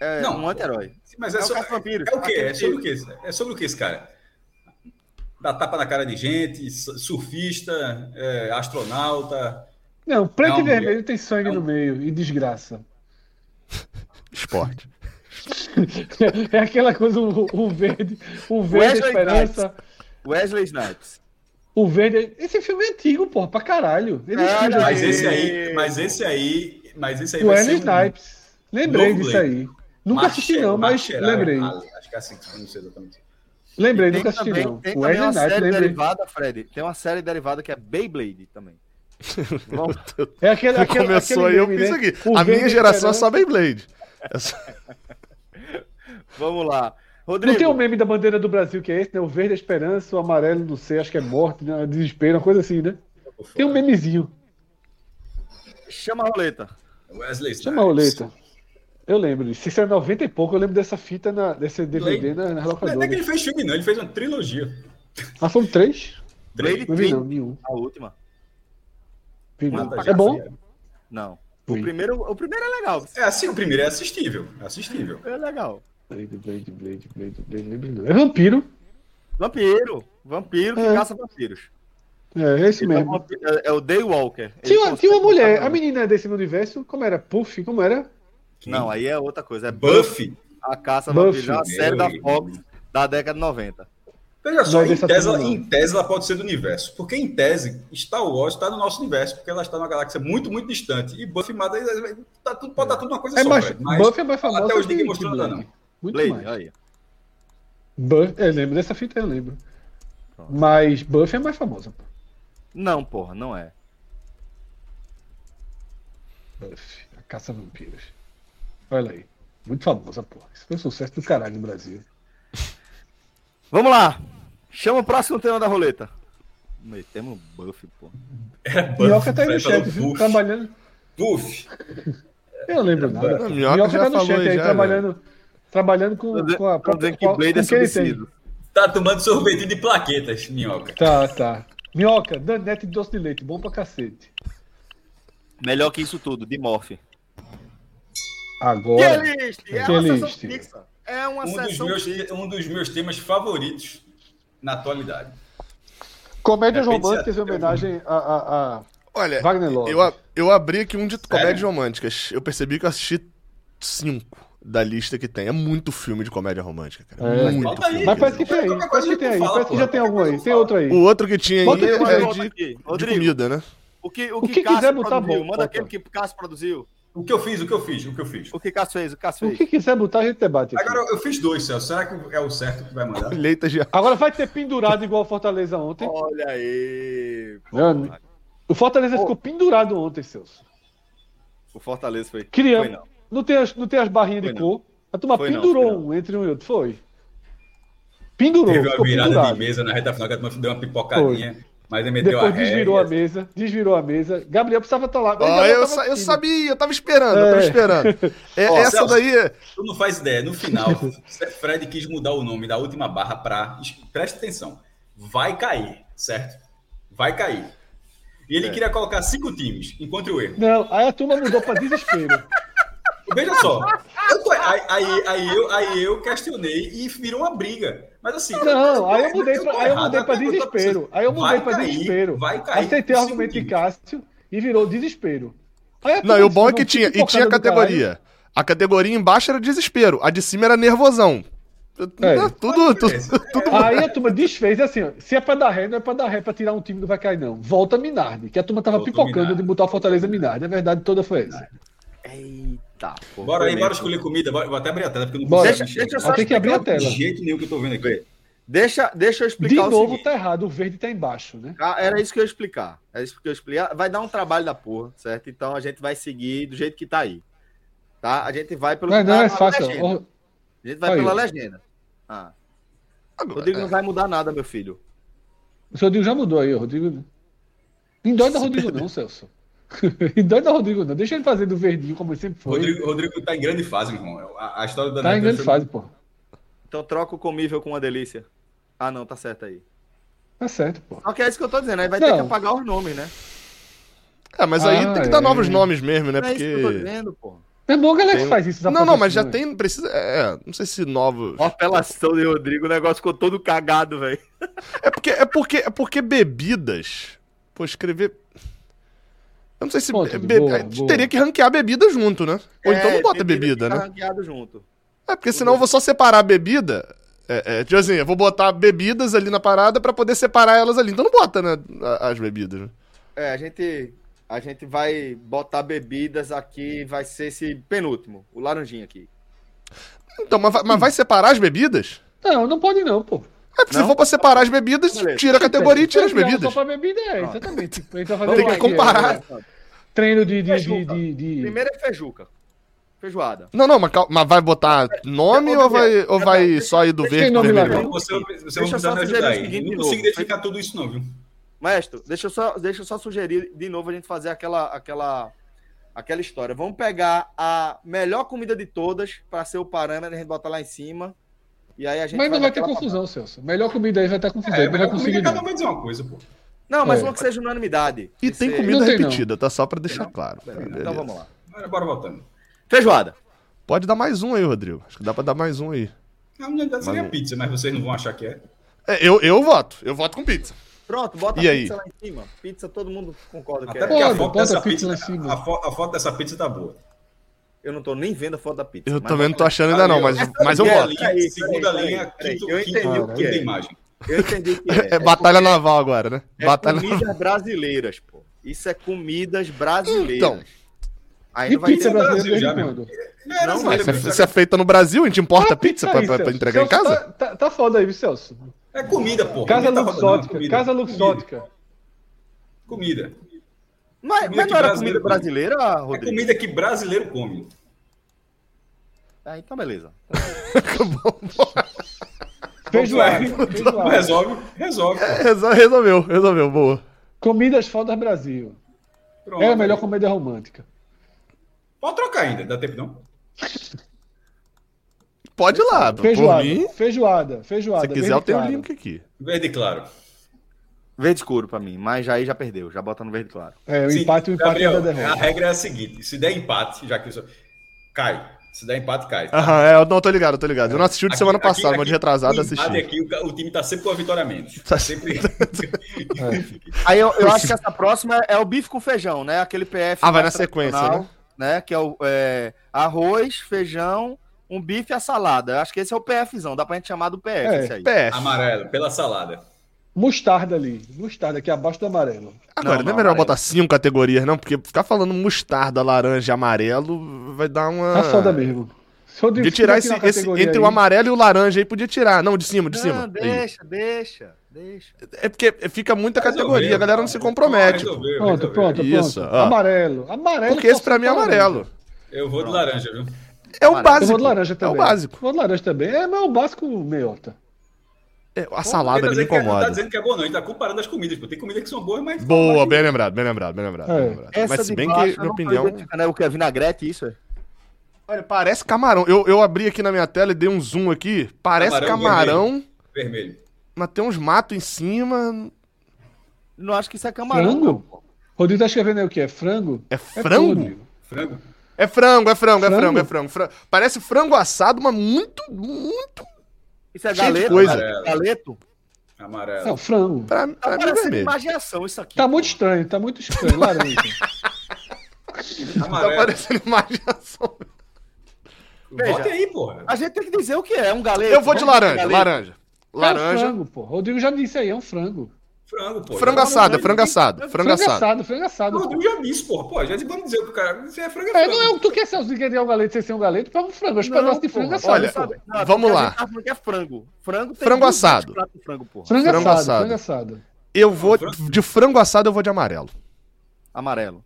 Speaker 1: É não, um anti-herói.
Speaker 4: Mas é, é, so... é, o quê? É sobre o quê? É sobre o que esse cara? Dá tapa na cara de gente, surfista, é, astronauta.
Speaker 3: Não, preto é um... e vermelho tem sangue é um... no meio e desgraça.
Speaker 2: Esporte.
Speaker 3: é aquela coisa, o, o verde, o verde Wesley esperança.
Speaker 1: Snipes. Wesley Snipes.
Speaker 3: O verde. Esse filme é antigo, porra, pra caralho.
Speaker 4: Ele ah, mas esse aí, mas esse aí, mas esse aí.
Speaker 3: Wesley Snipes. Um... Lembrei disso aí. Nunca assisti, não, mas lembrei.
Speaker 4: Acho que é assim, não sei exatamente.
Speaker 3: Lembrei, nunca assisti, também, não.
Speaker 1: Tem o também uma série lembrei. derivada, Fred. Tem uma série derivada que é Beyblade também.
Speaker 3: é aquele, aquele,
Speaker 2: Começou aquele aí, eu fiz né? aqui. A minha geração é só Beyblade.
Speaker 1: Vamos lá.
Speaker 3: Rodrigo. Não tem o um meme da bandeira do Brasil que é esse, né? O verde é esperança, o amarelo não sei, acho que é morte, né? desespero, uma coisa assim, né? Tem um memezinho.
Speaker 1: Chama a roleta.
Speaker 4: Wesley
Speaker 3: Chama a roleta. Eu lembro Se isso é 90 e pouco, eu lembro dessa fita, na, desse DVD na, na locadora.
Speaker 4: Não é que ele fez filme, não. Ele fez uma trilogia.
Speaker 3: Ah, foram três?
Speaker 1: Blade não vi, não, nenhum. A última.
Speaker 3: é bom?
Speaker 1: Não. O primeiro, o primeiro é legal.
Speaker 4: É assim, o primeiro é assistível. É assistível.
Speaker 1: É legal.
Speaker 3: Blade, Blade, Blade, Blade, Blade, É vampiro.
Speaker 1: Vampiro. Vampiro que é. caça vampiros.
Speaker 3: É, esse então, mesmo.
Speaker 1: É, é, o Daywalker.
Speaker 3: Tinha, uma, tinha uma mulher, a menina desse universo, como era? Puff, como era?
Speaker 1: Não, aí é outra coisa. É
Speaker 4: Buffy.
Speaker 1: A caça Buffy. a série da Fox da década de 90.
Speaker 4: Veja só, em Tesla, em Tesla pode ser do universo. Porque em tese, Star Wars está no nosso universo, porque ela está numa galáxia muito, muito distante. E Buffy Mada, tá tudo, pode estar tudo uma coisa
Speaker 3: é
Speaker 4: só.
Speaker 3: Mais, mas Buffy é mais famosa
Speaker 4: até hoje ninguém mostrou nada, não.
Speaker 3: Muito Blade, mais. Aí. Buff, eu lembro dessa fita, eu lembro. Mas Buff é mais famosa, pô.
Speaker 1: Não, porra, não é.
Speaker 3: Buff, a caça a vampiros. Olha aí. Muito famosa, pô. Isso foi um sucesso do caralho no Brasil.
Speaker 1: Vamos lá. Chama o próximo tema da roleta. Metemos buff, pô.
Speaker 4: Era Buff,
Speaker 3: Minhoca tá aí no chat, viu?
Speaker 4: Buff.
Speaker 3: Trabalhando.
Speaker 4: Buff.
Speaker 3: Eu não lembro nada.
Speaker 2: Não,
Speaker 3: pô.
Speaker 2: Minhoca
Speaker 3: Minhoca
Speaker 2: já
Speaker 3: tá no chat
Speaker 2: aí, já,
Speaker 3: trabalhando, trabalhando com,
Speaker 1: Tô
Speaker 3: com a
Speaker 1: dizendo que Blade
Speaker 3: com
Speaker 1: é
Speaker 3: quem ele tem.
Speaker 1: subsídio.
Speaker 4: Tá tomando sorvete de plaquetas, minhoca.
Speaker 3: Tá, tá. Minhoca, Danete de doce de leite, bom pra cacete.
Speaker 1: Melhor que isso tudo, de morfe.
Speaker 3: Agora.
Speaker 1: Playlist! É
Speaker 3: Que
Speaker 1: uma sessão fixa. É uma
Speaker 4: Um dos,
Speaker 1: sessão
Speaker 4: meus,
Speaker 1: fixa.
Speaker 4: um dos meus temas favoritos na atualidade.
Speaker 3: Comédias
Speaker 4: Repete
Speaker 3: românticas em homenagem a, a, a
Speaker 2: Olha,
Speaker 3: Wagner Love.
Speaker 2: eu, eu abri aqui um de comédias românticas. Eu percebi que eu assisti cinco da lista que tem. É muito filme de comédia romântica, cara.
Speaker 3: É.
Speaker 2: muito
Speaker 4: Falta aí.
Speaker 2: filme.
Speaker 3: Mas parece que tem aí, parece
Speaker 4: coisa
Speaker 3: que tem aí,
Speaker 4: fala,
Speaker 3: parece que já tem algum aí, tem outro aí.
Speaker 2: O outro que tinha aí
Speaker 3: Bota
Speaker 2: é,
Speaker 3: esse
Speaker 2: é de, de comida, né?
Speaker 1: O que, o
Speaker 3: O
Speaker 1: que,
Speaker 3: que
Speaker 1: Cássio
Speaker 3: quiser botar
Speaker 1: produziu,
Speaker 3: bom,
Speaker 1: manda
Speaker 3: bota.
Speaker 1: aquele que Cássio produziu.
Speaker 4: O que eu fiz, o que eu fiz, o que eu fiz.
Speaker 1: O que Cássio fez, o que Cássio
Speaker 3: O
Speaker 1: fez.
Speaker 3: que quiser botar, a gente debate. aqui.
Speaker 4: Agora eu fiz dois, Celso. Será que é o certo que vai mandar?
Speaker 2: Colheita de
Speaker 3: Agora vai ter pendurado igual o Fortaleza ontem.
Speaker 1: Olha aí.
Speaker 3: Mano, O Fortaleza ficou pendurado ontem, Celso.
Speaker 1: O Fortaleza foi.
Speaker 3: Criamos.
Speaker 1: Foi não.
Speaker 3: Não tem as, não tem as barrinhas
Speaker 1: Foi
Speaker 3: de
Speaker 1: não.
Speaker 3: cor. A turma
Speaker 1: Foi
Speaker 3: pendurou
Speaker 1: foi não.
Speaker 3: um entre um e outro. Foi. Pendurou,
Speaker 4: Teve uma virada
Speaker 3: pendurado.
Speaker 4: de mesa na reta final, que a turma deu uma pipocadinha, mas ele meteu
Speaker 3: Depois
Speaker 4: a
Speaker 3: desvirou a mesa, desvirou a mesa. Gabriel precisava estar lá.
Speaker 2: Ó,
Speaker 3: Gabriel
Speaker 2: eu,
Speaker 3: tava
Speaker 2: sa- eu
Speaker 3: assistindo.
Speaker 2: sabia, eu tava esperando, eu tava
Speaker 3: É.
Speaker 2: esperando. É,
Speaker 4: Ó,
Speaker 2: essa
Speaker 4: Celso.
Speaker 2: daí é.
Speaker 4: Tu não faz ideia. No final, Fred quis mudar o nome da última barra para. Presta atenção. Vai cair, certo? Vai cair. E ele queria colocar cinco times, encontre o erro.
Speaker 3: Não, aí a turma mudou pra desespero.
Speaker 4: Veja só. eu tô- aí, aí, aí eu, aí eu questionei e virou uma briga. Mas assim.
Speaker 3: Não, aí eu mudei pra, aí eu mudei pra desespero. Aí eu mudei pra desespero.
Speaker 4: Vai cair.
Speaker 3: Aceitei o argumento de. Cássio e virou desespero. Aí a
Speaker 2: Não, e o bom é que
Speaker 3: "Vamos
Speaker 2: tinha. E tinha
Speaker 3: do caralho."
Speaker 2: categoria. A categoria embaixo era desespero, a de cima era nervosão.
Speaker 3: É.
Speaker 2: Tudo, tudo,
Speaker 4: Beleza.
Speaker 2: tudo.
Speaker 3: Aí a turma desfez assim, ó, se é pra dar ré, não é pra dar ré pra tirar um time do vai cair, não. Volta Minardi, que a turma tava
Speaker 4: Volta
Speaker 3: pipocando
Speaker 4: Minardi.
Speaker 3: de botar o Fortaleza Minardi. A verdade toda foi essa.
Speaker 1: Eita, pô.
Speaker 4: Bora aí, bora escolher comida. Bora- Vou até abrir a tela, porque não
Speaker 3: Bora.
Speaker 1: Deixa, deixa eu só
Speaker 3: ter que abrir a tela.
Speaker 4: De jeito nenhum que eu tô vendo aqui.
Speaker 1: Deixa, deixa eu
Speaker 3: De
Speaker 1: explicar o
Speaker 3: novo tá errado, o verde tá embaixo, né?
Speaker 1: Ah, Era isso que eu ia explicar. Era isso que eu explicar. Vai dar um trabalho da porra, certo? Então a gente vai seguir do jeito que tá aí. Tá? A gente vai pelo
Speaker 3: não
Speaker 1: tá
Speaker 3: é
Speaker 1: na
Speaker 3: fácil.
Speaker 1: legenda. A gente vai
Speaker 3: Aí,
Speaker 1: pela legenda. Ah.
Speaker 2: Agora,
Speaker 1: Rodrigo não vai mudar nada, meu filho.
Speaker 3: O Rodrigo já mudou aí, Rodrigo. Endoida Rodrigo não, Celso. Endoida Rodrigo não. Deixa ele fazer do verdinho, como ele sempre foi.
Speaker 4: Rodrigo, Rodrigo tá em grande fase, meu irmão. A, a história da
Speaker 3: tá em grande
Speaker 4: foi-
Speaker 3: fase, pô.
Speaker 1: Então troca o comível com uma delícia. Ah, não, tá certo aí.
Speaker 3: Tá certo, pô.
Speaker 1: Só que é isso que eu tô dizendo. Aí vai ter
Speaker 3: Não.
Speaker 1: que apagar os nomes, né?
Speaker 2: É, mas aí
Speaker 3: Ah,
Speaker 2: tem que dar
Speaker 3: é.
Speaker 2: novos nomes mesmo, né?
Speaker 1: é isso que eu tô
Speaker 2: Porque.
Speaker 1: dizendo, pô.
Speaker 3: É bom que a Alex
Speaker 2: Tem-
Speaker 3: faz isso.
Speaker 2: Não, não, mas já
Speaker 3: né?
Speaker 2: tem. Precisa. É, não sei se novos.
Speaker 1: Ó, apelação de Rodrigo, o negócio ficou todo cagado, velho.
Speaker 2: É porque, é porque, é porque bebidas. Pô, escrever. Eu não sei se.
Speaker 3: Ponto,
Speaker 2: be-
Speaker 3: boa,
Speaker 2: a gente
Speaker 3: boa.
Speaker 2: teria que ranquear bebida junto, né? Ou então não bota bebida,
Speaker 1: fica
Speaker 2: né?
Speaker 1: ranqueado junto.
Speaker 2: É, porque senão eu vou só separar a bebida. É, é, tipo assim, eu vou botar bebidas ali na parada pra poder separar elas ali. Então não bota, né? a- As bebidas. né?
Speaker 1: É, a gente, a gente vai botar bebidas aqui, vai ser esse penúltimo, o laranjinha aqui.
Speaker 2: Então, mas, mas vai separar as bebidas?
Speaker 3: Não, não pode não, pô.
Speaker 2: É, porque se
Speaker 1: Não?
Speaker 2: for pra separar as bebidas,
Speaker 1: Beleza.
Speaker 2: tira a categoria e tira as bebidas.
Speaker 3: Só pra bebida, é, exatamente. Fazer
Speaker 2: Tem que comparar.
Speaker 3: é, treino de. de, de,
Speaker 1: Fejuca.
Speaker 3: de, de-
Speaker 1: Primeiro é feijuca. Feijoada.
Speaker 2: Não, não, mas, mas vai botar nome
Speaker 1: Ô,
Speaker 2: ou vai, ou vai só ir do
Speaker 1: deixa
Speaker 2: verde pro
Speaker 3: nome
Speaker 2: vermelho?
Speaker 3: não.
Speaker 4: Você, você
Speaker 1: Deixa
Speaker 4: vai
Speaker 1: eu
Speaker 4: precisar
Speaker 1: só
Speaker 4: me
Speaker 1: sugerir
Speaker 4: ajudar
Speaker 1: o
Speaker 4: aí.
Speaker 1: seguinte
Speaker 4: Eu
Speaker 1: de
Speaker 4: não consigo identificar tudo isso, não, viu?
Speaker 1: Maestro, deixa eu só, deixa eu só sugerir de novo a gente fazer aquela, aquela, aquela história. Vamos pegar a melhor comida de todas para ser o parâmetro, a gente bota lá em cima. E aí a gente
Speaker 3: Mas não vai ter confusão, Celso. Melhor comida aí vai estar confusão.
Speaker 4: É,
Speaker 3: não vai
Speaker 4: mas
Speaker 3: conseguir,
Speaker 4: cada um
Speaker 3: não.
Speaker 4: vai dizer uma coisa, pô.
Speaker 1: Não, mas
Speaker 3: É.
Speaker 1: uma que seja unanimidade.
Speaker 2: E tem
Speaker 1: ser-
Speaker 2: comida
Speaker 3: Não tem, não.
Speaker 2: repetida, tá? Só pra deixar claro.
Speaker 1: Então
Speaker 2: Beleza.
Speaker 1: vamos lá.
Speaker 4: Bora, bora voltando.
Speaker 1: Feijoada.
Speaker 2: Pode dar mais um aí, Rodrigo. Acho que dá pra dar mais um aí.
Speaker 4: Na verdade seria
Speaker 2: Mas-
Speaker 4: pizza, mas vocês não vão achar que é.
Speaker 2: É, eu, eu voto. Eu voto com pizza.
Speaker 1: Pronto, bota
Speaker 2: E
Speaker 1: a
Speaker 2: aí?
Speaker 1: pizza lá em cima. Pizza, todo mundo concorda que
Speaker 4: Até
Speaker 1: é.
Speaker 4: porque a foto
Speaker 3: bota
Speaker 4: dessa
Speaker 3: a pizza
Speaker 4: pizza,
Speaker 3: lá em cima.
Speaker 4: a, a foto dessa pizza tá boa.
Speaker 1: Eu não tô nem vendo a foto da pizza.
Speaker 2: Eu também não tô achando ainda não, mas, mas eu
Speaker 1: É,
Speaker 2: voto.
Speaker 4: Segunda linha, quinto,
Speaker 1: eu
Speaker 4: quinto,
Speaker 1: entendi o que é.
Speaker 4: imagem.
Speaker 1: Eu entendi que é.
Speaker 2: É batalha naval agora, né?
Speaker 1: É
Speaker 2: batalha
Speaker 1: comidas brasileiras, pô. Isso é comidas brasileiras.
Speaker 2: Então.
Speaker 1: Aí
Speaker 3: E
Speaker 1: não vai
Speaker 3: pizza brasileira
Speaker 4: já, meu. É,
Speaker 1: Não,
Speaker 4: não,
Speaker 2: Mas
Speaker 4: mas
Speaker 2: se é feita no Brasil, a gente importa
Speaker 3: Ah,
Speaker 2: pizza pra,
Speaker 3: aí,
Speaker 2: pra- pra
Speaker 3: Celso.
Speaker 2: entregar em casa?
Speaker 3: Tá, tá, tá foda aí, viu, Celso?
Speaker 4: é comida, porra.
Speaker 3: Casa
Speaker 4: tá rodando,
Speaker 3: luxótica.
Speaker 4: comida.
Speaker 3: Casa
Speaker 4: Comida.
Speaker 3: luxótica.
Speaker 4: Comida.
Speaker 1: Mas,
Speaker 4: Comida
Speaker 1: mas não era comida brasileira,
Speaker 4: É
Speaker 1: Rodrigo?
Speaker 4: comida que brasileiro come.
Speaker 1: Ah, então beleza.
Speaker 3: Feijoada.
Speaker 4: Não
Speaker 3: feijoada.
Speaker 4: resolve, resolve.
Speaker 2: Resol- Resolveu, resolveu, boa.
Speaker 3: Comidas fodas Brasil.
Speaker 4: Pronto.
Speaker 3: É a melhor comédia romântica.
Speaker 4: Pode trocar ainda, dá tempo não?
Speaker 2: Pode ir lá, por
Speaker 3: Feijoada.
Speaker 2: mim.
Speaker 3: Feijoada. Feijoada.
Speaker 2: Se quiser, eu tenho o
Speaker 3: claro.
Speaker 2: link aqui.
Speaker 4: Verde claro.
Speaker 1: Verde escuro pra mim, mas já aí já perdeu. Já bota no verde claro.
Speaker 3: É, o
Speaker 4: Sim,
Speaker 3: empate, o empate
Speaker 4: Gabriel,
Speaker 3: é
Speaker 4: A regra é a seguinte: se der empate, já que isso. Cai. Se der empate, cai.
Speaker 2: Aham, é, eu não tô ligado, tô ligado. Eu não assisti o de
Speaker 4: Aqui-
Speaker 2: semana passada, mas de retrasado assisti.
Speaker 4: Aqui, o, o time tá sempre com a vitória menos.
Speaker 2: Tá
Speaker 4: sempre.
Speaker 1: Aí eu, eu acho que essa próxima é o bife com feijão, né? Aquele PF.
Speaker 2: Ah, vai na sequência,
Speaker 1: tradicional, né? Que é o é, arroz, feijão, um bife e a salada. Eu acho que esse é o PFzão. Dá pra gente chamar do PF
Speaker 3: É,
Speaker 1: esse aí.
Speaker 2: PF.
Speaker 4: Amarelo, pela salada.
Speaker 3: Mostarda ali. Mostarda, aqui abaixo do amarelo.
Speaker 2: Agora,
Speaker 1: Não,
Speaker 2: não, é melhor
Speaker 1: amarelo.
Speaker 2: botar cinco categorias, não? Porque ficar falando mostarda, laranja e amarelo vai dar uma.
Speaker 3: Tá foda mesmo. Se eu
Speaker 2: Podia
Speaker 3: se
Speaker 2: tirar esse, esse- entre o
Speaker 3: aí-
Speaker 2: amarelo e o laranja aí, podia tirar. Não, de cima, de
Speaker 1: Não,
Speaker 2: cima. Aí.
Speaker 1: deixa, deixa, deixa.
Speaker 2: É porque fica muita categoria, a galera não se compromete.
Speaker 4: resolveu,
Speaker 3: Pronto,
Speaker 4: resolveu.
Speaker 3: pronto,
Speaker 2: Isso,
Speaker 3: pronto.
Speaker 2: ó.
Speaker 3: Amarelo. Amarelo.
Speaker 2: Porque esse pra mim é
Speaker 3: falar,
Speaker 2: amarelo.
Speaker 4: Eu vou de laranja, viu?
Speaker 2: É o
Speaker 1: Amarelo.
Speaker 3: Eu
Speaker 2: básico.
Speaker 3: vou de laranja
Speaker 2: É
Speaker 3: também.
Speaker 2: o básico.
Speaker 3: Vou de laranja também. É, mas é o básico meiota.
Speaker 2: É, a salada
Speaker 4: Ele
Speaker 2: me
Speaker 4: tá dizendo que- Não tá
Speaker 2: incomoda.
Speaker 4: dizendo que é boa, não. Ele tá comparando as comidas. Pô. Tem comidas que são boas, mas.
Speaker 2: Boa, bem lembrado, bem lembrado, bem lembrado.
Speaker 3: É.
Speaker 2: bem lembrado.
Speaker 1: Essa
Speaker 2: Mas se bem
Speaker 1: baixo,
Speaker 2: que,
Speaker 1: eu
Speaker 2: minha opinião.
Speaker 1: identificando, É o que? É vinagrete, isso? É?
Speaker 2: Olha, parece camarão. Eu, eu abri aqui na minha tela e dei um zoom aqui. Parece
Speaker 4: Camarão
Speaker 2: camarão,
Speaker 4: Vermelho.
Speaker 2: mas tem uns matos em cima.
Speaker 1: Não acho que isso é camarão.
Speaker 3: Frango?
Speaker 1: não.
Speaker 3: Rodrigo tá escrevendo aí o quê? É frango?
Speaker 2: É frango?
Speaker 3: tudo.
Speaker 4: Frango.
Speaker 2: É frango, é frango, é
Speaker 3: Frango?
Speaker 2: frango, é frango. Fra- Parece frango assado, mas muito, muito.
Speaker 1: Isso é
Speaker 2: Cheio
Speaker 1: galeto?
Speaker 2: coisa.
Speaker 1: cara? Galeto?
Speaker 4: Amarelo.
Speaker 3: Não, frango.
Speaker 2: Pra,
Speaker 1: Tá
Speaker 2: pra mim é
Speaker 1: parecendo imaginação isso aqui.
Speaker 3: Tá
Speaker 1: pô.
Speaker 3: muito estranho, tá muito estranho. Laranja.
Speaker 2: Tá
Speaker 4: Amarelo.
Speaker 2: parecendo imaginação.
Speaker 1: Veja.
Speaker 4: Vote aí, porra.
Speaker 1: A gente tem que dizer o que é, um galeto.
Speaker 2: Eu vou de laranja,
Speaker 1: galeto.
Speaker 2: laranja.
Speaker 3: É um
Speaker 2: Laranja.
Speaker 3: frango, pô. Rodrigo já disse aí, é um frango.
Speaker 4: Frango, pô.
Speaker 2: Frango
Speaker 4: Já-
Speaker 2: assado, é frango assado. Frango assado.
Speaker 3: assado, frango assado.
Speaker 4: O
Speaker 3: pô.
Speaker 4: Rodrigo já disse, porra. Pô, já vamos dizer que o cara. Você é frango
Speaker 3: É,
Speaker 4: frango.
Speaker 3: não é o que tu quer, Celso, de querer um galeto sem ser um galeto, pega um frango. Os pedaços de frango assado.
Speaker 2: Olha?
Speaker 1: Não,
Speaker 2: Vamos lá.
Speaker 1: tá que é frango. Frango tem
Speaker 2: Frango
Speaker 1: 200
Speaker 2: assado.
Speaker 1: frango, porra.
Speaker 3: Frango,
Speaker 2: Frango
Speaker 3: assado,
Speaker 2: assado.
Speaker 3: frango assado.
Speaker 2: Eu vou. De frango assado, eu vou de amarelo.
Speaker 1: Amarelo.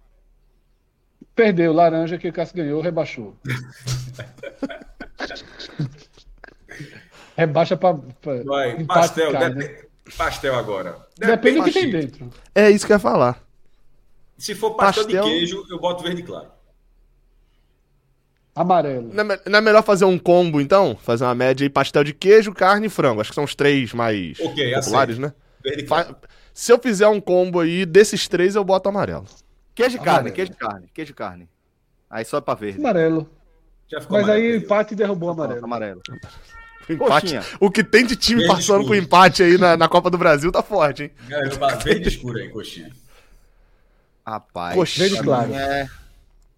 Speaker 3: Perdeu, laranja que o Cássio ganhou, rebaixou. Rebaixa pra, pra
Speaker 4: Vai,
Speaker 3: empate
Speaker 4: pastel.
Speaker 3: cai, né?
Speaker 4: Pastel agora.
Speaker 3: Depende do que tem dentro.
Speaker 2: É isso que eu ia falar.
Speaker 4: Se for pastel,
Speaker 2: Pastel-
Speaker 4: de queijo, eu boto verde claro.
Speaker 3: Amarelo.
Speaker 2: Não é, não é melhor fazer um combo, então? Fazer uma média aí, pastel de queijo, carne e frango. Acho que são os três mais
Speaker 4: Ok,
Speaker 2: populares,
Speaker 4: aceito.
Speaker 2: né?
Speaker 4: Verde
Speaker 2: Fa-
Speaker 4: claro.
Speaker 2: Se eu fizer um combo aí, desses três eu boto amarelo.
Speaker 1: Queijo e carne,
Speaker 3: Amarelo.
Speaker 1: queijo e carne, queijo e carne. Aí só pra verde.
Speaker 3: Amarelo.
Speaker 4: Já ficou
Speaker 3: Mas aí o
Speaker 4: amarelo.
Speaker 3: empate derrubou o
Speaker 1: Pronto,
Speaker 3: amarelo.
Speaker 1: amarelo.
Speaker 2: O, empate-
Speaker 1: Coxinha.
Speaker 2: o que tem de time
Speaker 4: Verde
Speaker 2: passando
Speaker 4: escuro.
Speaker 2: com empate aí na, na Copa do Brasil tá forte, hein?
Speaker 4: Falo Verde escuro aí, coxinha.
Speaker 1: Rapaz.
Speaker 2: Coxinha.
Speaker 3: Verde claro.
Speaker 1: é,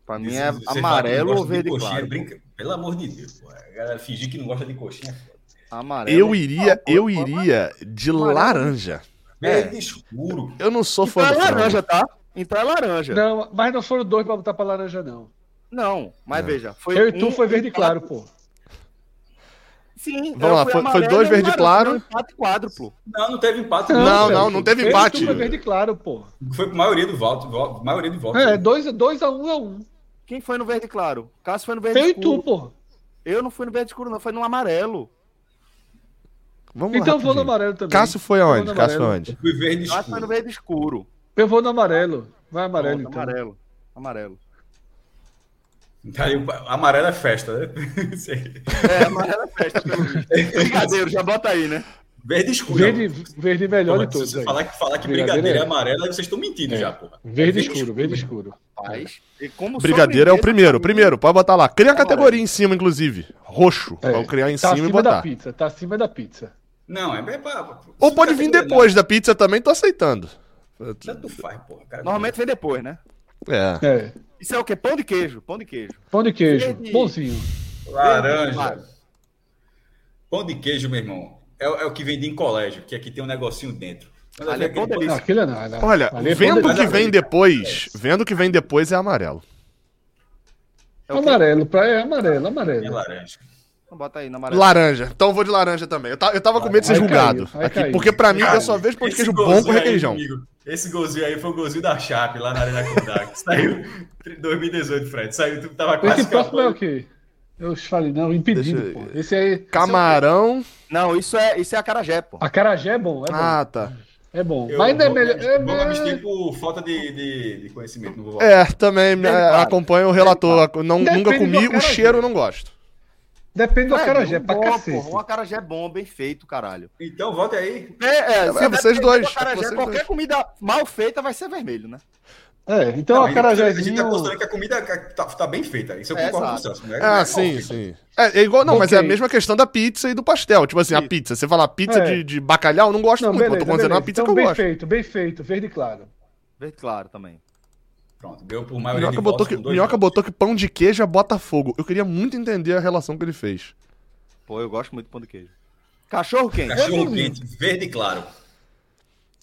Speaker 1: pra mim
Speaker 4: Você
Speaker 1: é
Speaker 4: não
Speaker 1: amarelo ou
Speaker 4: de
Speaker 1: verde
Speaker 4: coxinha,
Speaker 1: claro.
Speaker 4: brinca- Pelo amor de Deus, pô. A galera fingir que não gosta de coxinha. é foda.
Speaker 1: Amarelo.
Speaker 2: Eu iria,
Speaker 1: Não,
Speaker 2: eu iria de
Speaker 1: Amarelo.
Speaker 2: laranja.
Speaker 4: Verde escuro.
Speaker 2: Eu não sou
Speaker 1: Então
Speaker 2: fã
Speaker 1: é
Speaker 2: do frango.
Speaker 1: laranja, tá? Então é laranja. Não,
Speaker 3: Não, mas não foram dois pra botar pra laranja, não.
Speaker 1: mas
Speaker 2: Não.
Speaker 1: veja. Foi
Speaker 3: Eu e tu
Speaker 1: um-
Speaker 3: foi verde
Speaker 1: um
Speaker 3: claro, pô.
Speaker 1: Sim.
Speaker 2: Vamos
Speaker 1: eu
Speaker 2: lá, foi- foi dois
Speaker 1: e
Speaker 2: verde claro.
Speaker 1: um empate quádruplo.
Speaker 4: Não, não teve empate.
Speaker 2: Não,
Speaker 3: Celso,
Speaker 2: não, não teve
Speaker 3: eu e
Speaker 2: empate.
Speaker 3: Foi verde claro, pô.
Speaker 4: Foi por maioria do voto. vo- maioria do voto.
Speaker 3: É, dois, dois a um a um.
Speaker 1: Quem foi no verde claro? Cássio foi no verde
Speaker 3: Eu e
Speaker 1: escuro.
Speaker 3: tu, pô.
Speaker 1: Eu não fui no verde escuro, não. Foi no amarelo.
Speaker 2: Vamos
Speaker 3: Então
Speaker 2: lá.
Speaker 3: eu vou no amarelo também.
Speaker 2: Cássio foi
Speaker 3: Eu
Speaker 2: aonde? Cássio foi
Speaker 3: amarelo.
Speaker 2: onde?
Speaker 4: Fui verde
Speaker 1: Cássio foi no
Speaker 4: escuro.
Speaker 1: verde escuro.
Speaker 3: Eu vou no amarelo. Vai amarelo,
Speaker 1: Pronto,
Speaker 3: então.
Speaker 1: Amarelo. Amarelo.
Speaker 4: Tá aí, amarelo é festa, né?
Speaker 1: É, amarelo é festa, visto. Brigadeiro, já bota aí, né?
Speaker 4: Verde escuro.
Speaker 3: Verde, verde melhor
Speaker 4: Porra,
Speaker 3: de
Speaker 4: se
Speaker 3: todos.
Speaker 4: você
Speaker 3: aí.
Speaker 4: falar que, falar que
Speaker 3: Brigadeiro
Speaker 4: brigadeiro é
Speaker 3: é.
Speaker 4: amarelo, aí vocês estão mentindo
Speaker 3: É.
Speaker 4: já, porra.
Speaker 3: Verde
Speaker 4: É
Speaker 3: escuro, verde escuro.
Speaker 1: Rapaz, e como
Speaker 2: Brigadeiro é o primeiro, primeiro, pode botar lá. Cria a
Speaker 1: Amarelo.
Speaker 2: categoria em cima, inclusive. Roxo.
Speaker 3: É.
Speaker 2: Eu criar em
Speaker 3: Tá
Speaker 2: cima e
Speaker 3: acima da
Speaker 2: botar.
Speaker 3: pizza, tá acima da pizza.
Speaker 4: Não, é bem pra.
Speaker 2: Ou pode vir depois da pizza também, tô aceitando.
Speaker 4: Tanto faz, porra. Cara,
Speaker 1: Normalmente vem depois, né?
Speaker 2: É.
Speaker 3: É.
Speaker 1: Isso é o quê? Pão de queijo. Pão de queijo.
Speaker 3: Pão de queijo,
Speaker 1: Verde.
Speaker 3: bonzinho.
Speaker 4: Laranja. Pão de queijo, meu irmão. É, o- é o que vende em colégio, que aqui tem um negocinho dentro.
Speaker 1: Ali é
Speaker 4: vi
Speaker 1: pão
Speaker 4: aquele-
Speaker 1: delícia.
Speaker 3: Não, aquilo é nada.
Speaker 2: Olha,
Speaker 3: Ali é
Speaker 2: vendo o que vem depois, vendo o que vem depois é amarelo.
Speaker 1: É?
Speaker 3: Amarelo, pra, é amarelo,
Speaker 4: É
Speaker 3: amarelo.
Speaker 4: laranja.
Speaker 1: Então Bota aí na amarela.
Speaker 2: Laranja. Então eu vou de laranja também. Eu, ta- eu tava com medo de ser julgado.
Speaker 3: caiu,
Speaker 2: aqui, porque pra mim
Speaker 4: Cara,
Speaker 2: eu só vejo pão de
Speaker 4: esse
Speaker 2: queijo bom com requeijão.
Speaker 4: amigo, esse golzinho aí foi o golzinho da Chape, lá na Arena Kodak. Saiu em 2018, Fred. Saiu, tu tava quase
Speaker 3: Esse próximo é o quê? Eu falei, não, impedido, pô. Esse aí.
Speaker 2: Camarão.
Speaker 1: Não, isso é, isso é acarajé, pô.
Speaker 3: Acarajé é bom, é bom.
Speaker 2: Ah, tá.
Speaker 3: É bom.
Speaker 4: Eu
Speaker 3: Mas ainda é melhor. É,
Speaker 4: Vou me
Speaker 3: é,
Speaker 4: por falta de, de, de conhecimento. Não.
Speaker 2: É, também
Speaker 1: Derivado.
Speaker 2: acompanho o relator. Não, nunca comi, o cheiro eu não gosto.
Speaker 3: Depende do
Speaker 1: É,
Speaker 3: acarajé,
Speaker 1: um
Speaker 3: pra
Speaker 1: bom,
Speaker 3: cacete.
Speaker 1: Um acarajé bom, bem feito, caralho.
Speaker 4: Então, vote aí.
Speaker 1: É, é,
Speaker 2: É, vocês dois,
Speaker 1: do acarajé,
Speaker 2: vocês
Speaker 1: qualquer
Speaker 2: dois.
Speaker 1: comida mal feita vai ser vermelho, né?
Speaker 3: É, então
Speaker 4: Não,
Speaker 3: o
Speaker 4: a gente- A gente tá postando que a comida tá, tá bem feita. Isso eu
Speaker 1: É,
Speaker 4: concordo com o. Celso. É- não
Speaker 2: Ah,
Speaker 4: é
Speaker 2: sim, sim. É, é igual, não, mas é a mesma questão da pizza e do pastel. Tipo assim, a pizza. Você fala pizza
Speaker 3: É.
Speaker 2: de, de bacalhau, eu não gosto
Speaker 3: Não,
Speaker 2: muito.
Speaker 3: beleza,
Speaker 2: mas tô considerando uma pizza
Speaker 3: Então,
Speaker 2: que eu
Speaker 3: bem
Speaker 2: gosto.
Speaker 3: feito, bem feito, verde claro.
Speaker 1: Verde claro também.
Speaker 4: Pronto, deu por maioria
Speaker 2: Minhoca
Speaker 4: de
Speaker 2: botou,
Speaker 4: votos
Speaker 2: que, Minhoca
Speaker 4: votos.
Speaker 2: botou que pão de queijo é Botafogo. Eu queria muito entender a relação que ele fez.
Speaker 1: Pô, eu gosto muito de pão de queijo. Cachorro quente.
Speaker 4: Cachorro quente, verde claro.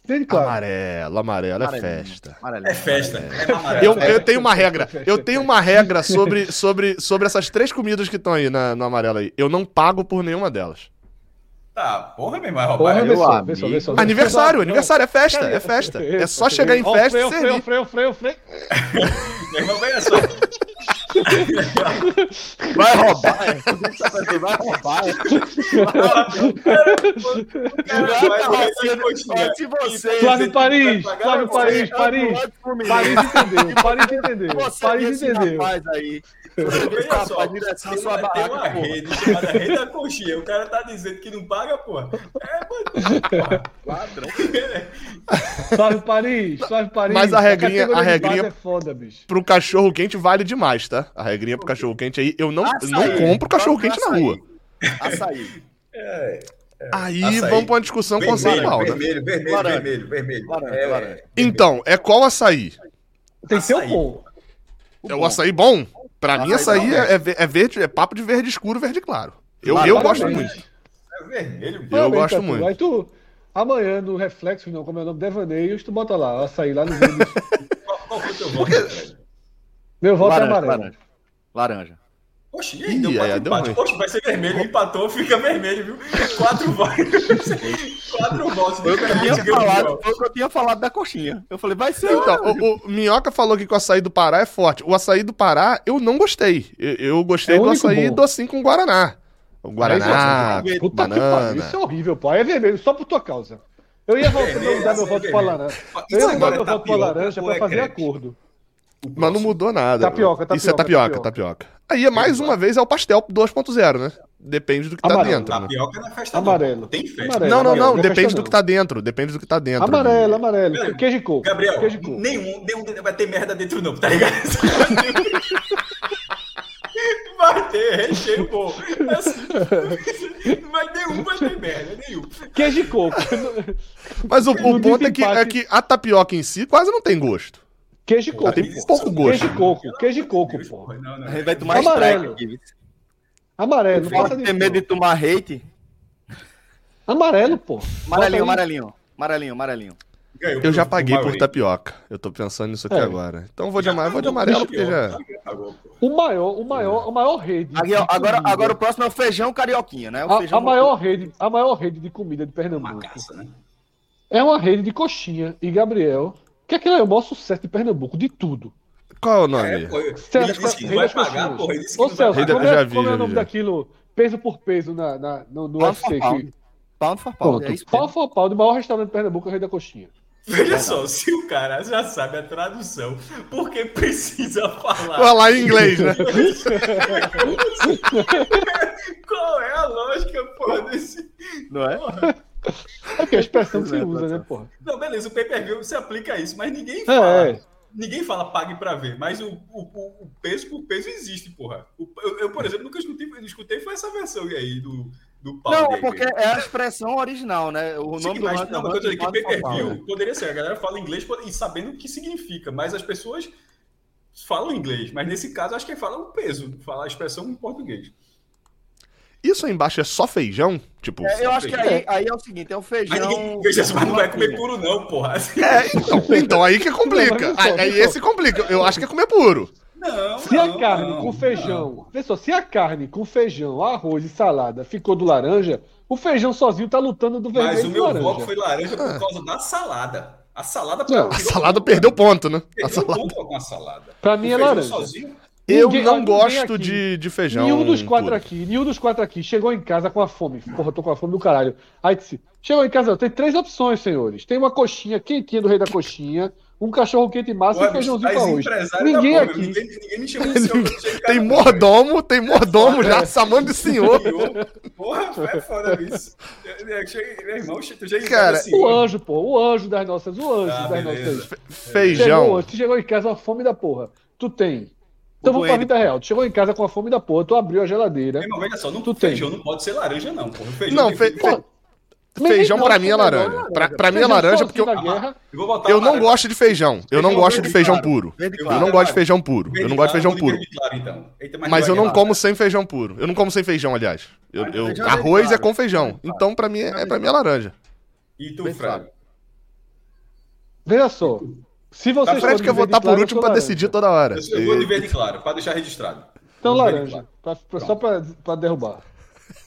Speaker 3: Verde claro.
Speaker 2: Amarelo, amarelo é festa.
Speaker 1: Amarelinho.
Speaker 4: É festa. É amarelo.
Speaker 2: Eu, eu tenho uma regra. Eu tenho uma regra sobre, sobre, sobre essas três comidas que estão aí na, no amarelo aí. Eu não pago por nenhuma delas.
Speaker 4: Tá, porra, meu irmão, vai
Speaker 3: Porra,
Speaker 4: roubar.
Speaker 3: vê
Speaker 1: meu
Speaker 3: só, vê só, vê só.
Speaker 2: Aniversário,
Speaker 3: Não,
Speaker 2: aniversário é festa, é festa. É só chegar em festa e
Speaker 3: freio, freio,
Speaker 2: servir.
Speaker 3: freio, freio, freio.
Speaker 4: Meu irmão, olha só.
Speaker 1: Vai roubar, é. Vai roubar, é.
Speaker 3: Flávio Paris, Flávio Paris, Paris. Paris entendeu, Paris entendeu.
Speaker 1: Você
Speaker 3: Paris entendeu.
Speaker 4: Olha só,
Speaker 1: direção sua
Speaker 4: uma, tem uma
Speaker 1: barraca, porra.
Speaker 4: rede chamada Rede da Coxinha. O cara tá dizendo que não paga, porra. É, mano.
Speaker 1: Ladrão.
Speaker 3: Flávio Paris, Flávio Paris.
Speaker 2: Mas a regrinha- a
Speaker 3: de
Speaker 2: regrinha-
Speaker 3: É foda, bicho.
Speaker 2: Pro cachorro quente vale demais, tá? A regrinha pro cachorro quente aí, eu não,
Speaker 1: Açaí.
Speaker 2: não compro cachorro quente na
Speaker 1: Açaí.
Speaker 2: rua.
Speaker 1: Açaí.
Speaker 2: Aí
Speaker 4: Açaí.
Speaker 2: vamos pra uma discussão conceitual, né?
Speaker 4: vermelho, vermelho,
Speaker 1: Laranja.
Speaker 4: vermelho, vermelho.
Speaker 1: Laranja,
Speaker 4: É,
Speaker 1: laranja.
Speaker 2: Então, é qual açaí?
Speaker 3: Tem que ser o bom.
Speaker 2: É o açaí bom? Pra mim,
Speaker 1: Açaí
Speaker 2: açaí
Speaker 1: bom,
Speaker 2: é, é é verde, é papo de verde escuro, verde claro. Eu, eu
Speaker 3: parabéns.
Speaker 2: gosto muito.
Speaker 4: é vermelho.
Speaker 2: Eu gosto muito.
Speaker 3: Aí tu, amanhã no Reflexo, não, como é o nome? Devaneios, tu bota lá, açaí lá no vídeo.
Speaker 4: Qual, foi o teu voto?
Speaker 3: Meu voto é
Speaker 1: Laranja,
Speaker 3: amarelo.
Speaker 1: laranja. Laranja.
Speaker 4: Oxe, e aí,
Speaker 2: Ih,
Speaker 4: deu quatro
Speaker 2: deu
Speaker 4: empates. Poxa, vai ser vermelho, empatou, fica vermelho, viu? Quatro votos. Quatro votos.
Speaker 1: Eu tinha falado, foi o que eu tinha falado da coxinha. Eu falei, vai ser.
Speaker 2: Então, o, o Minhoca falou que o açaí do Pará é forte. O açaí do Pará, eu não gostei. Eu, eu gostei
Speaker 3: É
Speaker 2: do açaí
Speaker 3: bom.
Speaker 2: docinho com Guaraná. O Guaraná,
Speaker 3: Aí, Puta que
Speaker 2: banana.
Speaker 3: pariu, isso é horrível, pô. É vermelho, só por tua causa. Eu ia voltar,
Speaker 4: Vermelho,
Speaker 3: mudar meu
Speaker 4: açaí
Speaker 3: voto pra laranja.
Speaker 4: Isso
Speaker 3: Eu ia
Speaker 4: agora
Speaker 3: meu
Speaker 4: é
Speaker 3: voto pra laranja
Speaker 4: ou
Speaker 3: pra
Speaker 4: é
Speaker 3: fazer acordo.
Speaker 2: Mas não mudou nada.
Speaker 3: Tapioca,
Speaker 2: Isso é
Speaker 3: tapioca,
Speaker 2: tapioca, tapioca. Aí, mais uma vez, é o pastel 2.0, né? Depende do que tá
Speaker 3: Amarelo.
Speaker 2: dentro. né?
Speaker 4: Tapioca não é festa
Speaker 3: Amarelo.
Speaker 4: não. Tem festa.
Speaker 3: Amarelo.
Speaker 2: Não, não, não.
Speaker 3: Amarelo,
Speaker 2: Depende do que tá dentro. Depende do que tá dentro.
Speaker 3: Amarelo, amarelo.
Speaker 4: Peraí.
Speaker 3: Queijo de coco.
Speaker 4: Gabriel,
Speaker 3: Queijo coco.
Speaker 4: nenhum, nenhum vai ter merda dentro não, tá ligado? Vai ter recheio bom. Mas nenhum vai ter merda, nenhum.
Speaker 3: Queijo de coco.
Speaker 2: Mas o, o ponto é que, é que a tapioca em si quase não tem gosto.
Speaker 3: Queijo de coco.
Speaker 2: tem pouco gosto.
Speaker 3: Queijo de coco. Queijo de coco, pô.
Speaker 4: Não, não.
Speaker 1: Vai tomar
Speaker 3: Amarelo.
Speaker 1: strike aqui.
Speaker 3: Amarelo. Não passa disso,
Speaker 1: tem medo de tomar hate.
Speaker 3: Amarelo, pô.
Speaker 1: Amarelinho, amarelinho. Amarelinho, amarelinho.
Speaker 2: Eu já paguei por tapioca. Eu tô pensando nisso aqui
Speaker 3: É.
Speaker 2: agora. Então vou de amarelo, vou de amarelo porque já.
Speaker 3: O maior, o maior, a maior rede.
Speaker 1: Aqui, ó,
Speaker 3: de
Speaker 1: agora,
Speaker 3: comida.
Speaker 1: agora o próximo é o feijão carioquinha, né? O
Speaker 3: a,
Speaker 1: feijão
Speaker 3: a maior rede, a maior rede de comida de
Speaker 4: Uma
Speaker 3: Pernambuco
Speaker 4: caça, né?
Speaker 3: é uma rede de coxinha e Gabriel, que aquele é o maior sucesso de Pernambuco, de tudo.
Speaker 2: Qual é o nome?
Speaker 4: É, ele
Speaker 3: Celso,
Speaker 4: disse que vai pagar, porra. Ele disse que
Speaker 3: Ô
Speaker 4: não vai
Speaker 3: Celso,
Speaker 2: Rede-
Speaker 3: como, é,
Speaker 2: vi,
Speaker 3: como é o nome
Speaker 2: vi.
Speaker 3: daquilo? Peso por peso na, na- no, no UFC. que-
Speaker 1: Pound for pound.
Speaker 3: Pronto,
Speaker 1: É
Speaker 3: pau
Speaker 1: mesmo.
Speaker 3: for pau do maior restaurante de Pernambuco, é a rede da coxinha.
Speaker 4: Veja só, se o cara já sabe a tradução, por que precisa falar?
Speaker 2: Falar em inglês, né?
Speaker 4: Qual é a lógica, porra, desse.
Speaker 1: Não é?
Speaker 3: É porque a expressão que se
Speaker 1: É,
Speaker 3: usa, né, porra?
Speaker 4: Não, beleza, o pay-per-view se aplica a isso, mas ninguém fala.
Speaker 3: É, é.
Speaker 4: Ninguém fala pague pra ver, mas o, o, o- peso por peso existe, porra. O- eu, eu, por exemplo, nunca escutei, escutei foi essa versão aí do, do pau
Speaker 1: Não, é
Speaker 4: dele.
Speaker 1: porque é a expressão original, né? O
Speaker 4: Sim,
Speaker 1: nome do
Speaker 4: mas,
Speaker 1: ranking-
Speaker 4: não, mas eu tô dizendo que pay-per-view poderia ser. A galera fala inglês e sabendo o que significa, mas as pessoas falam inglês. Mas nesse caso, acho que fala o peso, fala a expressão em português.
Speaker 2: Isso aí embaixo é só feijão? Tipo.
Speaker 1: É, eu acho que aí, aí é o seguinte, é o feijão...
Speaker 4: Mas ninguém, mas não vai comer puro, não, porra.
Speaker 2: É, então, então aí que complica.
Speaker 3: Não,
Speaker 2: Aí, esse complica. Eu acho que é comer puro.
Speaker 4: Não,
Speaker 3: Se a
Speaker 4: não,
Speaker 3: carne
Speaker 4: não,
Speaker 3: com feijão. Vê só, se a carne com feijão, arroz e salada ficou do laranja, o feijão sozinho tá lutando do vermelho
Speaker 4: Mas o meu
Speaker 3: laranja.
Speaker 4: voto foi laranja por causa da salada. A salada
Speaker 3: Não,
Speaker 2: A salada perdeu ponto, né? A
Speaker 4: Perdeu
Speaker 2: salada...
Speaker 4: ponto com a salada.
Speaker 3: Pra mim
Speaker 4: O
Speaker 3: é
Speaker 4: feijão
Speaker 3: laranja.
Speaker 4: sozinho,
Speaker 2: Eu
Speaker 3: Ninguém-
Speaker 2: não gosto
Speaker 3: aqui-
Speaker 2: de, de feijão.
Speaker 3: Nenhum dos quatro
Speaker 2: puro.
Speaker 3: aqui, nenhum dos quatro aqui chegou em casa com a fome. Porra, eu tô com a fome do caralho. Aí disse: chegou em casa, tem três opções, senhores. Tem uma coxinha quentinha do rei da coxinha, um cachorro quente massa e
Speaker 4: Ué,
Speaker 3: um feijãozinho com arroz.
Speaker 4: empresárias
Speaker 3: Ninguém aqui.
Speaker 4: Ninguém, ninguém me chamou de senhor.
Speaker 2: Tem mordomo, tem mordomo já chamando de senhor.
Speaker 4: Senhor. Porra, é foda isso. Eu cheguei- Meu irmão, tu já
Speaker 2: Cara,
Speaker 4: assim,
Speaker 3: O anjo, pô, o anjo das nossas, o anjo
Speaker 4: Ah,
Speaker 3: das
Speaker 4: beleza.
Speaker 3: nossas. Chegou,
Speaker 2: Feijão.
Speaker 3: tu chegou em casa com a fome da porra. Tu tem. Então vamos pra vida real. Tu chegou em casa com a fome da porra, tu abriu a geladeira.
Speaker 4: Meu irmão, veja só, não,
Speaker 3: Tu tem.
Speaker 4: feijão não pode ser laranja, não. Porra. Feijão
Speaker 2: Não,
Speaker 4: tem
Speaker 2: fe-
Speaker 3: Pô,
Speaker 2: feijão pra mim é
Speaker 3: de
Speaker 2: laranja. pra mim é laranja porque eu.
Speaker 4: Eu vou botar
Speaker 2: eu não gosto de feijão. Eu não gosto de feijão
Speaker 4: claro.
Speaker 2: puro. Eu não gosto de feijão puro. Eu não gosto de feijão puro. Mas eu não como sem feijão puro. Eu não como sem feijão, aliás. Eu, eu-
Speaker 1: é
Speaker 2: arroz é com feijão. Então, pra mim, é, pra mim é laranja.
Speaker 4: E tu,
Speaker 1: claro.
Speaker 3: Veja só. Se
Speaker 2: Tá
Speaker 3: vocês
Speaker 2: Fred
Speaker 3: forem
Speaker 2: quer
Speaker 3: de
Speaker 2: votar por
Speaker 3: eu
Speaker 2: último
Speaker 3: laranja.
Speaker 2: decidir toda hora.
Speaker 4: Eu, eu vou de verde claro, pra deixar registrado.
Speaker 3: Então, laranja. Pra- pra- só pra, pra derrubar.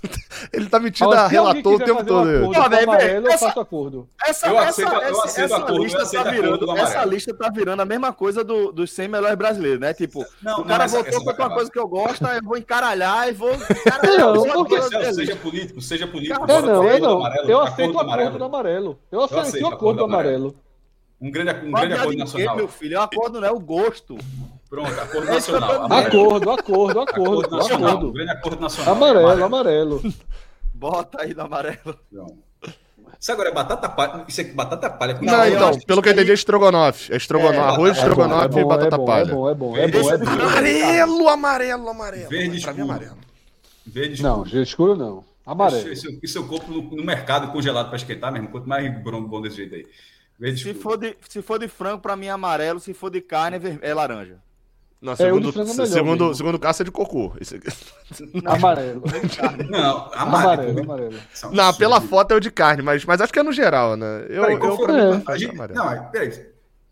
Speaker 2: Ele tá metido
Speaker 3: Ó,
Speaker 2: a relator o tempo todo.
Speaker 3: um acordo eu
Speaker 1: essa-
Speaker 3: faço acordo.
Speaker 1: Essa,
Speaker 4: Eu
Speaker 1: essa,
Speaker 4: aceito- eu
Speaker 1: essa,
Speaker 4: aceito
Speaker 1: essa
Speaker 4: acordo, eu
Speaker 1: lista
Speaker 4: aceito
Speaker 1: tá virando, essa lista tá virando a mesma coisa do, dos 100 melhores brasileiros, né? Tipo,
Speaker 4: Não,
Speaker 1: o
Speaker 4: não,
Speaker 1: cara votou
Speaker 4: essa vai
Speaker 1: contra uma
Speaker 4: acabar.
Speaker 1: coisa que eu gosto, eu vou encaralhar e vou encaralhar.
Speaker 3: Não,
Speaker 1: a toda
Speaker 4: Celso,
Speaker 1: dele.
Speaker 4: seja político, seja político.
Speaker 3: É não, é
Speaker 4: do
Speaker 3: não.
Speaker 4: amarelo,
Speaker 3: Eu aceito o
Speaker 4: do
Speaker 3: acordo do amarelo. Eu aceito
Speaker 4: aceito
Speaker 3: o acordo do amarelo.
Speaker 4: Um grande, um grande acordo
Speaker 1: quê,
Speaker 4: nacional.
Speaker 1: meu filho? É um acordo, não é o gosto.
Speaker 4: Pronto, acordo
Speaker 1: É
Speaker 4: nacional.
Speaker 3: Acordo, acordo,
Speaker 4: Acordo
Speaker 3: acordo,
Speaker 4: nacional. Um
Speaker 3: acordo.
Speaker 4: grande acordo nacional.
Speaker 3: Amarelo, amarelo.
Speaker 1: Bota aí no amarelo.
Speaker 4: Não. Isso agora é batata palha. Isso é batata palha
Speaker 2: Não,
Speaker 1: Não,
Speaker 2: então, pelo que eu entendi é estrogonofe. É estrogonofe,
Speaker 1: É,
Speaker 2: arroz,
Speaker 4: é
Speaker 2: estrogonofe
Speaker 3: bom,
Speaker 2: e batata
Speaker 3: é bom,
Speaker 2: palha.
Speaker 3: É bom, é bom, é bom, é bom.
Speaker 2: Amarelo, amarelo, amarelo.
Speaker 4: Verde
Speaker 2: pra mim é
Speaker 4: escuro.
Speaker 2: amarelo.
Speaker 4: Verde
Speaker 3: Não, verde escuro não. Amarelo.
Speaker 4: Isso, isso, isso eu compro no, no mercado congelado para esquentar mesmo. Quanto mais bom, bom desse jeito aí. Verde
Speaker 1: Se
Speaker 4: escuro.
Speaker 1: for, de, se for de frango, pra mim é amarelo. Se for de carne, é, ver- é laranja.
Speaker 2: Não,
Speaker 3: É, o
Speaker 2: segundo,
Speaker 3: é melhor
Speaker 2: segundo,
Speaker 3: mesmo.
Speaker 2: segundo caça é de cocô. Esse aqui-
Speaker 3: Amarelo.
Speaker 4: Não,
Speaker 3: Amarelo,
Speaker 4: amarelo. é
Speaker 2: Não, pela foto é o de carne, mas, mas acho que é no geral, né? Eu,
Speaker 4: Peraí,
Speaker 2: eu pra mim,
Speaker 3: É.
Speaker 4: A gente-
Speaker 2: amarelo.
Speaker 4: Não, mas peraí.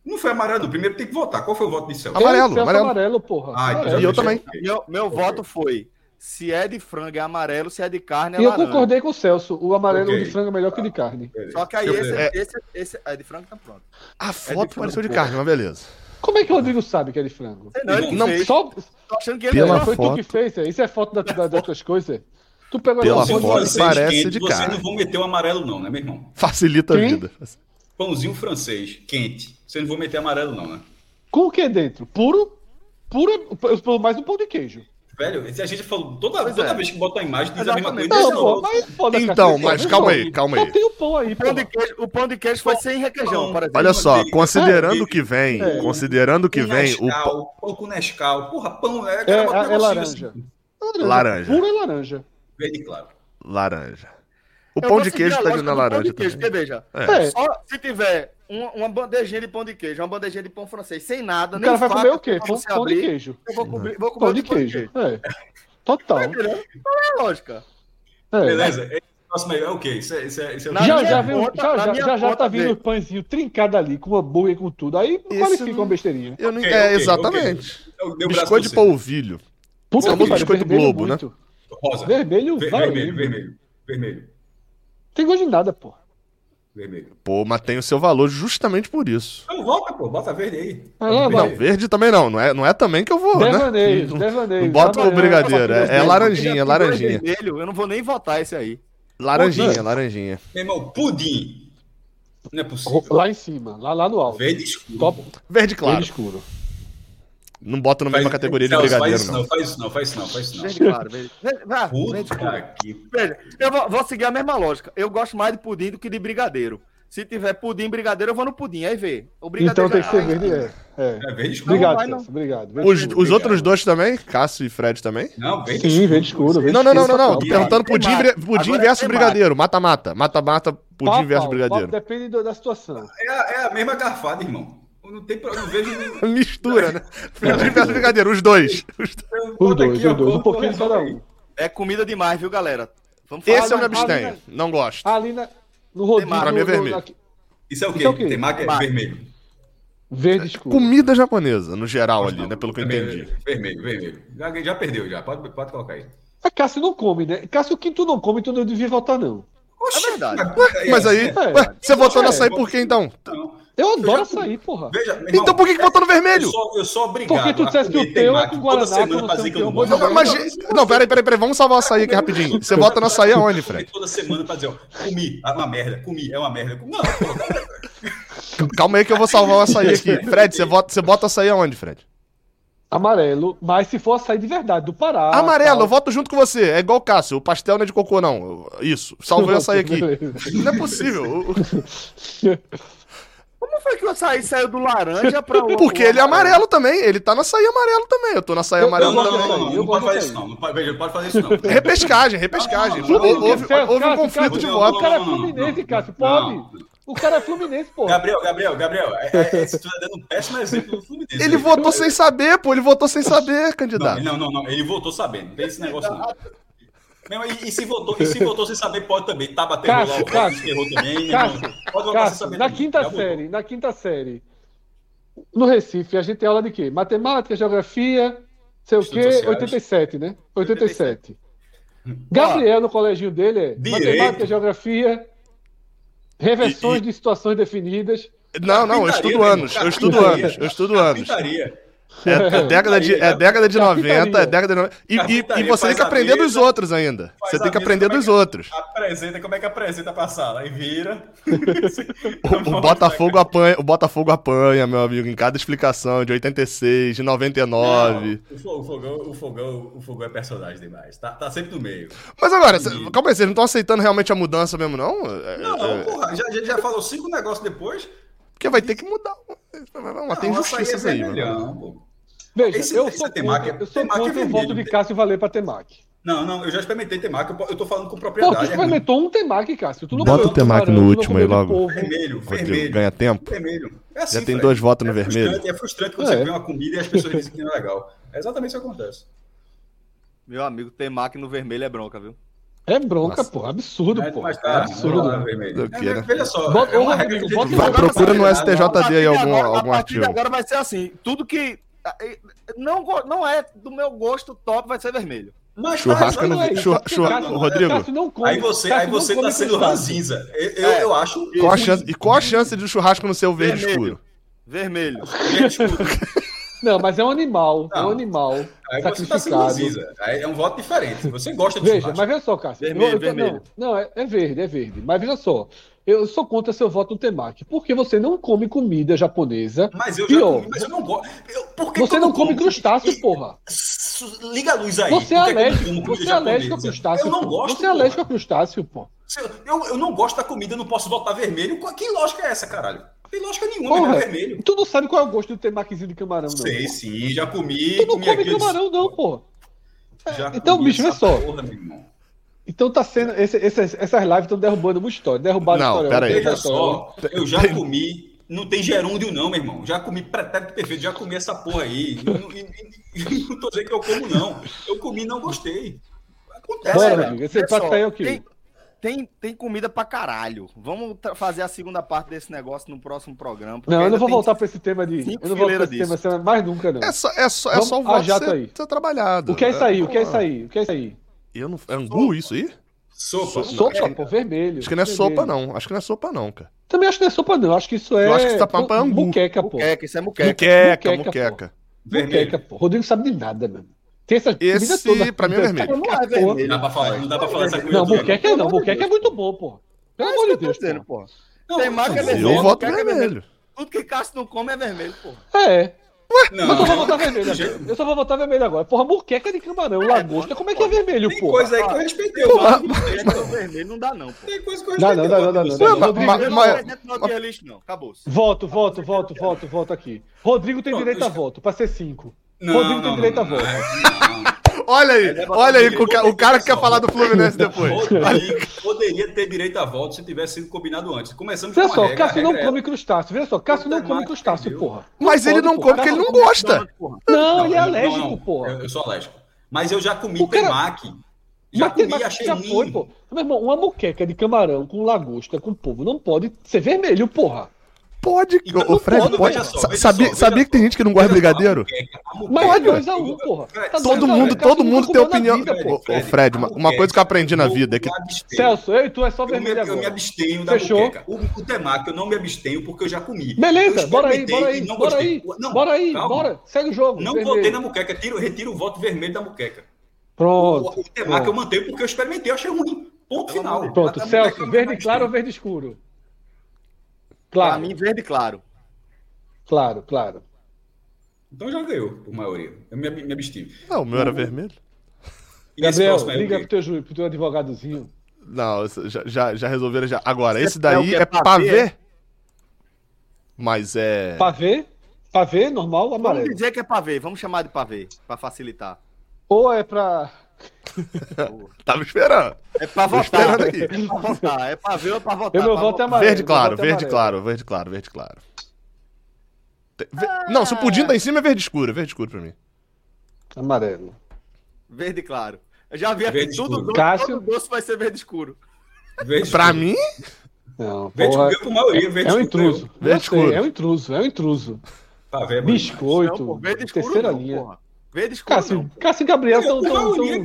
Speaker 4: Não foi amarelo, primeiro tem que votar. Qual foi o voto de Celso?
Speaker 2: Amarelo, amarelo.
Speaker 3: amarelo, porra.
Speaker 4: Ah, então
Speaker 3: Amarelo.
Speaker 4: já
Speaker 2: E eu também.
Speaker 1: Meu, meu voto foi: se é de frango é amarelo, se é de carne é
Speaker 3: E eu
Speaker 1: laranja.
Speaker 3: concordei com o Celso. O amarelo
Speaker 4: Ok.
Speaker 3: de frango é melhor que o de carne.
Speaker 4: Beleza.
Speaker 1: Só que aí
Speaker 4: eu
Speaker 1: esse,
Speaker 4: ver.
Speaker 1: esse, esse, é de frango, tá pronto.
Speaker 2: A foto
Speaker 1: de
Speaker 2: pareceu de carne, mas beleza.
Speaker 3: Como é que o Rodrigo sabe que é de frango?
Speaker 1: Sei não, ele
Speaker 2: Não,
Speaker 1: fez.
Speaker 3: Só,
Speaker 1: Tô achando que ele
Speaker 2: Pela
Speaker 3: não foi
Speaker 2: foto.
Speaker 3: tu que fez, é? isso é foto da, da, das tuas coisas? Tu pegou
Speaker 2: Pela foto,
Speaker 3: foto
Speaker 4: francês
Speaker 2: parece de
Speaker 4: vocês
Speaker 2: carne.
Speaker 4: não vão meter o amarelo não, né, meu irmão?
Speaker 2: Facilita a
Speaker 3: Quem?
Speaker 2: vida.
Speaker 4: Pãozinho francês, quente. Vocês não vão meter amarelo não, né?
Speaker 3: com o que dentro? Puro? Puro, pelo mais um pão de queijo.
Speaker 4: Velho, se a gente falou, toda,
Speaker 1: Pois
Speaker 4: toda
Speaker 1: é.
Speaker 4: vez que bota a imagem, diz a mesma
Speaker 1: Exatamente.
Speaker 4: coisa.
Speaker 3: Não, pô, mas foda
Speaker 2: Então,
Speaker 3: cacete,
Speaker 2: mas calma aí, calma aí.
Speaker 3: tem o pão aí,
Speaker 1: O pão, de queijo, o pão de queijo foi sem requeijão, exemplo.
Speaker 2: Olha só, considerando
Speaker 4: É.
Speaker 2: que vem,
Speaker 3: É.
Speaker 2: considerando que vem o
Speaker 4: pão com Nescau. Porra, pão é...
Speaker 3: É, é, é
Speaker 4: negocinho
Speaker 3: laranja.
Speaker 4: assim.
Speaker 2: Laranja.
Speaker 3: Puro é laranja.
Speaker 4: Verde claro.
Speaker 2: laranja. O
Speaker 1: Eu
Speaker 2: pão de queijo tá vindo na
Speaker 1: do pão
Speaker 2: laranja
Speaker 1: de queijo,
Speaker 2: também.
Speaker 1: veja,
Speaker 2: É.
Speaker 3: É.
Speaker 1: só se tiver uma, uma bandejinha de pão de queijo, uma bandejinha de pão francês, sem nada,
Speaker 3: O
Speaker 1: nem
Speaker 3: cara vai comer o quê? Pão, pão de queijo.
Speaker 1: Eu vou, cobrir, vou comer
Speaker 3: Pão
Speaker 1: o
Speaker 3: de
Speaker 1: pão
Speaker 3: queijo. É. Total.
Speaker 1: Entendeu? Não é lógica.
Speaker 3: É.
Speaker 4: Beleza. Próximo aí é o quê? Isso é, isso é, isso é?
Speaker 3: Já, já, viu,
Speaker 1: conta-
Speaker 3: já, já,
Speaker 1: minha
Speaker 3: já, já tá vindo o pãezinho trincado ali, com hambúrguer, com tudo. Aí
Speaker 2: Esse
Speaker 3: qualifica
Speaker 2: não-
Speaker 3: uma besteirinha.
Speaker 2: Eu não...
Speaker 4: Ok,
Speaker 2: é,
Speaker 4: ok,
Speaker 2: exatamente.
Speaker 4: Eu dei o braço
Speaker 2: Biscoito de polvilho.
Speaker 3: Puta que pariu,
Speaker 2: biscoito Globo, né?
Speaker 4: Rosa.
Speaker 3: Vermelho,
Speaker 4: vermelho, vermelho. Vermelho.
Speaker 3: Tem gosto de nada, pô.
Speaker 4: Vermelho.
Speaker 2: Pô, mas tem o seu valor justamente por isso.
Speaker 4: Então volta, pô. Bota verde aí.
Speaker 3: Ah.
Speaker 2: Não, verde também não. Não é, não é também que eu vou, né?
Speaker 3: Devaneios,
Speaker 2: Não-
Speaker 3: devaneios.
Speaker 2: não bota o brigadeiro, é- é laranjinha, laranjinha.
Speaker 1: vermelho, eu não vou nem votar esse aí.
Speaker 2: Laranjinha, laranjinha.
Speaker 4: Meu irmão, pudim. Não é possível.
Speaker 3: Lá em cima, lá, lá no alto.
Speaker 4: Verde escuro.
Speaker 3: Top,
Speaker 2: Verde claro.
Speaker 3: verde escuro.
Speaker 2: Não bota na mesma categoria de brigadeiro,
Speaker 4: faz isso
Speaker 2: não.
Speaker 4: Faz isso não, faz isso não, faz isso não.
Speaker 1: Verde claro, verde escuro.
Speaker 4: Puta que...
Speaker 1: Veja, eu vou, vou seguir a mesma lógica. Eu gosto mais de pudim do que de brigadeiro. Se tiver pudim e brigadeiro, eu vou no pudim. Aí vê. O brigadeiro
Speaker 3: Então tem que ser
Speaker 1: já-
Speaker 3: verde, é. é.
Speaker 4: É verde escuro.
Speaker 3: Obrigado,
Speaker 1: vai, não.
Speaker 3: Celso, obrigado. Verde
Speaker 2: Os,
Speaker 3: escuro.
Speaker 2: os outros dois também? Cássio e Fred também?
Speaker 4: Não, verde
Speaker 3: Sim,
Speaker 4: escuro.
Speaker 3: verde escuro. Verde
Speaker 2: Não, não, não, não, não. Tô perguntando pudim, pudim
Speaker 1: é
Speaker 2: versus brigadeiro. Mata-mata. Mata-mata, pudim
Speaker 3: Pau,
Speaker 2: versus
Speaker 3: pau,
Speaker 2: brigadeiro.
Speaker 3: pau, Depende da situação.
Speaker 4: É, a- é a mesma garfada, irmão. Não, tem, pro- eu não vejo...
Speaker 2: Mistura, né? Pudim versus brigadeiro, os dois. Os dois.
Speaker 3: Os dois,
Speaker 4: ó.
Speaker 3: Um pouquinho cada um.
Speaker 1: É comida demais, viu, galera? Vamos falar
Speaker 2: Esse eu me abstenho. Não gosto.
Speaker 3: Ali na, no rodízio.
Speaker 1: Pra
Speaker 2: mim é
Speaker 3: no-
Speaker 2: vermelho.
Speaker 4: Isso é o quê?
Speaker 3: É o quê?
Speaker 4: Temaki é
Speaker 1: Temaki.
Speaker 4: vermelho.
Speaker 3: Verde escuro.
Speaker 2: Comida japonesa, no geral ali, né? Pelo que eu entendi.
Speaker 4: Vermelho, vermelho. Já, já perdeu, já. Pode, pode colocar aí.
Speaker 3: Mas Cássio não come, né? Cássio, quem tu não come, tu não devia votar, não.
Speaker 1: É verdade.
Speaker 2: Mas aí,
Speaker 3: É.
Speaker 2: ué, você votou
Speaker 3: É.
Speaker 2: no açaí por quê então?
Speaker 4: Não.
Speaker 3: Eu adoro
Speaker 4: já-
Speaker 3: açaí, porra.
Speaker 4: Veja, meu irmão,
Speaker 2: Então por que, que votou no
Speaker 4: eu
Speaker 2: vermelho?
Speaker 4: sou, eu sou obrigado.
Speaker 3: Porque tu
Speaker 4: a
Speaker 3: dissesse que o teu é com Guaraná,
Speaker 4: que eu
Speaker 3: eu
Speaker 4: não.
Speaker 2: Mas, não, peraí, peraí, peraí, vamos salvar o açaí aqui rapidinho. Você vota no açaí aonde, Fred?
Speaker 4: Toda semana pra dizer, ó, comi, é uma merda, comi, é uma merda. Não, pô, cara,
Speaker 2: Calma aí que eu vou salvar o açaí aqui. Fred, você vota, você bota açaí aonde, Fred?
Speaker 3: Amarelo, mas se for açaí de verdade, do Pará.
Speaker 2: Amarelo, eu
Speaker 3: tal.
Speaker 2: voto junto com você. É igual o Cássio, o pastel não é de cocô, não. Eu- Isso, salvei o açaí aqui. Não é possível.
Speaker 1: Como foi que o açaí saiu do laranja pra o.
Speaker 2: Porque
Speaker 1: o
Speaker 2: ele é amarelo também. Ele tá no açaí amarelo também. Eu tô no açaí amarelo
Speaker 4: não, não,
Speaker 2: também.
Speaker 4: não, não, não
Speaker 3: eu
Speaker 4: pode fazer isso não. Não pode, não fazer isso não.
Speaker 2: Repescagem, repescagem.
Speaker 4: Não, não, não,
Speaker 2: Houve,
Speaker 4: não,
Speaker 2: houve- um conflito
Speaker 3: Cássio,
Speaker 2: de
Speaker 4: não,
Speaker 2: voto.
Speaker 3: O cara é
Speaker 4: Não, não, não,
Speaker 3: fluminense,
Speaker 4: não.
Speaker 3: Cássio,
Speaker 4: Não.
Speaker 3: pode. O cara é fluminense, porra.
Speaker 4: Gabriel, Gabriel, Gabriel, é, é, é, você tá dando um péssimo exemplo do Fluminense.
Speaker 2: Ele votou sem saber, pô. Ele votou sem saber,
Speaker 4: Não,
Speaker 2: candidato.
Speaker 4: não, não, não, ele votou sabendo. Não tem esse negócio não. Mesmo, e, e se votou, e se votou sem saber, pode também. Tá batendo lá,
Speaker 3: Cássio,
Speaker 4: o
Speaker 3: Cássio.
Speaker 4: errou também. meu
Speaker 3: Cássio.
Speaker 4: Pode votar sem
Speaker 3: Cássio,
Speaker 4: saber
Speaker 3: na
Speaker 4: também.
Speaker 3: quinta
Speaker 4: Já votou.
Speaker 3: série, na quinta série, no Recife, a gente tem aula de quê? Matemática, geografia, sei o quê,
Speaker 4: sociais.
Speaker 3: 87, né? 87. Gabriel, no coleginho dele, é
Speaker 4: Direito.
Speaker 3: matemática, geografia, reversões
Speaker 2: E-
Speaker 3: de situações definidas.
Speaker 2: Não, não, eu estudo
Speaker 4: meu
Speaker 2: anos. Eu estudo anos. Eu estudo anos. É, é década de, é década de 90, é década de 90. E, e, e você tem que aprender dos outros ainda. Você tem que aprender
Speaker 4: é
Speaker 2: dos
Speaker 4: que-
Speaker 2: outros.
Speaker 4: Apresenta, como é que apresenta pra sala? Aí vira.
Speaker 2: O, o Botafogo apanha, o Botafogo apanha, meu amigo, em cada explicação de 86, de 99.
Speaker 4: Não, o, fo- o fogão, o, fogão, o fogão é personagem demais. Tá, tá sempre no meio.
Speaker 2: Mas agora, cê- calma aí, vocês não estão aceitando realmente a mudança mesmo, não? É-
Speaker 4: Não,
Speaker 2: é-
Speaker 4: porra, já, já, já falou cinco negócios depois.
Speaker 2: porque vai ter que mudar. Mas tem injustiças
Speaker 4: é
Speaker 2: aí, mano.
Speaker 4: vermelhão, pô.
Speaker 3: Veja,
Speaker 4: Esse-
Speaker 3: eu
Speaker 4: esse
Speaker 3: sou
Speaker 4: temaki-
Speaker 3: contra, eu sou
Speaker 4: temaki é
Speaker 3: contra o
Speaker 4: vermelho,
Speaker 3: voto de Cássio valer pra Temaki.
Speaker 4: Não, não, eu já experimentei temaki, eu, eu tô falando com
Speaker 3: Pô, tu
Speaker 4: propriedade. é
Speaker 3: experimentou um Temaki, Cássio. Tu não
Speaker 2: Bota o temaki no último aí logo.
Speaker 4: Vermelho,
Speaker 2: Rodrigo,
Speaker 4: vermelho.
Speaker 2: ganha tempo.
Speaker 4: Vermelho. É assim,
Speaker 2: Já tem
Speaker 4: Fred.
Speaker 2: dois votos no
Speaker 4: é
Speaker 2: vermelho.
Speaker 4: É frustrante quando
Speaker 3: É.
Speaker 4: você vê uma comida e as pessoas dizem que não é legal. É exatamente isso que acontece.
Speaker 1: Meu amigo, temaki no vermelho é bronca, viu?
Speaker 3: É bronca,
Speaker 2: Nossa.
Speaker 3: pô. Absurdo,
Speaker 4: Mas,
Speaker 3: pô.
Speaker 4: mas tá,
Speaker 3: absurdo.
Speaker 4: lá, vermelho.
Speaker 2: Eu quero.
Speaker 4: É, veja só,
Speaker 3: Bota-
Speaker 4: é uma regra que
Speaker 3: bota
Speaker 4: vai
Speaker 2: Procura no
Speaker 4: passar.
Speaker 2: STJ.
Speaker 1: A partir
Speaker 2: aí algum-
Speaker 1: agora-
Speaker 2: algum
Speaker 1: a partir de
Speaker 2: artigo.
Speaker 1: agora vai ser assim. Tudo que eh, não, go- não é do meu gosto top vai ser vermelho.
Speaker 4: Mas
Speaker 2: Churrasco
Speaker 4: tá,
Speaker 2: não
Speaker 3: Não é
Speaker 2: churra- churra-
Speaker 3: Cássio-
Speaker 2: Rodrigo.
Speaker 3: Não come,
Speaker 4: Aí você,
Speaker 3: Cássio
Speaker 4: aí
Speaker 3: não
Speaker 4: você tá sendo ranzinza. Eu, eu,
Speaker 1: É.
Speaker 4: eu acho.
Speaker 2: Qual a chance, e qual a chance de o churrasco não ser o verde
Speaker 1: Vermelho.
Speaker 2: escuro?
Speaker 1: Vermelho.
Speaker 3: Não, mas é um animal. É um
Speaker 4: Não.
Speaker 3: animal
Speaker 4: Aí você tá
Speaker 3: sacrificado.
Speaker 4: ranzinza. Aí é um voto diferente. Você gosta de
Speaker 3: Veja,
Speaker 4: churrasco.
Speaker 3: mas veja só, Cássio.
Speaker 1: Vermelho,
Speaker 3: eu- eu-
Speaker 1: vermelho.
Speaker 3: Não, não é, é verde, é verde. Mas veja só. Eu sou contra seu voto no temaki. Porque você não come comida japonesa.
Speaker 4: Mas eu já
Speaker 3: Pior.
Speaker 4: comi, mas eu não gosto. Por que
Speaker 3: Você não come crustáceo,
Speaker 4: E-
Speaker 3: porra.
Speaker 4: Liga a luz aí.
Speaker 3: Você é
Speaker 4: não
Speaker 3: alérgico. Você é alérgico a crustáceo.
Speaker 4: Eu não gosto.
Speaker 3: Você é alérgico a
Speaker 4: porra.
Speaker 3: crustáceo, pô.
Speaker 4: Eu, eu, não gosto da comida, eu não posso votar vermelho. Qual- Que lógica é essa, caralho? Tem lógica nenhuma,
Speaker 3: Porra,
Speaker 4: é vermelho.
Speaker 3: Tu não sabe qual é o gosto do temakizinho de camarão, não.
Speaker 4: Sei
Speaker 3: pô.
Speaker 4: sim, já comi.
Speaker 3: Tu não
Speaker 4: comi
Speaker 3: come camarão, não, pô.
Speaker 4: já
Speaker 3: Então,
Speaker 4: comi
Speaker 3: bicho, vê só.
Speaker 4: porra.
Speaker 3: Então tá sendo. esse- essas, essas lives estão derrubando uma história. Derrubaram
Speaker 2: Não,
Speaker 3: história.
Speaker 2: pera aí.
Speaker 4: só, eu já comi. Não tem gerúndio, não, meu irmão. Já comi pretérito perfeito, já comi essa porra aí. Não, não, não- não tô dizendo que eu como, não. Eu comi e não gostei. Acontece,
Speaker 3: Bora. Rodrigo. Esse
Speaker 1: Olha
Speaker 3: prato
Speaker 1: só,
Speaker 3: aí é o quê?
Speaker 1: Tem, tem, tem comida pra caralho. Vamos fazer a segunda parte desse negócio no próximo programa.
Speaker 3: Não, eu não vou voltar pra esse tema de. Eu não vou voltar pra esse tema mais nunca, não.
Speaker 2: É só, é só, é só o
Speaker 3: ah,
Speaker 2: voto ser,
Speaker 3: aí.
Speaker 2: ser trabalhado.
Speaker 3: O que é isso aí? O que é isso aí? O que é isso aí?
Speaker 2: Eu não, é angu isso aí?
Speaker 4: Sopa.
Speaker 3: Sopa, pô, vermelho.
Speaker 2: Acho que não é
Speaker 3: vermelho.
Speaker 2: sopa, não. Acho que não é sopa, não, cara.
Speaker 3: Também acho que não é sopa, não. Acho que isso é.
Speaker 2: Eu acho que tá falando pra angu.
Speaker 3: Muqueca, pô.
Speaker 1: Muqueca, isso é muqueca.
Speaker 2: Muqueca,
Speaker 3: Muqueca,
Speaker 2: muqueca.
Speaker 3: Muqueca, pô. Rodrigo sabe de nada, mano. Tem essa comida
Speaker 2: Esse,
Speaker 3: toda.
Speaker 2: pra mim, é vermelho.
Speaker 1: Não é
Speaker 4: Não
Speaker 1: vermelho.
Speaker 4: dá pra falar, não dá pra falar essa coisa.
Speaker 3: Não,
Speaker 4: toda.
Speaker 3: muqueca não. É muito bom, pô. Pelo
Speaker 1: É
Speaker 3: amor de Deus,
Speaker 1: dizendo,
Speaker 3: pô.
Speaker 1: pô.
Speaker 4: Não,
Speaker 1: Temaki é
Speaker 4: não,
Speaker 1: vermelho.
Speaker 2: Eu voto
Speaker 1: é
Speaker 2: vermelho.
Speaker 1: Tudo que Cássio não come é vermelho, pô.
Speaker 3: É.
Speaker 4: Não,
Speaker 3: Mas eu só vou
Speaker 4: não.
Speaker 3: votar vermelho agora. Eu só vou votar vermelho agora. Porra, muqueca de camarão, lagosta. Como é que é vermelho,
Speaker 4: Tem
Speaker 3: pô?
Speaker 4: coisa aí que eu respeitei.
Speaker 2: Pô,
Speaker 4: eu
Speaker 2: mas-
Speaker 1: vermelho não dá, não, pô.
Speaker 4: Tem coisa que eu
Speaker 3: Não,
Speaker 4: respeitei.
Speaker 3: não, não, não, não, não.
Speaker 1: não presidente do tier list, não. Acabou-se.
Speaker 3: Voto, voto, voto, voto, voto aqui. Rodrigo tem direito a voto, pra ser cinco.
Speaker 4: Não,
Speaker 3: Rodrigo
Speaker 4: não,
Speaker 3: tem
Speaker 4: não,
Speaker 3: direito a
Speaker 4: não,
Speaker 3: voto.
Speaker 4: não.
Speaker 2: Olha aí,
Speaker 4: é
Speaker 2: olha aí, o, o cara que quer falar do Fluminense depois.
Speaker 4: Rodrigo poderia ter direito a voto se tivesse sido combinado antes. Começamos
Speaker 3: Veja
Speaker 4: com
Speaker 3: só,
Speaker 4: regra,
Speaker 3: Cássio não
Speaker 4: é-
Speaker 3: come crustáceo. Veja só, Cássio não come crustáceo, porra.
Speaker 2: Mas ele não come porque ele não gosta.
Speaker 3: Não, ele é alérgico,
Speaker 4: não,
Speaker 3: porra.
Speaker 4: Eu, sou alérgico. Mas eu já comi temaki. Já
Speaker 3: Mas
Speaker 4: comi, achei
Speaker 3: já foi, pô. Meu irmão, uma muqueca de camarão com lagosta, com polvo, não pode ser vermelho, porra.
Speaker 2: Pode,
Speaker 4: Então,
Speaker 2: ô, Fred,
Speaker 4: pode,
Speaker 2: pode.
Speaker 4: só,
Speaker 2: sabia,
Speaker 4: só,
Speaker 2: sabia
Speaker 4: veja
Speaker 2: que tem gente que não gosta de brigadeiro?
Speaker 3: Mas é
Speaker 2: Pode,
Speaker 3: 2x1, porra. Tá
Speaker 2: Todo mundo,
Speaker 3: cara.
Speaker 2: todo mundo tem opinião.
Speaker 3: vida,
Speaker 2: Ô, ô, Fred, uma, uma coisa que eu aprendi na vida é que.
Speaker 3: Celso, eu e tu é só
Speaker 4: Eu me,
Speaker 3: vermelho
Speaker 4: eu me
Speaker 3: agora.
Speaker 4: abstenho da
Speaker 3: Fechou?
Speaker 4: muqueca. O, o temaki eu não me abstenho porque eu já comi.
Speaker 3: Beleza,
Speaker 4: Eu
Speaker 3: bora aí, bora aí,
Speaker 4: não
Speaker 3: bora
Speaker 4: gostei.
Speaker 3: aí.
Speaker 4: Não,
Speaker 3: Bora aí,
Speaker 4: calma.
Speaker 3: bora. Segue o jogo.
Speaker 4: Não
Speaker 3: vermelho.
Speaker 4: votei na muqueca, tiro, retiro o voto vermelho da muqueca.
Speaker 3: Pronto.
Speaker 4: O, o temaki eu mantenho porque eu experimentei, eu achei ruim. Ponto final.
Speaker 3: Pronto,
Speaker 4: A- a
Speaker 3: Celso,
Speaker 4: eu
Speaker 3: verde
Speaker 4: me
Speaker 3: claro ou verde escuro?
Speaker 1: Pra
Speaker 3: Claro,
Speaker 1: mim, verde claro.
Speaker 3: claro, claro.
Speaker 4: Então já ganhou, por maioria. Eu me, me abstenho.
Speaker 2: Não, o meu era vermelho.
Speaker 4: E
Speaker 3: Gabriel, liga
Speaker 4: quê?
Speaker 3: pro teu, pro teu advogadozinho.
Speaker 2: Não, já, já, já resolveram já. Agora,
Speaker 1: Você
Speaker 2: esse
Speaker 1: é
Speaker 2: daí é
Speaker 1: É
Speaker 2: pra
Speaker 1: pavê,
Speaker 2: ver. Mas é.
Speaker 3: Pavê? Pavê, normal,
Speaker 1: Vamos
Speaker 3: amarelo.
Speaker 1: dizer que é pavê, vamos chamar de pavê, pra facilitar.
Speaker 3: Ou é pra.
Speaker 2: Tava esperando.
Speaker 1: É pra
Speaker 2: Tô
Speaker 1: votar.
Speaker 2: esperando aqui.
Speaker 1: É pra votar. É pra ver ou pra votar?
Speaker 3: Eu meu
Speaker 1: Pra
Speaker 3: voto é amarelo.
Speaker 2: Verde
Speaker 3: meu
Speaker 2: claro,
Speaker 3: é
Speaker 2: verde claro, verde claro, verde claro. Ve- Não, se o pudim tá em cima é verde escuro, é verde escuro pra mim.
Speaker 3: Amarelo.
Speaker 1: Verde claro. Eu já vi aqui,
Speaker 4: Verde
Speaker 1: tudo doce,
Speaker 3: Cássio?
Speaker 1: todo doce vai ser verde escuro.
Speaker 4: Verde
Speaker 2: Pra
Speaker 4: escuro.
Speaker 2: mim,
Speaker 3: Não,
Speaker 4: Verde
Speaker 3: porra,
Speaker 4: escuro por maioria, verde
Speaker 3: é um intruso.
Speaker 2: Verde escuro.
Speaker 3: é um intruso, é um intruso.
Speaker 4: É demais.
Speaker 3: Biscoito,
Speaker 1: Não, pô, verde escuro
Speaker 3: terceira
Speaker 1: não,
Speaker 3: linha.
Speaker 1: porra. Verde escuro
Speaker 3: Cássio,
Speaker 1: não.
Speaker 3: Cássio e Gabriel estão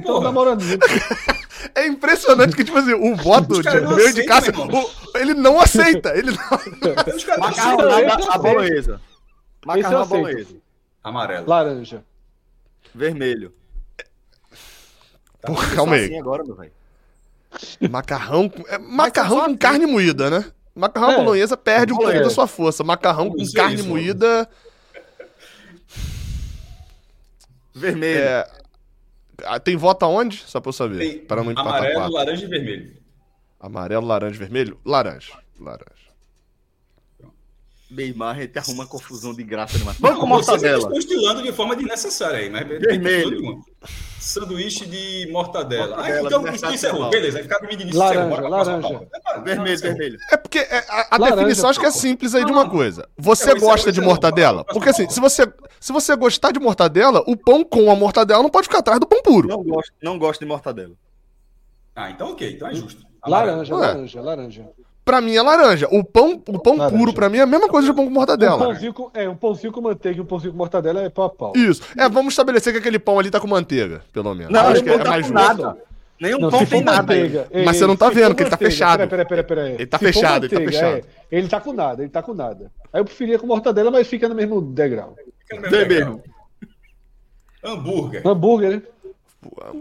Speaker 4: porra.
Speaker 3: namorando.
Speaker 2: é impressionante que, tipo assim, o voto de
Speaker 4: não
Speaker 2: meu de Cássio, o- ele não aceita. Ele não...
Speaker 1: Macarrão
Speaker 3: Esse
Speaker 1: da,
Speaker 3: eu
Speaker 1: da,
Speaker 3: aceito.
Speaker 1: a bolonhesa. Macarrão
Speaker 3: aceito.
Speaker 1: bolonhesa.
Speaker 4: Amarelo.
Speaker 3: Laranja.
Speaker 1: Vermelho.
Speaker 2: Porra,
Speaker 1: Só
Speaker 2: calma aí.
Speaker 1: assim agora, meu velho.
Speaker 2: Macarrão, com- é, macarrão com
Speaker 1: assim.
Speaker 2: carne moída, né? Macarrão à
Speaker 3: É.
Speaker 2: bolonhesa perde um pouco
Speaker 3: Bolonhesa.
Speaker 2: da sua força. Macarrão com carne
Speaker 4: isso,
Speaker 2: moída
Speaker 1: Vermelho.
Speaker 2: é... Tem voto aonde? Só pra eu saber.
Speaker 4: Tem
Speaker 2: Para não empatar
Speaker 4: amarelo,
Speaker 2: quatro.
Speaker 4: laranja e vermelho.
Speaker 2: Amarelo, laranja, vermelho? Laranja. Laranja.
Speaker 1: Irmão, a gente arruma confusão de graça demais. Vamos com
Speaker 4: Vocês
Speaker 1: mortadela.
Speaker 4: estão estilando de forma desnecessária aí, mas
Speaker 1: Vermelho.
Speaker 4: Sanduíche de mortadela.
Speaker 1: Mortadela,
Speaker 4: ah, então
Speaker 1: do
Speaker 4: isso encerrou.
Speaker 1: central.
Speaker 4: Beleza, aí no início
Speaker 3: Laranja, laranja.
Speaker 4: pauta.
Speaker 1: Vermelho, vermelho.
Speaker 2: É porque é, a, a
Speaker 3: Laranja,
Speaker 2: definição acho que é simples aí de uma coisa. Você
Speaker 4: É, é-
Speaker 2: gosta de
Speaker 4: é-
Speaker 2: mortadela? Porque assim, se você, se você gostar de mortadela, o pão com a mortadela não pode ficar atrás do pão puro.
Speaker 1: Não gosto, não gosto de mortadela.
Speaker 4: Ah, então ok, então é justo.
Speaker 3: Laranja,
Speaker 2: Ué.
Speaker 3: laranja, laranja.
Speaker 2: Pra mim é laranja. O pão, o pão
Speaker 3: Laranja.
Speaker 2: puro pra mim é a mesma coisa de pão com
Speaker 3: Um
Speaker 2: mortadela.
Speaker 3: pãozinho com, é, um pãozinho com manteiga e um pãozinho com mortadela é pau a pau.
Speaker 2: Isso. É, vamos estabelecer que aquele pão ali tá com manteiga, pelo menos.
Speaker 1: Não,
Speaker 2: acho que é
Speaker 1: tá
Speaker 2: mais
Speaker 1: com
Speaker 2: justo.
Speaker 1: nada. Nenhum
Speaker 3: Não,
Speaker 1: pão tem nada.
Speaker 3: manteiga.
Speaker 2: Mas você não tá vendo que ele tá
Speaker 3: manteiga-
Speaker 2: fechado.
Speaker 3: Peraí, peraí, peraí, peraí.
Speaker 2: Ele tá
Speaker 3: Se
Speaker 2: fechado, ele tá
Speaker 3: manteiga,
Speaker 2: fechado.
Speaker 3: é, ele tá com nada, ele tá com nada. Aí eu preferia com mortadela, mas fica no mesmo degrau.
Speaker 4: Fica no mesmo
Speaker 1: Vem
Speaker 4: degrau.
Speaker 1: mesmo.
Speaker 4: Hambúrguer.
Speaker 3: Hambúrguer, né?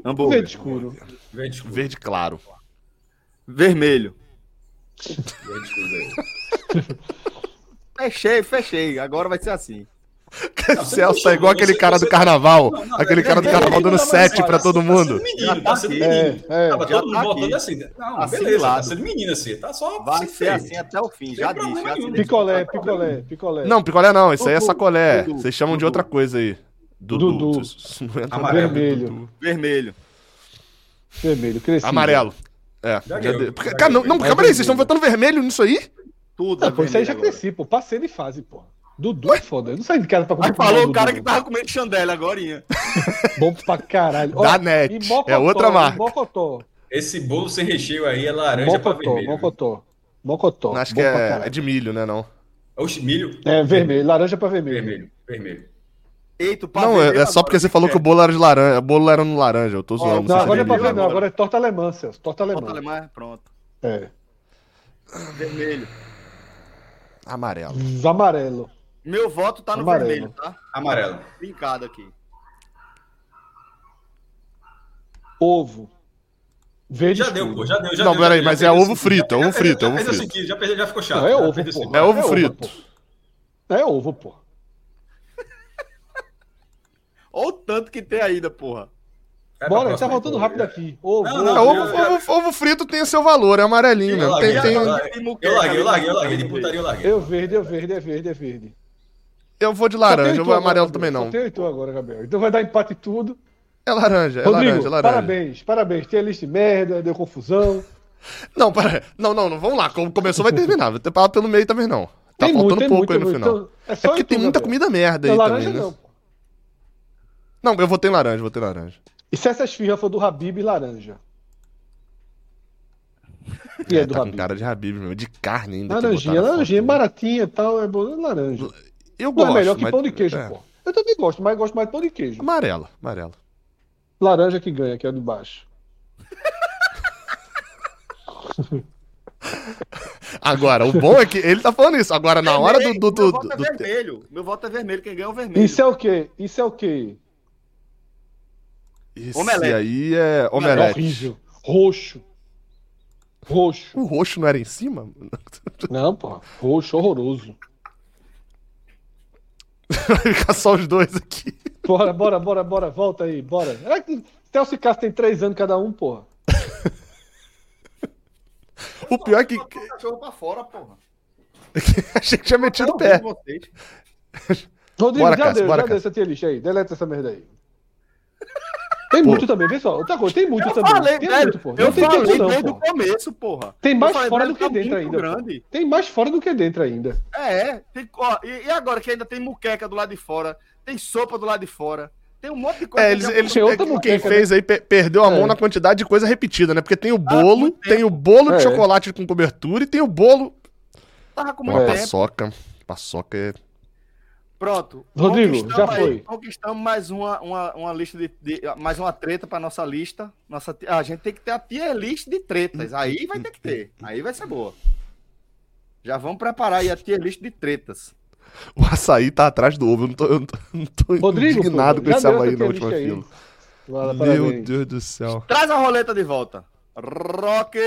Speaker 1: Hambúrguer.
Speaker 3: Verde escuro.
Speaker 4: Verde escuro.
Speaker 2: Verde claro.
Speaker 1: Vermelho. Fechei, fechei. Agora vai ser assim.
Speaker 2: O Celso tá igual aquele cara do carnaval.
Speaker 4: Não, não,
Speaker 2: Aquele
Speaker 4: é
Speaker 2: cara do
Speaker 4: vermelho,
Speaker 2: carnaval dando
Speaker 4: mas
Speaker 2: sete pra todo
Speaker 4: tá
Speaker 2: mundo.
Speaker 4: sendo menino,
Speaker 1: Já
Speaker 4: tá
Speaker 1: tá
Speaker 4: sendo menino.
Speaker 3: É, é.
Speaker 4: Tava todo
Speaker 1: tá
Speaker 4: mundo botando assim. Não, beleza, tá sendo menino assim. Tá só
Speaker 1: Vai
Speaker 4: se
Speaker 1: ser assim até o fim.
Speaker 4: Sem
Speaker 1: Já disse.
Speaker 3: Picolé, picolé, picolé.
Speaker 2: Não, picolé não, isso aí é sacolé. Vocês chamam de outra coisa aí. Dudu.
Speaker 3: Dudu.
Speaker 4: Amarelo.
Speaker 3: Vermelho.
Speaker 1: Vermelho.
Speaker 3: Vermelho, crescido.
Speaker 2: Amarelo. É.
Speaker 4: Já
Speaker 2: já
Speaker 4: deu,
Speaker 2: deu. cara, não, não,
Speaker 3: É
Speaker 2: calma aí, vocês estão votando vermelho nisso aí?
Speaker 1: Tudo.
Speaker 3: Não,
Speaker 1: é
Speaker 3: pô, isso aí já
Speaker 1: agora.
Speaker 3: cresci, pô. Passei de fase, pô. Dudu é foda. Eu não saí de casa pra
Speaker 1: Aí
Speaker 3: comprar
Speaker 1: falou
Speaker 3: Dudu,
Speaker 1: o cara
Speaker 3: não.
Speaker 1: que tava comendo chandela agora.
Speaker 3: Bom pra caralho.
Speaker 2: Da Net.
Speaker 3: e Mocotó,
Speaker 2: É outra marca.
Speaker 3: Mocotó.
Speaker 4: Esse bolo sem recheio aí é laranja pra
Speaker 3: Mocotó,
Speaker 4: vermelho.
Speaker 3: Mocotó. Mocotó.
Speaker 2: Acho
Speaker 3: Bom
Speaker 2: que
Speaker 3: pra
Speaker 2: é, é de milho, né? Não.
Speaker 4: Oxe, milho.
Speaker 3: É vermelho, laranja pra vermelho.
Speaker 4: Vermelho, vermelho.
Speaker 1: Eita, pra
Speaker 2: Não, é, é só porque você falou que o bolo era de laranja. O bolo era no laranja. Eu tô zoando.
Speaker 3: Não,
Speaker 2: vocês
Speaker 3: agora é pra
Speaker 2: vermelho.
Speaker 3: ver, não.
Speaker 1: agora.
Speaker 3: É torta alemã, Celso. Torta alemã.
Speaker 1: alemã, pronto.
Speaker 3: É.
Speaker 1: Vermelho.
Speaker 2: Amarelo.
Speaker 3: Amarelo.
Speaker 1: Meu voto tá no
Speaker 3: Amarelo.
Speaker 1: vermelho, tá?
Speaker 4: Amarelo.
Speaker 1: Brincado aqui.
Speaker 3: Ovo. Verde
Speaker 4: Já deu,
Speaker 3: escuro.
Speaker 4: pô, já deu. Já
Speaker 2: Não,
Speaker 4: deu,
Speaker 2: peraí, mas é ovo frito, é ovo frito, é ovo
Speaker 4: já
Speaker 2: frito.
Speaker 4: ficou chato.
Speaker 3: Não, é.
Speaker 2: É ovo
Speaker 3: É ovo,
Speaker 2: frito.
Speaker 3: É ovo, pô.
Speaker 1: Olha o tanto que tem ainda, porra.
Speaker 4: Pra
Speaker 3: Bora, tá voltando rápido aqui. Ovo,
Speaker 4: Não,
Speaker 3: ovo.
Speaker 4: não,
Speaker 2: É, ovo,
Speaker 4: eu-
Speaker 2: ovo- ovo frito tem o seu valor, é amarelinho
Speaker 4: Eu
Speaker 2: Tem, tem-
Speaker 4: eu larguei, eu larguei, eu larguei, eu larguei. De putaria eu larguei.
Speaker 3: Eu verde, eu verde, é verde, é verde.
Speaker 2: Eu vou de laranja, eu vou
Speaker 3: agora,
Speaker 2: amarelo
Speaker 3: Gabriel.
Speaker 2: também não.
Speaker 3: Tem tu agora, Gabriel. Então vai dar empate em tudo.
Speaker 2: É laranja, é
Speaker 3: Rodrigo,
Speaker 2: laranja, é laranja.
Speaker 3: parabéns, parabéns. Tem a lista de merda, deu confusão.
Speaker 2: Não, pera, não, não, não, vamos lá. Como começou, vai terminar. Vai ter palavra pelo meio também não. Tá
Speaker 3: tem
Speaker 2: faltando
Speaker 3: muito,
Speaker 2: pouco
Speaker 3: muito,
Speaker 2: aí no
Speaker 3: muito.
Speaker 2: final.
Speaker 3: Então, é,
Speaker 2: É
Speaker 3: só
Speaker 2: porque
Speaker 3: em
Speaker 2: tem muita
Speaker 3: Gabriel.
Speaker 2: comida merda aí
Speaker 3: Não,
Speaker 2: também,
Speaker 3: laranja
Speaker 2: né?
Speaker 3: não.
Speaker 2: Não, eu votei em laranja, votei em laranja.
Speaker 3: E se essa esfirra for do Habib, laranja? E é,
Speaker 2: É,
Speaker 3: do
Speaker 2: tá com
Speaker 3: Habib.
Speaker 2: cara de Habib mesmo, de carne ainda.
Speaker 3: Laranjinha,
Speaker 2: a
Speaker 3: laranjinha,
Speaker 2: foto.
Speaker 3: baratinha e tal, é bom, laranja.
Speaker 2: Eu
Speaker 3: Não
Speaker 2: gosto.
Speaker 3: é melhor que
Speaker 2: mas-
Speaker 3: pão de queijo,
Speaker 2: é.
Speaker 3: pô. Eu também gosto, mas gosto mais de pão de queijo.
Speaker 2: Amarela, amarela.
Speaker 3: Laranja que ganha, que é o de baixo.
Speaker 2: Agora, o bom é que ele tá falando isso. Agora, na hora do. do, do,
Speaker 1: meu
Speaker 2: do-
Speaker 1: voto é
Speaker 2: do-
Speaker 1: vermelho. Meu voto é vermelho. Quem ganha é o vermelho.
Speaker 3: Isso é o quê? Isso é o quê?
Speaker 2: Esse
Speaker 1: Omelete.
Speaker 2: aí é
Speaker 3: É
Speaker 2: omelete.
Speaker 3: horrível. Roxo. Roxo.
Speaker 2: O roxo não era em cima?
Speaker 3: Não, pô. Roxo, horroroso.
Speaker 2: Vai ficar só os dois aqui.
Speaker 3: Bora, bora, bora, bora. Volta aí, bora. É que Celso e Cássio tem três anos cada um, porra.
Speaker 2: O pior é que.
Speaker 1: Cachorro pra fora, porra.
Speaker 2: Achei que tinha metido o pé.
Speaker 3: Rodrigo,
Speaker 2: Bora,
Speaker 3: já
Speaker 2: Cássio,
Speaker 3: deu,
Speaker 2: bora,
Speaker 3: já deu
Speaker 2: Cássio.
Speaker 3: essa tier list aí. Deleta essa merda aí. Tem muito também, vê só. Outra coisa, tem muito
Speaker 1: Eu
Speaker 3: também.
Speaker 1: falei,
Speaker 3: tem
Speaker 1: velho.
Speaker 3: muito, porra.
Speaker 1: Eu
Speaker 3: Não tem
Speaker 1: falei
Speaker 3: tempo, não,
Speaker 1: desde o começo, porra.
Speaker 3: Tem mais
Speaker 1: falei,
Speaker 3: fora do que
Speaker 1: tá
Speaker 3: dentro ainda. pô.
Speaker 1: grande.
Speaker 3: Tem mais fora do que dentro ainda.
Speaker 1: É, tem, ó, e, e agora que ainda tem muqueca do lado de fora, tem sopa do lado de fora, tem um monte de coisa.
Speaker 2: É, eles, eles,
Speaker 3: Tem outra
Speaker 2: é, quem
Speaker 3: muqueca,
Speaker 2: fez aí pe- perdeu a mão
Speaker 3: É.
Speaker 2: na quantidade de coisa repetida, né? Porque tem o bolo,
Speaker 1: muito
Speaker 2: tem o bolo de
Speaker 3: É.
Speaker 2: chocolate com cobertura e tem o bolo.
Speaker 1: Tava com
Speaker 2: Uma
Speaker 1: muito
Speaker 3: É.
Speaker 1: tempo.
Speaker 2: paçoca. Paçoca é.
Speaker 1: Pronto.
Speaker 3: Rodrigo,
Speaker 1: conquistamos
Speaker 3: já
Speaker 1: aí-
Speaker 3: foi.
Speaker 1: Conquistamos mais uma, uma, uma lista de, de- Mais uma treta pra nossa lista. Nossa, a gente tem que ter a tier list de tretas. Aí vai ter que ter. Aí vai ser boa. Já vamos preparar aí a tier list de tretas.
Speaker 2: O açaí tá atrás do ovo. Eu não tô, eu não tô, não tô
Speaker 3: Rodrigo,
Speaker 2: indignado
Speaker 3: pô,
Speaker 2: com esse Havaí na última fila.
Speaker 3: Vai lá,
Speaker 2: Meu
Speaker 3: parabéns.
Speaker 2: Deus do céu.
Speaker 1: Traz a roleta de volta. Rock.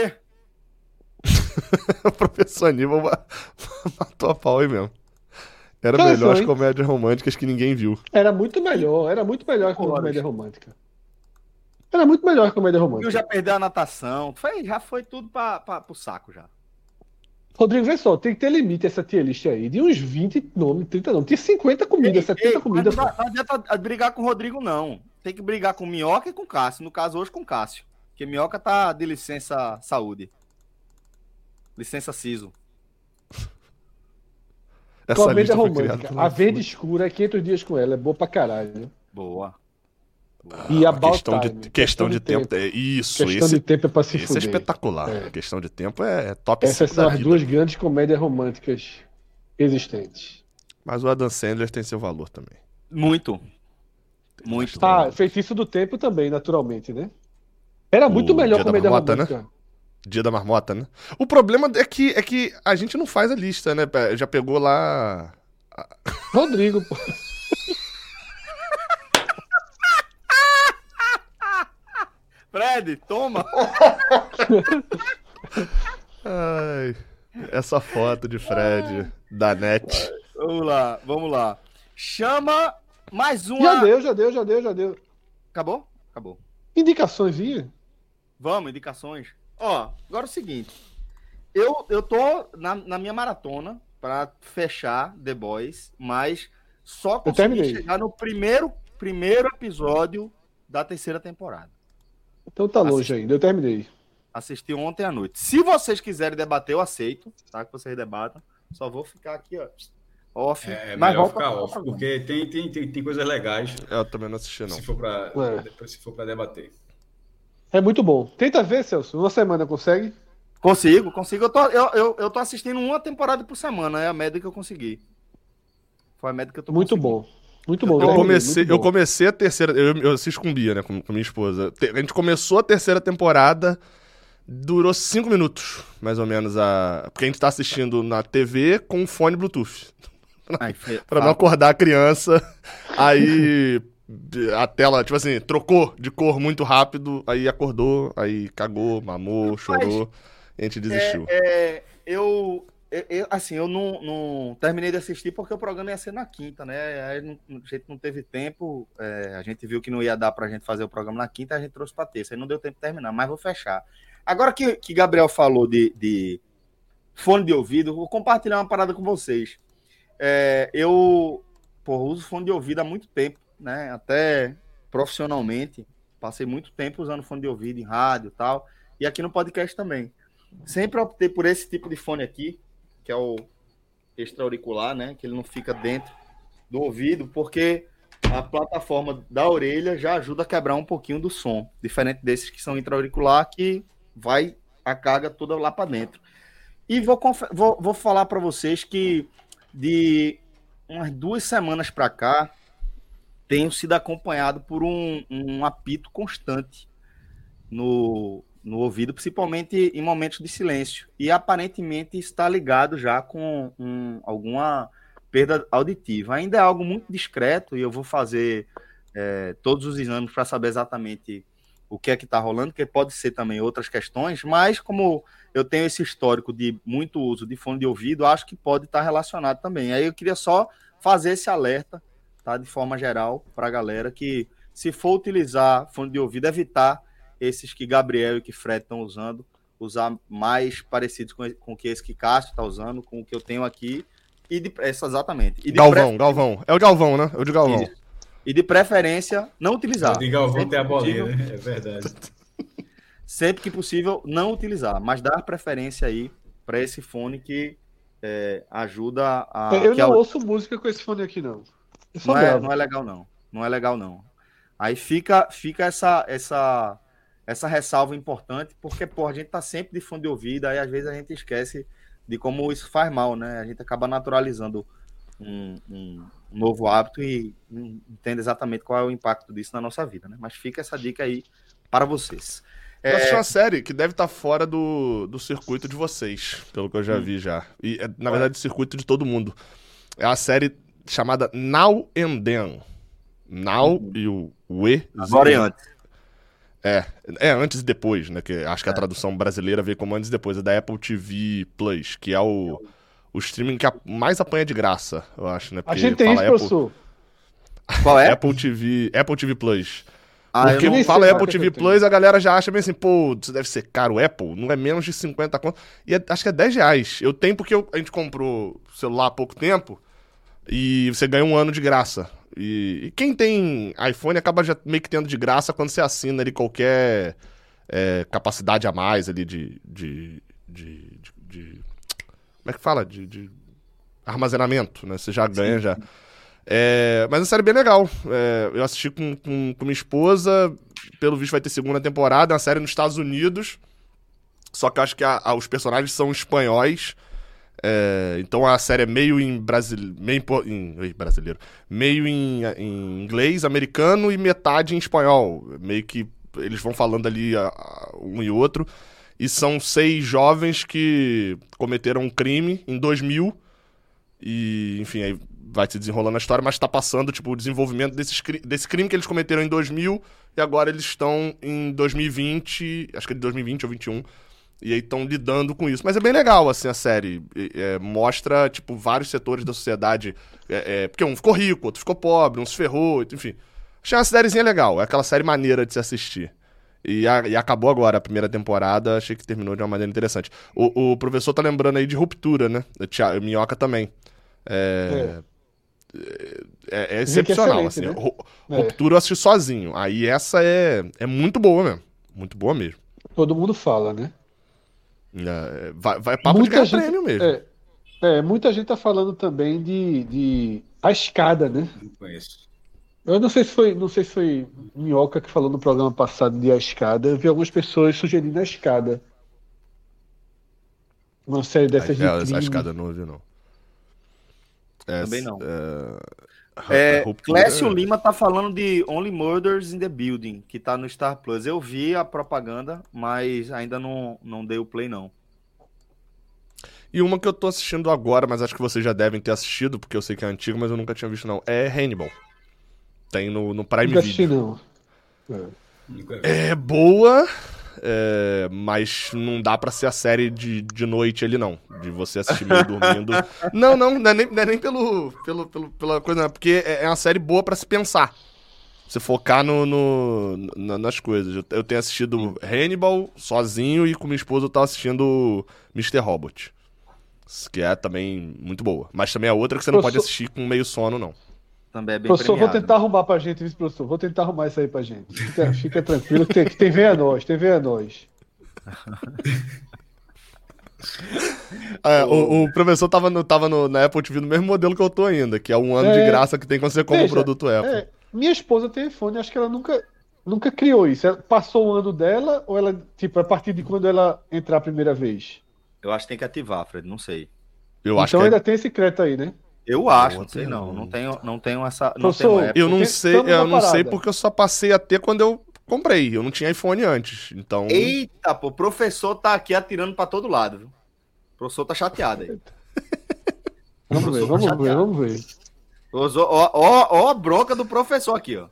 Speaker 2: o professor Aníbal ma- matou a pau aí mesmo. Era
Speaker 3: Que
Speaker 2: melhor as comédias românticas que ninguém viu.
Speaker 3: Era muito melhor, era muito melhor que comédia romântica. Era muito melhor que a comédia
Speaker 1: Eu
Speaker 3: romântica.
Speaker 1: já perdeu a natação. Foi, já foi tudo pra, pra, pro saco já.
Speaker 3: Rodrigo, vê só, tem que ter limite essa tier list aí. De uns 20 nomes, 30 nomes. Tinha 50 comidas, 70
Speaker 1: Ei,
Speaker 3: comidas.
Speaker 1: Não, não adianta brigar com o Rodrigo, não. Tem que brigar com o Minhoca e com o Cássio. No caso, hoje com o Cássio. Porque Minhoca tá de licença saúde. Licença CISO.
Speaker 2: Essa
Speaker 3: Comédia
Speaker 2: lista foi
Speaker 3: romântica. A Verde
Speaker 2: iFood.
Speaker 3: Escura é 500 dias com ela, é boa pra caralho.
Speaker 1: Boa.
Speaker 3: E a
Speaker 2: Ah, questão de,
Speaker 3: Time,
Speaker 2: questão de tempo. é Isso,
Speaker 3: Questão
Speaker 2: esse,
Speaker 3: de tempo é pra se
Speaker 2: esse é
Speaker 3: fuder.
Speaker 2: espetacular.
Speaker 3: É.
Speaker 2: Questão de tempo é, é top
Speaker 3: Essas
Speaker 2: 5
Speaker 3: são as
Speaker 2: vida.
Speaker 3: duas grandes comédias românticas existentes.
Speaker 2: Mas o Adam Sandler tem seu valor também.
Speaker 1: Muito. Muito.
Speaker 3: Ah, Feitiço do Tempo também, naturalmente, né? Era muito
Speaker 2: O
Speaker 3: melhor comédia
Speaker 2: Marmota, né? Dia da marmota, né? O problema é que, é que a gente não faz a lista, né? Já pegou lá.
Speaker 3: Rodrigo, pô.
Speaker 1: Fred, toma.
Speaker 2: Ai, essa foto de Fred, da net.
Speaker 1: Vamos lá, vamos lá. Chama mais uma.
Speaker 3: Já deu, já deu, já deu, já deu.
Speaker 1: Acabou? Acabou.
Speaker 3: Indicações, ia?
Speaker 1: Vamos, indicações. Ó, agora é o seguinte. Eu, eu tô na, na minha maratona pra fechar The Boys, mas só consegui chegar no primeiro, primeiro episódio da terceira temporada.
Speaker 3: Então tá longe
Speaker 1: Assisti.
Speaker 3: ainda, eu terminei.
Speaker 1: Assisti ontem à noite. Se vocês quiserem debater, eu aceito, tá? Que vocês debatam. Só vou ficar aqui, ó, off.
Speaker 4: É, é
Speaker 1: mas
Speaker 4: melhor ficar off, porque tem, tem, tem, tem coisas legais
Speaker 2: Eu também não assisti, não.
Speaker 4: se for pra,
Speaker 3: É.
Speaker 4: depois se for pra debater.
Speaker 3: É muito bom. Tenta ver, Celso. Uma semana consegue?
Speaker 1: Consigo, consigo. Eu tô, eu, eu, eu tô assistindo uma temporada por semana, é a média que eu consegui. Foi a média que eu tô
Speaker 3: Muito bom. Muito bom.
Speaker 2: Eu comecei,
Speaker 3: muito
Speaker 2: eu
Speaker 3: bom.
Speaker 2: comecei a terceira. Eu, eu assisto com Bia, né? Com, com minha esposa. A gente começou a terceira temporada. Durou cinco minutos, mais ou menos. A... Porque a gente tá assistindo na TV com fone Bluetooth.
Speaker 1: Ai,
Speaker 2: Pra não acordar a criança. Aí a tela, tipo assim, trocou de cor muito rápido. Aí acordou, aí cagou, mamou, chorou. E a gente desistiu.
Speaker 1: É, eu, eu- eu- assim, eu não, não terminei de assistir porque o programa ia ser na quinta, né? Aí não- a gente não teve tempo, é, a gente viu que não ia dar pra gente fazer o programa na quinta, a gente trouxe pra terça. Aí não deu tempo de terminar, mas vou fechar. Agora que, que Gabriel falou de, de fone de ouvido, vou compartilhar uma parada com vocês. É, eu pô, uso fone de ouvido há muito tempo, né? Até profissionalmente. Passei muito tempo usando fone de ouvido em rádio e tal. E aqui no podcast também. Sempre optei por esse tipo de fone aqui, que é o extra-auricular, né? Que ele não fica dentro do ouvido, porque a plataforma da orelha já ajuda a quebrar um pouquinho do som. Diferente desses que são intra-auricular, que vai a carga toda lá para dentro. E vou, vou, vou falar para vocês que de umas duas semanas para cá, tenho sido acompanhado por um, um apito constante no, no ouvido, principalmente em momentos de silêncio. E aparentemente está ligado já com um, alguma perda auditiva. Ainda é algo muito discreto e eu vou fazer é, todos os exames para saber exatamente o que é que está rolando, que pode ser também outras questões, mas como eu tenho esse histórico de muito uso de fone de ouvido, acho que pode estar tá relacionado também. Aí eu queria só fazer esse alerta, tá, de forma geral, para a galera que se for utilizar fone de ouvido, evitar esses que Gabriel e que Fred estão usando, usar mais parecidos com, com que esse que Castro está usando, com o que eu tenho aqui. E de, essa, exatamente. E
Speaker 2: Galvão, Galvão. É o Galvão, né? É o de Galvão. Isso.
Speaker 1: E de preferência, não utilizar.
Speaker 4: O de Galvão tem a bolinha, né? É verdade.
Speaker 1: Sempre que possível, não utilizar, mas dar preferência aí para esse fone que é, ajuda a.
Speaker 3: Eu não
Speaker 1: a...
Speaker 3: ouço música com esse fone aqui, não.
Speaker 1: Não é, não é legal, não. Não é legal, não. Aí fica, fica essa, essa essa ressalva importante, porque pô, a gente tá sempre de fundo de ouvido, aí às vezes a gente esquece de como isso faz mal, né? A gente acaba naturalizando um, um, novo hábito e entende exatamente qual é o impacto disso na nossa vida, né? Mas fica essa dica aí para vocês.
Speaker 2: Eu assisti é, uma série que deve estar tá fora do, do circuito de vocês, pelo que eu já hum. vi já. E, é, na verdade, do circuito de todo mundo. É a série chamada Now and Then. Now e o, E.
Speaker 1: Agora e antes.
Speaker 2: É, é antes e depois, né? Que acho que a é. tradução brasileira veio como antes e depois, é da Apple TV Plus, que é o, o streaming que mais apanha de graça, eu acho, né?
Speaker 3: Porque a gente tem isso, Apple... professor.
Speaker 1: Qual é?
Speaker 2: Apple TV, Apple TV Plus. Ah, Porque não fala Apple TV Plus, a galera já acha bem assim, pô, isso deve ser caro, Apple, não é menos de 50 conto. E é, acho que é 10 reais. Eu tenho porque eu, a gente comprou celular há pouco tempo e você ganha um ano de graça. E, e, quem tem iPhone acaba já meio que tendo de graça quando você assina ali qualquer é, capacidade a mais ali de, de, de, de, Como é que fala? De, de, armazenamento, né? Você já ganha Sim. já. É, mas a série é bem legal. É, eu assisti com, com, com, minha esposa. Pelo visto vai ter segunda temporada. É uma série nos Estados Unidos. Só que eu acho que a, a, os personagens são espanhóis. É, então a série é meio em, Brasil, meio em, brasileiro, meio em, em, inglês, americano e metade em espanhol. Meio que eles vão falando ali a, a, um e outro. E são seis jovens que cometeram um crime em 2000. E, enfim, aí vai se desenrolando a história, mas está passando tipo, o desenvolvimento desses, desse crime que eles cometeram em 2000 e agora eles estão em 2020, acho que é de 2020 ou 2021 e aí estão lidando com isso. Mas é bem legal, assim, a série. É, mostra, tipo, vários setores da sociedade. É, é, porque um ficou rico, outro ficou pobre, um se ferrou, enfim. Achei uma sériezinha legal. É aquela série maneira de se assistir. E, a, e, acabou agora a primeira temporada, achei que terminou de uma maneira interessante. O, o professor tá lembrando aí de Ruptura, né? O Minhoca também. É, é, é, é excepcional, assim. Né? Ruptura eu assisti sozinho. Aí essa é, é muito boa mesmo. Muito boa mesmo.
Speaker 3: Todo mundo fala, né?
Speaker 2: É, vai, vai papo muita de gente, prêmio mesmo.
Speaker 3: É, é, muita gente tá falando também de, de a escada, né?
Speaker 4: Não conheço.
Speaker 3: Eu não sei se foi, não sei se foi Minhoca que falou no programa passado de a escada. Eu vi algumas pessoas sugerindo a escada. Uma série dessas
Speaker 2: a, de. A, a escada não ouvi, não.
Speaker 1: Também não. É, Clécio Lima tá falando de Only Murders in the Building, que tá no Star Plus. Eu vi a propaganda, mas ainda não, não dei o play, não.
Speaker 2: E uma que eu tô assistindo agora, mas acho que vocês já devem ter assistido, porque eu sei que é antigo, mas eu nunca tinha visto, não. É Hannibal. Tem no, no Prime
Speaker 3: nunca
Speaker 2: Video.
Speaker 3: Assisti,
Speaker 2: não. É. é boa, é, mas não dá para ser a série de, de noite ali, não. De você assistir meio dormindo. Não, não, não é nem, não é nem pelo, pelo, pelo, pela coisa, não. Porque é, é uma série boa para se pensar. Você focar no, no, nas coisas. Eu, eu tenho assistido Hannibal sozinho e com minha esposa eu tava assistindo Mr. Robot. Que é também muito boa. Mas também é outra que você não pode assistir com meio sono, não.
Speaker 1: Também é bem
Speaker 3: Professor, premiado, vou tentar arrumar pra gente, vice-professor. Vou tentar arrumar isso aí pra gente. Fica, fica tranquilo que tem, que tem vem a nós, tem vem a nós.
Speaker 2: É, o, o, professor tava, no, tava no, na Apple TV no mesmo modelo que eu tô ainda, que é um ano é, de graça que tem quando você compra o produto Apple. É,
Speaker 3: minha esposa tem iPhone, acho que ela nunca. nunca criou isso. Ela passou o ano dela ou ela, tipo, a partir de quando ela entrar a primeira vez?
Speaker 1: Eu acho que tem que ativar, Fred, não sei.
Speaker 2: Eu acho
Speaker 3: então
Speaker 2: é-
Speaker 3: ainda tem esse crédito aí, né?
Speaker 1: Eu acho, não sei não.
Speaker 2: não.
Speaker 1: Não tenho, não tenho essa. Não
Speaker 3: Professor,
Speaker 1: tenho época.
Speaker 2: eu não sei, eu não sei porque eu só passei a ter quando eu comprei. Eu não tinha iPhone antes. Então,
Speaker 1: Eita, pô, o professor tá aqui atirando pra todo lado, viu? O professor tá chateado aí.
Speaker 3: Vamos ver,
Speaker 1: Professor
Speaker 3: vamos
Speaker 1: tá
Speaker 3: ver, vamos ver.
Speaker 1: Ó, ó, ó, ó a bronca do professor aqui, ó.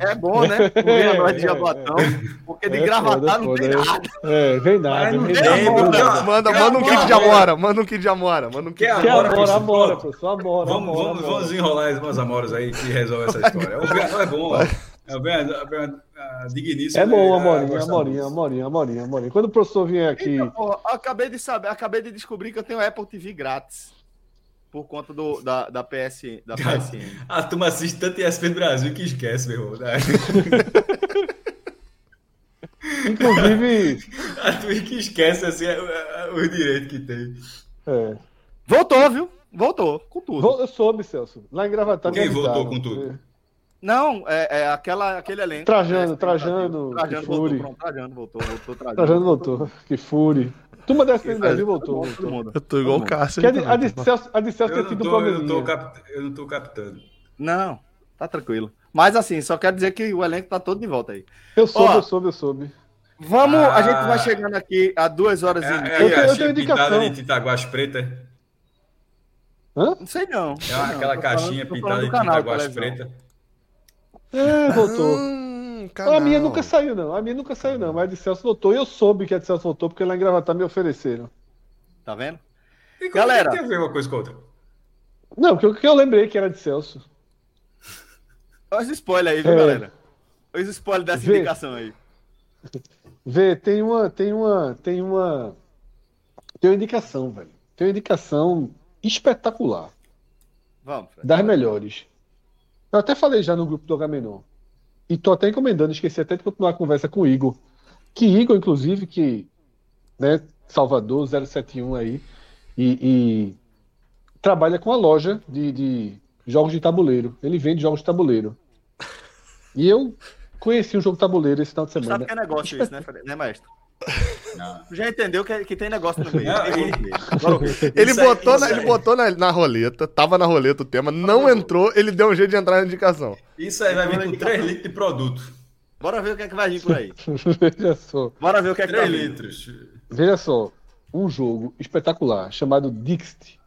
Speaker 1: É bom, né? O governador de Jabotão, porque de
Speaker 3: É
Speaker 1: gravatar
Speaker 3: foda,
Speaker 1: não tem
Speaker 3: é.
Speaker 1: nada.
Speaker 3: É, vem nada,
Speaker 4: Mas não
Speaker 3: vem nada.
Speaker 2: manda,
Speaker 4: Quer
Speaker 2: manda um kit de
Speaker 4: amora.
Speaker 2: manda um kit de amora, manda um kit
Speaker 4: Quer
Speaker 2: de
Speaker 3: Que
Speaker 4: amora,
Speaker 2: amora.
Speaker 3: amora, amora, professor, amora,
Speaker 4: Vamos,
Speaker 3: amora,
Speaker 4: vamos, vamos desenrolar umas amoras aí que resolve essa história. O governador é bom, ó. É bem, é bem, é digníssimo.
Speaker 3: É bom? Amorinha, Amorinha. Amorinha, Amorinha, Amorinha. Quando o professor vier aqui,
Speaker 1: Eita, porra, acabei de saber, acabei de descobrir que eu tenho Apple TV grátis. Por conta do, da, da, PS, da PSN.
Speaker 4: A turma assiste tanto ESPN Brasil que esquece, meu irmão. né?
Speaker 3: inclusive,
Speaker 4: A turma que esquece assim, é, é, os direitos que tem.
Speaker 3: é,
Speaker 1: Voltou, viu? Voltou, com tudo.
Speaker 3: Eu soube, Celso. Lá em Gravatar
Speaker 4: Quem voltou com tudo?
Speaker 3: É.
Speaker 1: Não, é, é aquela, aquele elenco.
Speaker 3: Trajano,
Speaker 1: É,
Speaker 3: Trajano,
Speaker 1: Trajano
Speaker 3: que
Speaker 1: voltou,
Speaker 3: fure.
Speaker 1: pronto, Trajano voltou, voltou, Trajano.
Speaker 3: Trajano voltou. Que fure. Turma da SPN Brasil voltou.
Speaker 1: Todo
Speaker 3: voltou.
Speaker 1: mundo.
Speaker 2: Eu tô igual o Cássio.
Speaker 3: Que a de, a de
Speaker 2: tá?
Speaker 3: Celso, a de Celso
Speaker 4: Eu
Speaker 3: tem
Speaker 4: não,
Speaker 3: tido
Speaker 4: tô, eu, não tô cap, eu não tô captando.
Speaker 1: Não, tá tranquilo. Mas assim, só quero dizer que o elenco tá todo de volta aí.
Speaker 3: Eu soube,
Speaker 1: Ó,
Speaker 3: eu soube, eu soube.
Speaker 1: Vamos, a
Speaker 4: Ah.
Speaker 1: gente vai chegando aqui a duas horas
Speaker 4: É,
Speaker 1: e
Speaker 4: é,
Speaker 1: meia.
Speaker 3: Eu tenho- eu tenho
Speaker 4: pintada
Speaker 3: indicação.
Speaker 4: de tinta guache preta. É
Speaker 3: Hã?
Speaker 1: Não sei não. não,
Speaker 4: aquela
Speaker 1: tô
Speaker 4: caixinha
Speaker 1: falando-
Speaker 4: pintada de
Speaker 1: televisão.
Speaker 4: preta.
Speaker 3: É, voltou.
Speaker 2: Hum,
Speaker 3: a minha
Speaker 2: canal.
Speaker 3: nunca saiu, não. A minha nunca saiu, não. Mas a de Celso voltou. E eu soube que a de Celso voltou porque lá em Gravatar me ofereceram.
Speaker 1: Tá vendo?
Speaker 4: E
Speaker 1: Galera.
Speaker 4: é que tem a ver uma coisa com outra?
Speaker 3: Não, que eu, que eu lembrei que era de Celso.
Speaker 1: Olha os spoilers aí, viu,
Speaker 3: É.
Speaker 1: galera? Olha os spoilers dessa
Speaker 3: Vê.
Speaker 1: indicação aí.
Speaker 3: Vê, tem uma, tem uma, tem uma, tem uma indicação, velho. Tem uma indicação espetacular,
Speaker 1: Vamos, Fred.
Speaker 3: das melhores. Eu até falei já no grupo do Agamenon. E tô até encomendando, esqueci até de continuar a conversa com o Igor. Que Igor, inclusive, que, né, Salvador 071 aí, e, e trabalha com a loja de, de jogos de tabuleiro. Ele vende jogos de tabuleiro. E eu conheci um jogo de tabuleiro esse final de semana.
Speaker 1: sabe que é negócio isso, né, né maestro? Tu já entendeu que, que tem negócio no meio.
Speaker 4: Não?
Speaker 2: Ele botou, na, ele botou na, na roleta, tava na roleta o tema, não entrou, ele deu um jeito de entrar na indicação.
Speaker 4: Isso aí vai vir com 3 litros de produto.
Speaker 1: Bora ver o que é que vai vir por aí.
Speaker 3: Veja só.
Speaker 1: Bora ver o que é que tá
Speaker 4: 3
Speaker 1: vindo.
Speaker 4: litros.
Speaker 3: Veja só, um jogo espetacular chamado Dixit.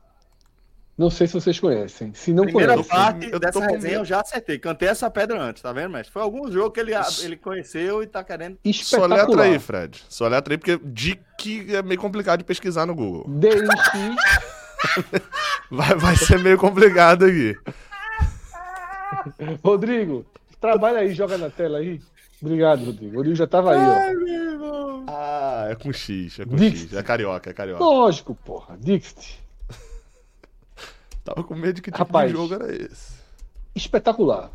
Speaker 3: Não sei se vocês conhecem. Se não
Speaker 1: Primeira
Speaker 3: conhecem,
Speaker 1: parte
Speaker 2: eu
Speaker 1: dessa resenha eu já acertei. Cantei essa pedra antes, tá vendo, mestre? Foi algum jogo que ele, ele conheceu e tá querendo.
Speaker 3: espetacular.
Speaker 2: Soletra aí, Fred. Soletra aí, porque DIC é meio complicado de pesquisar no Google.
Speaker 3: D-I-X.
Speaker 2: Vai, vai ser meio complicado aqui.
Speaker 3: Rodrigo, trabalha aí, joga na tela aí. Obrigado, Rodrigo. O Rodrigo já tava aí, ó.
Speaker 2: Ah, é com X, é com
Speaker 3: Dixit.
Speaker 2: X. É carioca, é carioca.
Speaker 3: Lógico, porra. Dixit.
Speaker 2: Tava com medo de que tipo
Speaker 3: Rapaz.
Speaker 2: de jogo era esse.
Speaker 3: Espetacular.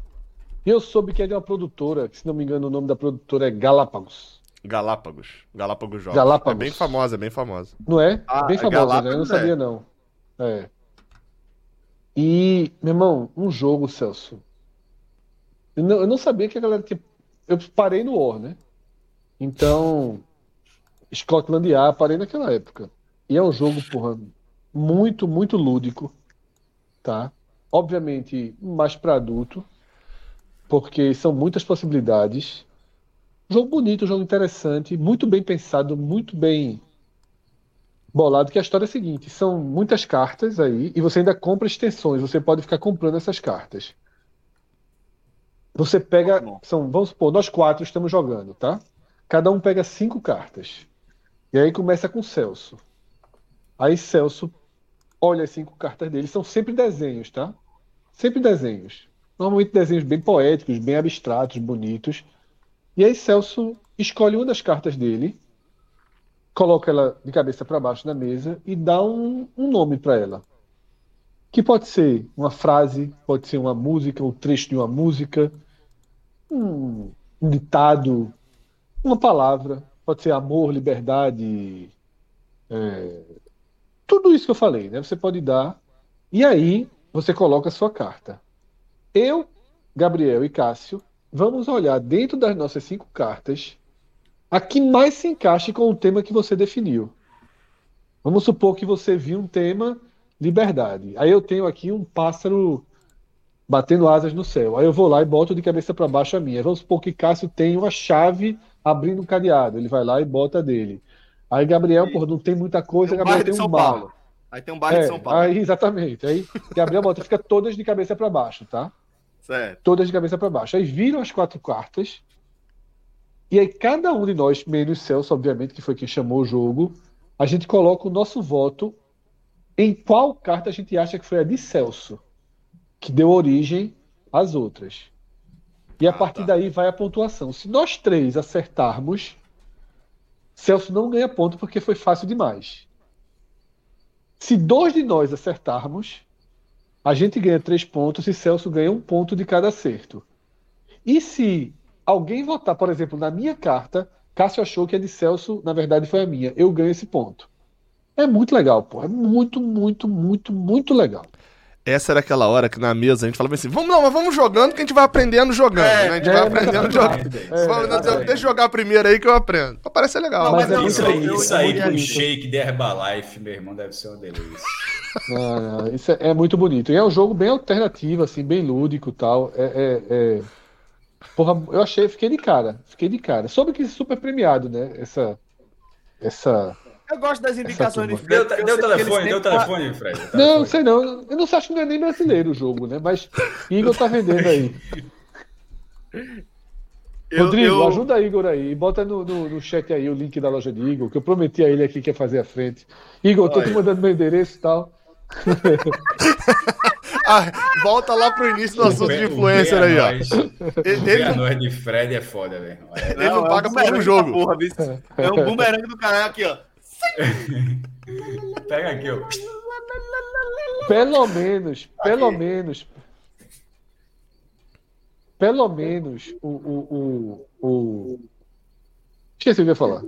Speaker 3: Eu soube que é de uma produtora, que se não me engano o nome da produtora é Galápagos.
Speaker 2: Galápagos. Galápagos Jogos.
Speaker 3: Galápagos.
Speaker 2: É bem famosa, é bem famosa.
Speaker 3: Não é?
Speaker 1: Ah,
Speaker 3: Bem
Speaker 1: é
Speaker 3: famosa, né? Eu não
Speaker 1: Galápagos,
Speaker 3: sabia,
Speaker 1: é.
Speaker 3: não. É. E, meu irmão, um jogo, Celso. Eu não, eu não sabia que a galera tinha. Eu parei no War, né? Então, Scotland Yard, parei naquela época. E é um jogo, porra, muito, muito lúdico, tá? Obviamente, mais para adulto, porque são muitas possibilidades. Jogo bonito, jogo interessante, muito bem pensado, muito bem bolado, que a história é a seguinte: são muitas cartas aí, e você ainda compra extensões, você pode ficar comprando essas cartas. Você pega, são, vamos supor, nós quatro estamos jogando, tá? Cada um pega cinco cartas. E aí começa com Celso. Aí Celso olha as cinco cartas dele, são sempre desenhos, tá? Sempre desenhos. Normalmente desenhos bem poéticos, bem abstratos, bonitos. E aí Celso escolhe uma das cartas dele, coloca ela de cabeça para baixo na mesa e dá um, um nome para ela. Que pode ser uma frase, pode ser uma música, um trecho de uma música, um, um ditado, uma palavra, pode ser amor, liberdade, é, tudo isso que eu falei, né? Você pode dar e aí você coloca a sua carta. Eu Gabriel e Cássio, vamos olhar dentro das nossas cinco cartas a que mais se encaixe com o tema que você definiu. Vamos supor que você viu um tema liberdade. Aí eu tenho aqui um pássaro batendo asas no céu. Aí eu vou lá e boto de cabeça para baixo a minha. Vamos supor que Cássio tem uma chave abrindo um cadeado. Ele vai lá e bota dele. Aí Gabriel, porra, não tem muita coisa,
Speaker 1: Tem um
Speaker 3: Gabriel tem
Speaker 1: de
Speaker 3: um.
Speaker 1: Paulo. Aí tem um bairro
Speaker 3: É,
Speaker 1: de São Paulo.
Speaker 3: aí, exatamente. Aí Gabriel bota, fica todas de cabeça para baixo, tá?
Speaker 1: Certo.
Speaker 3: Todas de cabeça para baixo. Aí viram as quatro cartas. E aí cada um de nós, menos Celso, obviamente, que foi quem chamou o jogo, a gente coloca o nosso voto em qual carta a gente acha que foi a de Celso, que deu origem às outras. E a
Speaker 1: Ah,
Speaker 3: partir
Speaker 1: tá.
Speaker 3: daí vai a pontuação. Se nós três acertarmos, Celso não ganha ponto porque foi fácil demais. Se dois de nós acertarmos, a gente ganha três pontos e Celso ganha um ponto de cada acerto. E se alguém votar, por exemplo, na minha carta, Cássio achou que a de Celso, na verdade, foi a minha, eu ganho esse ponto. É muito legal, pô. É muito, muito, muito, muito legal.
Speaker 2: Essa era aquela hora que na mesa a gente falava assim: vamos não, mas vamos jogando que a gente vai aprendendo jogando.
Speaker 1: É,
Speaker 2: né? A gente
Speaker 3: é,
Speaker 2: vai
Speaker 3: mas
Speaker 2: aprendendo
Speaker 3: é
Speaker 2: jogando.
Speaker 3: é, é,
Speaker 2: não,
Speaker 3: é.
Speaker 2: Deixa eu jogar primeiro aí que eu aprendo. Parece ser legal.
Speaker 1: Não,
Speaker 3: Mas
Speaker 1: mas
Speaker 3: é
Speaker 1: eu-
Speaker 4: Isso aí,
Speaker 1: eu-
Speaker 4: isso
Speaker 3: é
Speaker 4: aí
Speaker 3: muito
Speaker 4: com
Speaker 3: bonito.
Speaker 4: shake de Herbalife, meu irmão, deve ser uma delícia.
Speaker 3: Ah, isso é, é muito bonito. E é um jogo bem alternativo, assim, bem lúdico e tal. É, é- é- Porra, eu achei, fiquei de cara. Fiquei de cara. Soube que super premiado, né? Essa. Essa.
Speaker 1: Eu gosto das indicações de.
Speaker 4: Deu,
Speaker 1: Fred,
Speaker 4: deu
Speaker 1: que
Speaker 4: telefone, deu telefone, Fred. deu
Speaker 3: Não,
Speaker 4: telefone.
Speaker 3: sei não. Eu não sei, acho que não é nem brasileiro o jogo, né? Mas Igor tá vendendo aí.
Speaker 1: Eu-
Speaker 3: Rodrigo,
Speaker 1: eu-
Speaker 3: ajuda Igor aí. Bota no, no, no chat aí o link da loja de Igor, que eu prometi a ele aqui que ia fazer a frente. Igor, tô te mandando meu endereço e tal.
Speaker 2: Ah, volta lá pro início do assunto de influencer aí, ó. Ele,
Speaker 4: Ele
Speaker 2: ele-
Speaker 4: nós de Fred é foda, velho.
Speaker 2: Ele não
Speaker 1: é
Speaker 2: paga
Speaker 1: um
Speaker 2: por um jogo.
Speaker 1: Porra, bicho. é um bumerangue do caralho aqui, ó.
Speaker 4: Pega aqui, ó.
Speaker 3: Pelo menos, pelo menos. Pelo menos o. o, o, o... Esqueci o que eu ia falar.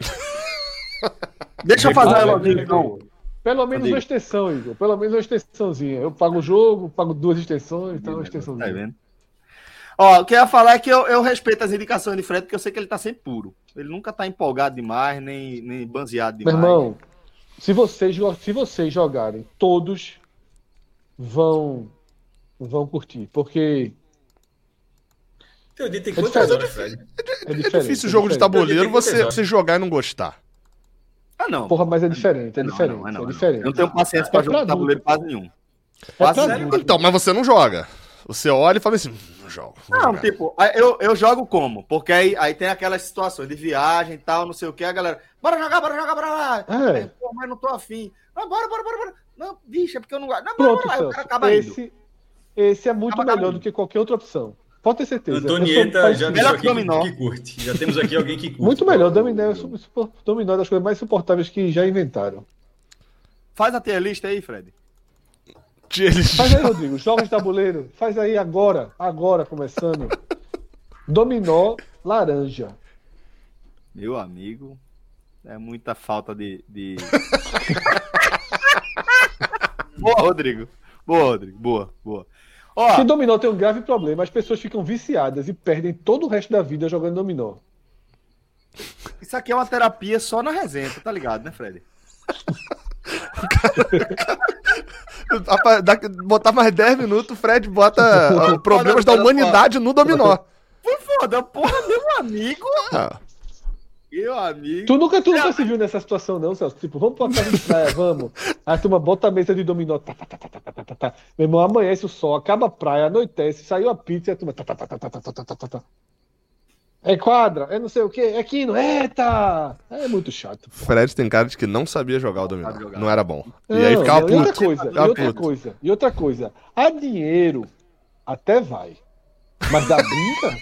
Speaker 1: Deixa eu fazer a
Speaker 3: é,
Speaker 1: login,
Speaker 3: é,
Speaker 1: então.
Speaker 3: Pelo menos uma extensão, Igor. Pelo menos uma extensãozinha. Eu pago o jogo, pago duas extensões, então uma
Speaker 1: Tá
Speaker 3: extensãozinha.
Speaker 1: vendo? Ó, o que eu ia falar é que eu, eu respeito as indicações de Fred, porque eu sei que ele tá sempre puro. Ele nunca tá empolgado demais, nem, nem banzeado
Speaker 3: Meu
Speaker 1: demais.
Speaker 3: irmão, se vocês, se vocês jogarem, todos vão vão curtir, porque
Speaker 4: Teu dia tem
Speaker 3: É
Speaker 4: quantas
Speaker 3: diferente.
Speaker 4: horas, Fred?
Speaker 3: é
Speaker 2: é difícil
Speaker 3: é
Speaker 2: o jogo de
Speaker 3: diferente.
Speaker 2: tabuleiro você, você jogar e não gostar.
Speaker 1: Ah, não.
Speaker 3: Porra, mas é diferente, é
Speaker 1: não,
Speaker 3: diferente,
Speaker 1: não, não,
Speaker 3: é
Speaker 1: não.
Speaker 3: diferente.
Speaker 1: Eu não tenho paciência pra
Speaker 3: É
Speaker 1: jogar tabuleiro quase nenhum.
Speaker 3: É
Speaker 1: Quase
Speaker 3: adulto.
Speaker 2: Então, mas você não joga. Você olha e fala assim: não jogo. vou
Speaker 1: Não,
Speaker 2: jogar.
Speaker 1: tipo, eu, eu jogo como? Porque aí, aí tem aquelas situações de viagem e tal, não sei o que, a galera, bora jogar, bora jogar, bora lá.
Speaker 3: É.
Speaker 1: Aí, Pô, mas não tô afim. Ah, bora, bora, bora, bora. Não, bicho, é porque eu não gosto. Não, bora,
Speaker 3: Pronto,
Speaker 1: bora lá. Aí o cara
Speaker 3: Celso.
Speaker 1: acaba indo.
Speaker 3: Esse, esse é muito
Speaker 1: Acaba
Speaker 3: melhor do que qualquer outra opção. Pode ter certeza.
Speaker 4: Antonieta já.
Speaker 1: Melhor que
Speaker 4: aqui
Speaker 1: dominó.
Speaker 4: que, que curte. Já temos aqui alguém que curte.
Speaker 3: Muito melhor. Dominé é su- dominó é das coisas mais suportáveis que já inventaram.
Speaker 1: Faz a tier list aí, Fred.
Speaker 2: Eles-
Speaker 3: Faz aí, Rodrigo. Jogos de tabuleiro. Faz aí agora. Agora, começando. Dominó laranja.
Speaker 1: Meu amigo, é muita falta de. de... boa, Rodrigo. Boa, Rodrigo. Boa, boa. Ó,
Speaker 3: Porque dominó tem um grave problema. As pessoas ficam viciadas e perdem todo o resto da vida jogando dominó.
Speaker 1: isso aqui é uma terapia só na resenha, tá ligado, né, Fred?
Speaker 2: Botar mais 10 minutos, o Fred bota ah, problemas da humanidade no dominó.
Speaker 1: Foda, porra, meu amigo.
Speaker 2: Ah,
Speaker 1: Meu amigo.
Speaker 3: Tu nunca, tu nunca se viu nessa situação, não, Celso? Tipo, vamos pra casa de praia, vamos. Aí a turma bota a mesa de dominó. Tá, tá, tá, tá, tá, tá, tá, tá. Meu irmão, amanhece o sol, acaba a praia, anoitece, saiu a pizza e a turma. Tá, tá, tá, tá, tá, tá, tá, tá, tá, tá. É quadra, é não sei o quê, é quino, eita! É muito chato.
Speaker 2: Fred tem cara de que não sabia jogar o dominó.
Speaker 1: Jogar.
Speaker 2: Não era bom. E aí
Speaker 3: Não,
Speaker 2: ficava
Speaker 3: não, e outra
Speaker 2: puto.
Speaker 3: coisa, e outra
Speaker 2: puto.
Speaker 3: coisa, e outra coisa. A dinheiro até vai. Mas dá brinca?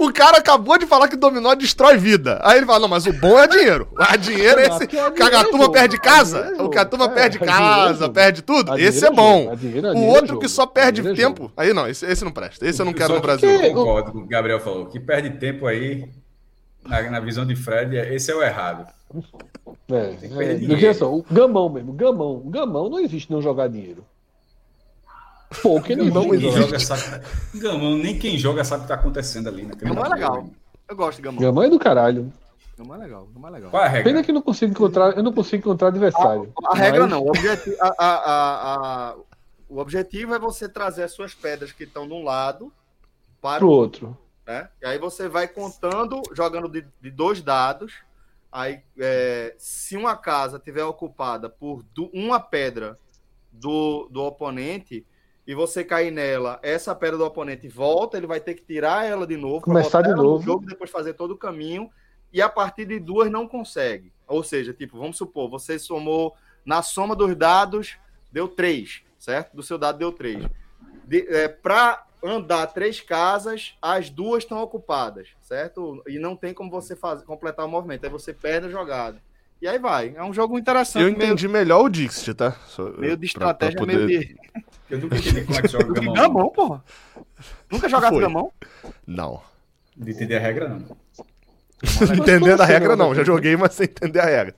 Speaker 2: O, ca- o cara acabou de falar que dominó destrói vida. Aí ele fala, não, mas o bom é dinheiro. A dinheiro é esse. Que a
Speaker 3: é
Speaker 2: turma perde casa.
Speaker 3: é
Speaker 2: O que a turma
Speaker 3: É,
Speaker 2: perde
Speaker 3: é
Speaker 2: casa,
Speaker 3: jogo.
Speaker 2: perde tudo. Esse é
Speaker 3: é
Speaker 2: bom. O
Speaker 3: é
Speaker 2: outro
Speaker 3: jogo.
Speaker 2: que só perde
Speaker 3: é
Speaker 2: tempo. Aí não, esse, esse não presta. Esse eu não quero
Speaker 4: Só
Speaker 2: no
Speaker 4: que
Speaker 2: Brasil.
Speaker 4: Eu concordo com o que o Gabriel falou. Que perde tempo aí, na, na visão de Fred, é- esse é o errado.
Speaker 3: É,
Speaker 4: que
Speaker 3: é, só, o gamão mesmo, gamão, gamão não existe não jogar dinheiro. Pouco ele
Speaker 4: Gamão,
Speaker 3: não joga.
Speaker 4: sabe. Gamão, nem quem joga sabe o que tá acontecendo ali naquele
Speaker 1: Gamão é legal. Eu gosto de Gamão.
Speaker 3: Gamão é do caralho.
Speaker 1: Gamão é legal. Gamão é legal.
Speaker 4: Qual é a regra?
Speaker 3: Pena que eu não consigo encontrar, eu não consigo encontrar adversário.
Speaker 1: A regra
Speaker 3: Mas-
Speaker 1: não. O objetivo, a- a- a- a- o objetivo é você trazer as suas pedras que estão de um lado para
Speaker 3: Pro
Speaker 1: o
Speaker 3: outro.
Speaker 1: né? E aí você vai contando, jogando de, de dois dados. Aí, é, se uma casa tiver ocupada por du- uma pedra do, do oponente e você cair nela, essa pedra do oponente volta, ele vai ter que tirar ela de novo,
Speaker 3: Começar de
Speaker 1: ela no
Speaker 3: novo.
Speaker 1: jogo, depois fazer todo o caminho. E a partir de duas não consegue. Ou seja, tipo, vamos supor, você somou na soma dos dados, deu três, certo? Do seu dado deu três. De, é, para andar três casas, as duas estão ocupadas, certo? E não tem como você fazer, completar o movimento. Aí você perde a jogada. E aí vai. É um jogo interessante.
Speaker 2: Eu entendi melhor o Dixit, tá? Só-
Speaker 1: Meio, meio de
Speaker 2: pra- pra
Speaker 1: estratégia,
Speaker 2: poder-
Speaker 1: meio de.
Speaker 4: Eu nunca entendi como é que joga Gamão.
Speaker 1: Gamão, porra. Nunca jogasse
Speaker 2: Foi.
Speaker 1: gamão?
Speaker 2: Não.
Speaker 4: De entender a regra, não.
Speaker 2: Entendendo a regra,
Speaker 3: não.
Speaker 2: Já joguei, mas sem entender a regra.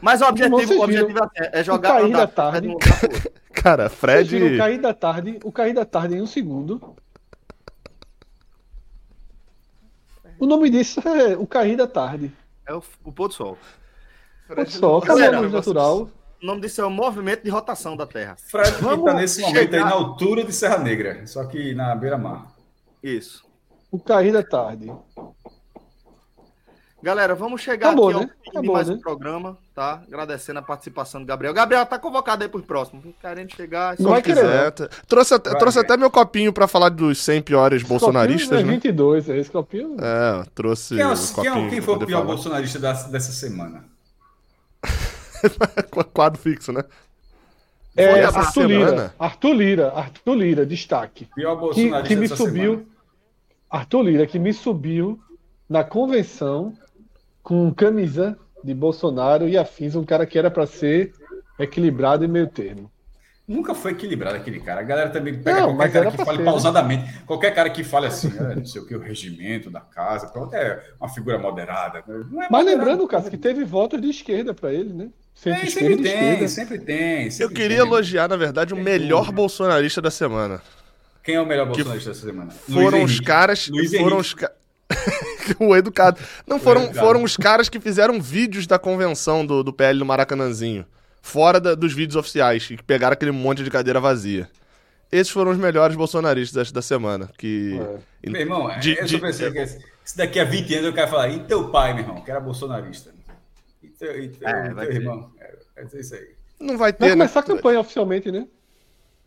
Speaker 1: Mas o objetivo, o objetivo é, é jogar
Speaker 3: cair
Speaker 1: andar
Speaker 3: da tarde.
Speaker 2: Cara,
Speaker 3: viram o
Speaker 2: Fred.
Speaker 3: cair da tarde, o cair da tarde em um segundo. O nome disso é o cair da tarde.
Speaker 1: É o, o pôr do sol.
Speaker 3: Pode só, acabou a
Speaker 1: Galera,
Speaker 3: luz natural.
Speaker 1: O nome disso é o movimento de rotação da Terra.
Speaker 4: Fred que
Speaker 1: Vamos
Speaker 4: tá nesse momento aí
Speaker 1: chegar-
Speaker 4: na altura de Serra Negra, só que na beira-mar.
Speaker 1: Isso.
Speaker 3: O cair da tarde.
Speaker 1: Galera, vamos chegar
Speaker 3: Acabou,
Speaker 1: aqui ao
Speaker 3: né?
Speaker 1: fim de mais
Speaker 3: né?
Speaker 1: um programa, tá? Agradecendo a participação do Gabriel. Gabriel tá convocado aí pros próximos. Querendo chegar.
Speaker 3: Não vai querer,
Speaker 2: quiser, tá- Trouxe, até,
Speaker 4: Vai,
Speaker 2: trouxe
Speaker 4: vai.
Speaker 2: até meu copinho pra falar dos 100 piores bolsonaristas,
Speaker 3: Copinho é
Speaker 2: né?
Speaker 3: 22, é esse copinho.
Speaker 2: É, trouxe
Speaker 4: Quem, é o- é
Speaker 2: copinho
Speaker 4: quem foi o pior
Speaker 2: falar.
Speaker 4: bolsonarista da- dessa semana?
Speaker 2: Quadro fixo, né?
Speaker 3: É Arthur
Speaker 2: semana?
Speaker 3: Lira. Arthur Lira, Arthur Lira, destaque.
Speaker 4: Pior
Speaker 3: Que,
Speaker 4: bolsonarista
Speaker 3: que me
Speaker 4: dessa
Speaker 3: subiu.
Speaker 4: semana.
Speaker 3: Arthur Lira, que me subiu na convenção com camisa de Bolsonaro e afins, um cara que era pra ser equilibrado e meio termo.
Speaker 4: Nunca foi equilibrado aquele cara. A galera também pega
Speaker 3: Não,
Speaker 4: qualquer cara que fale
Speaker 3: ser, né?
Speaker 4: pausadamente. Qualquer cara que fale assim, "Ah, não sei o que, o regimento da casa, pronto, é uma figura moderada. Não é
Speaker 3: Mas
Speaker 4: moderado.
Speaker 3: lembrando, cara, que teve votos de esquerda pra ele, né?
Speaker 4: Tem,
Speaker 3: Centro-esquerda
Speaker 4: sempre tem,
Speaker 3: esquerda.
Speaker 4: sempre tem.
Speaker 2: Eu
Speaker 4: sempre
Speaker 2: queria
Speaker 4: tem.
Speaker 2: elogiar, na verdade, o
Speaker 4: Tem
Speaker 2: melhor
Speaker 4: tudo.
Speaker 2: bolsonarista da semana.
Speaker 4: Quem é o melhor bolsonarista dessa semana?
Speaker 2: Foram
Speaker 4: Luiz
Speaker 2: os caras.
Speaker 4: Luiz
Speaker 2: foram
Speaker 4: Henrique.
Speaker 2: os. O educado. Não, foram,
Speaker 4: educado.
Speaker 2: foram os caras que fizeram vídeos da convenção do, do PL no Maracanãzinho. Fora da- dos vídeos oficiais, e que pegaram aquele monte de cadeira vazia. Esses foram os melhores bolsonaristas da semana. Que.
Speaker 3: É.
Speaker 4: Meu irmão,
Speaker 2: De-
Speaker 4: eu
Speaker 2: de-
Speaker 4: só pensei que esse- se daqui a 20 anos eu quero falar, e teu pai, meu irmão, que era bolsonarista? E teu, e teu,
Speaker 1: É,
Speaker 4: e
Speaker 1: vai
Speaker 4: teu irmão? É, é isso aí.
Speaker 2: Não vai
Speaker 3: Vai
Speaker 2: ter, né?
Speaker 3: começar a campanha oficialmente, né?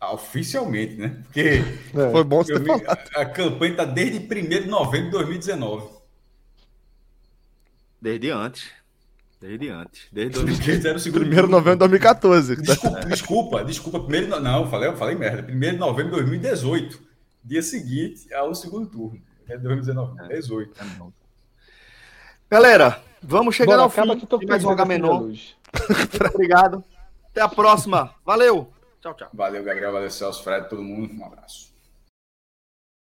Speaker 4: Ah, oficialmente, né? Porque
Speaker 3: É.
Speaker 2: Foi bom você ter
Speaker 4: me-
Speaker 2: falado.
Speaker 4: a, a campanha está desde 1 de novembro de 2019.
Speaker 1: Desde antes. Desde antes. Desde
Speaker 4: Porque eles eram o segundo
Speaker 2: Primeiro de
Speaker 4: turno.
Speaker 2: novembro de 2014. que tá-
Speaker 4: Desculpa, desculpa, desculpa. Primeiro, não, eu falei, eu falei merda. 1 de novembro de 2018. Dia seguinte ao segundo turno. É 2019, 18.
Speaker 1: Galera, vamos chegar
Speaker 3: Bora,
Speaker 1: ao fim
Speaker 3: que tô
Speaker 1: de mais um Agamenon. Muito obrigado. Até a próxima. Valeu. Tchau, tchau.
Speaker 4: Valeu, Gabriel, valeu, Celso, Fred, todo mundo. Um abraço.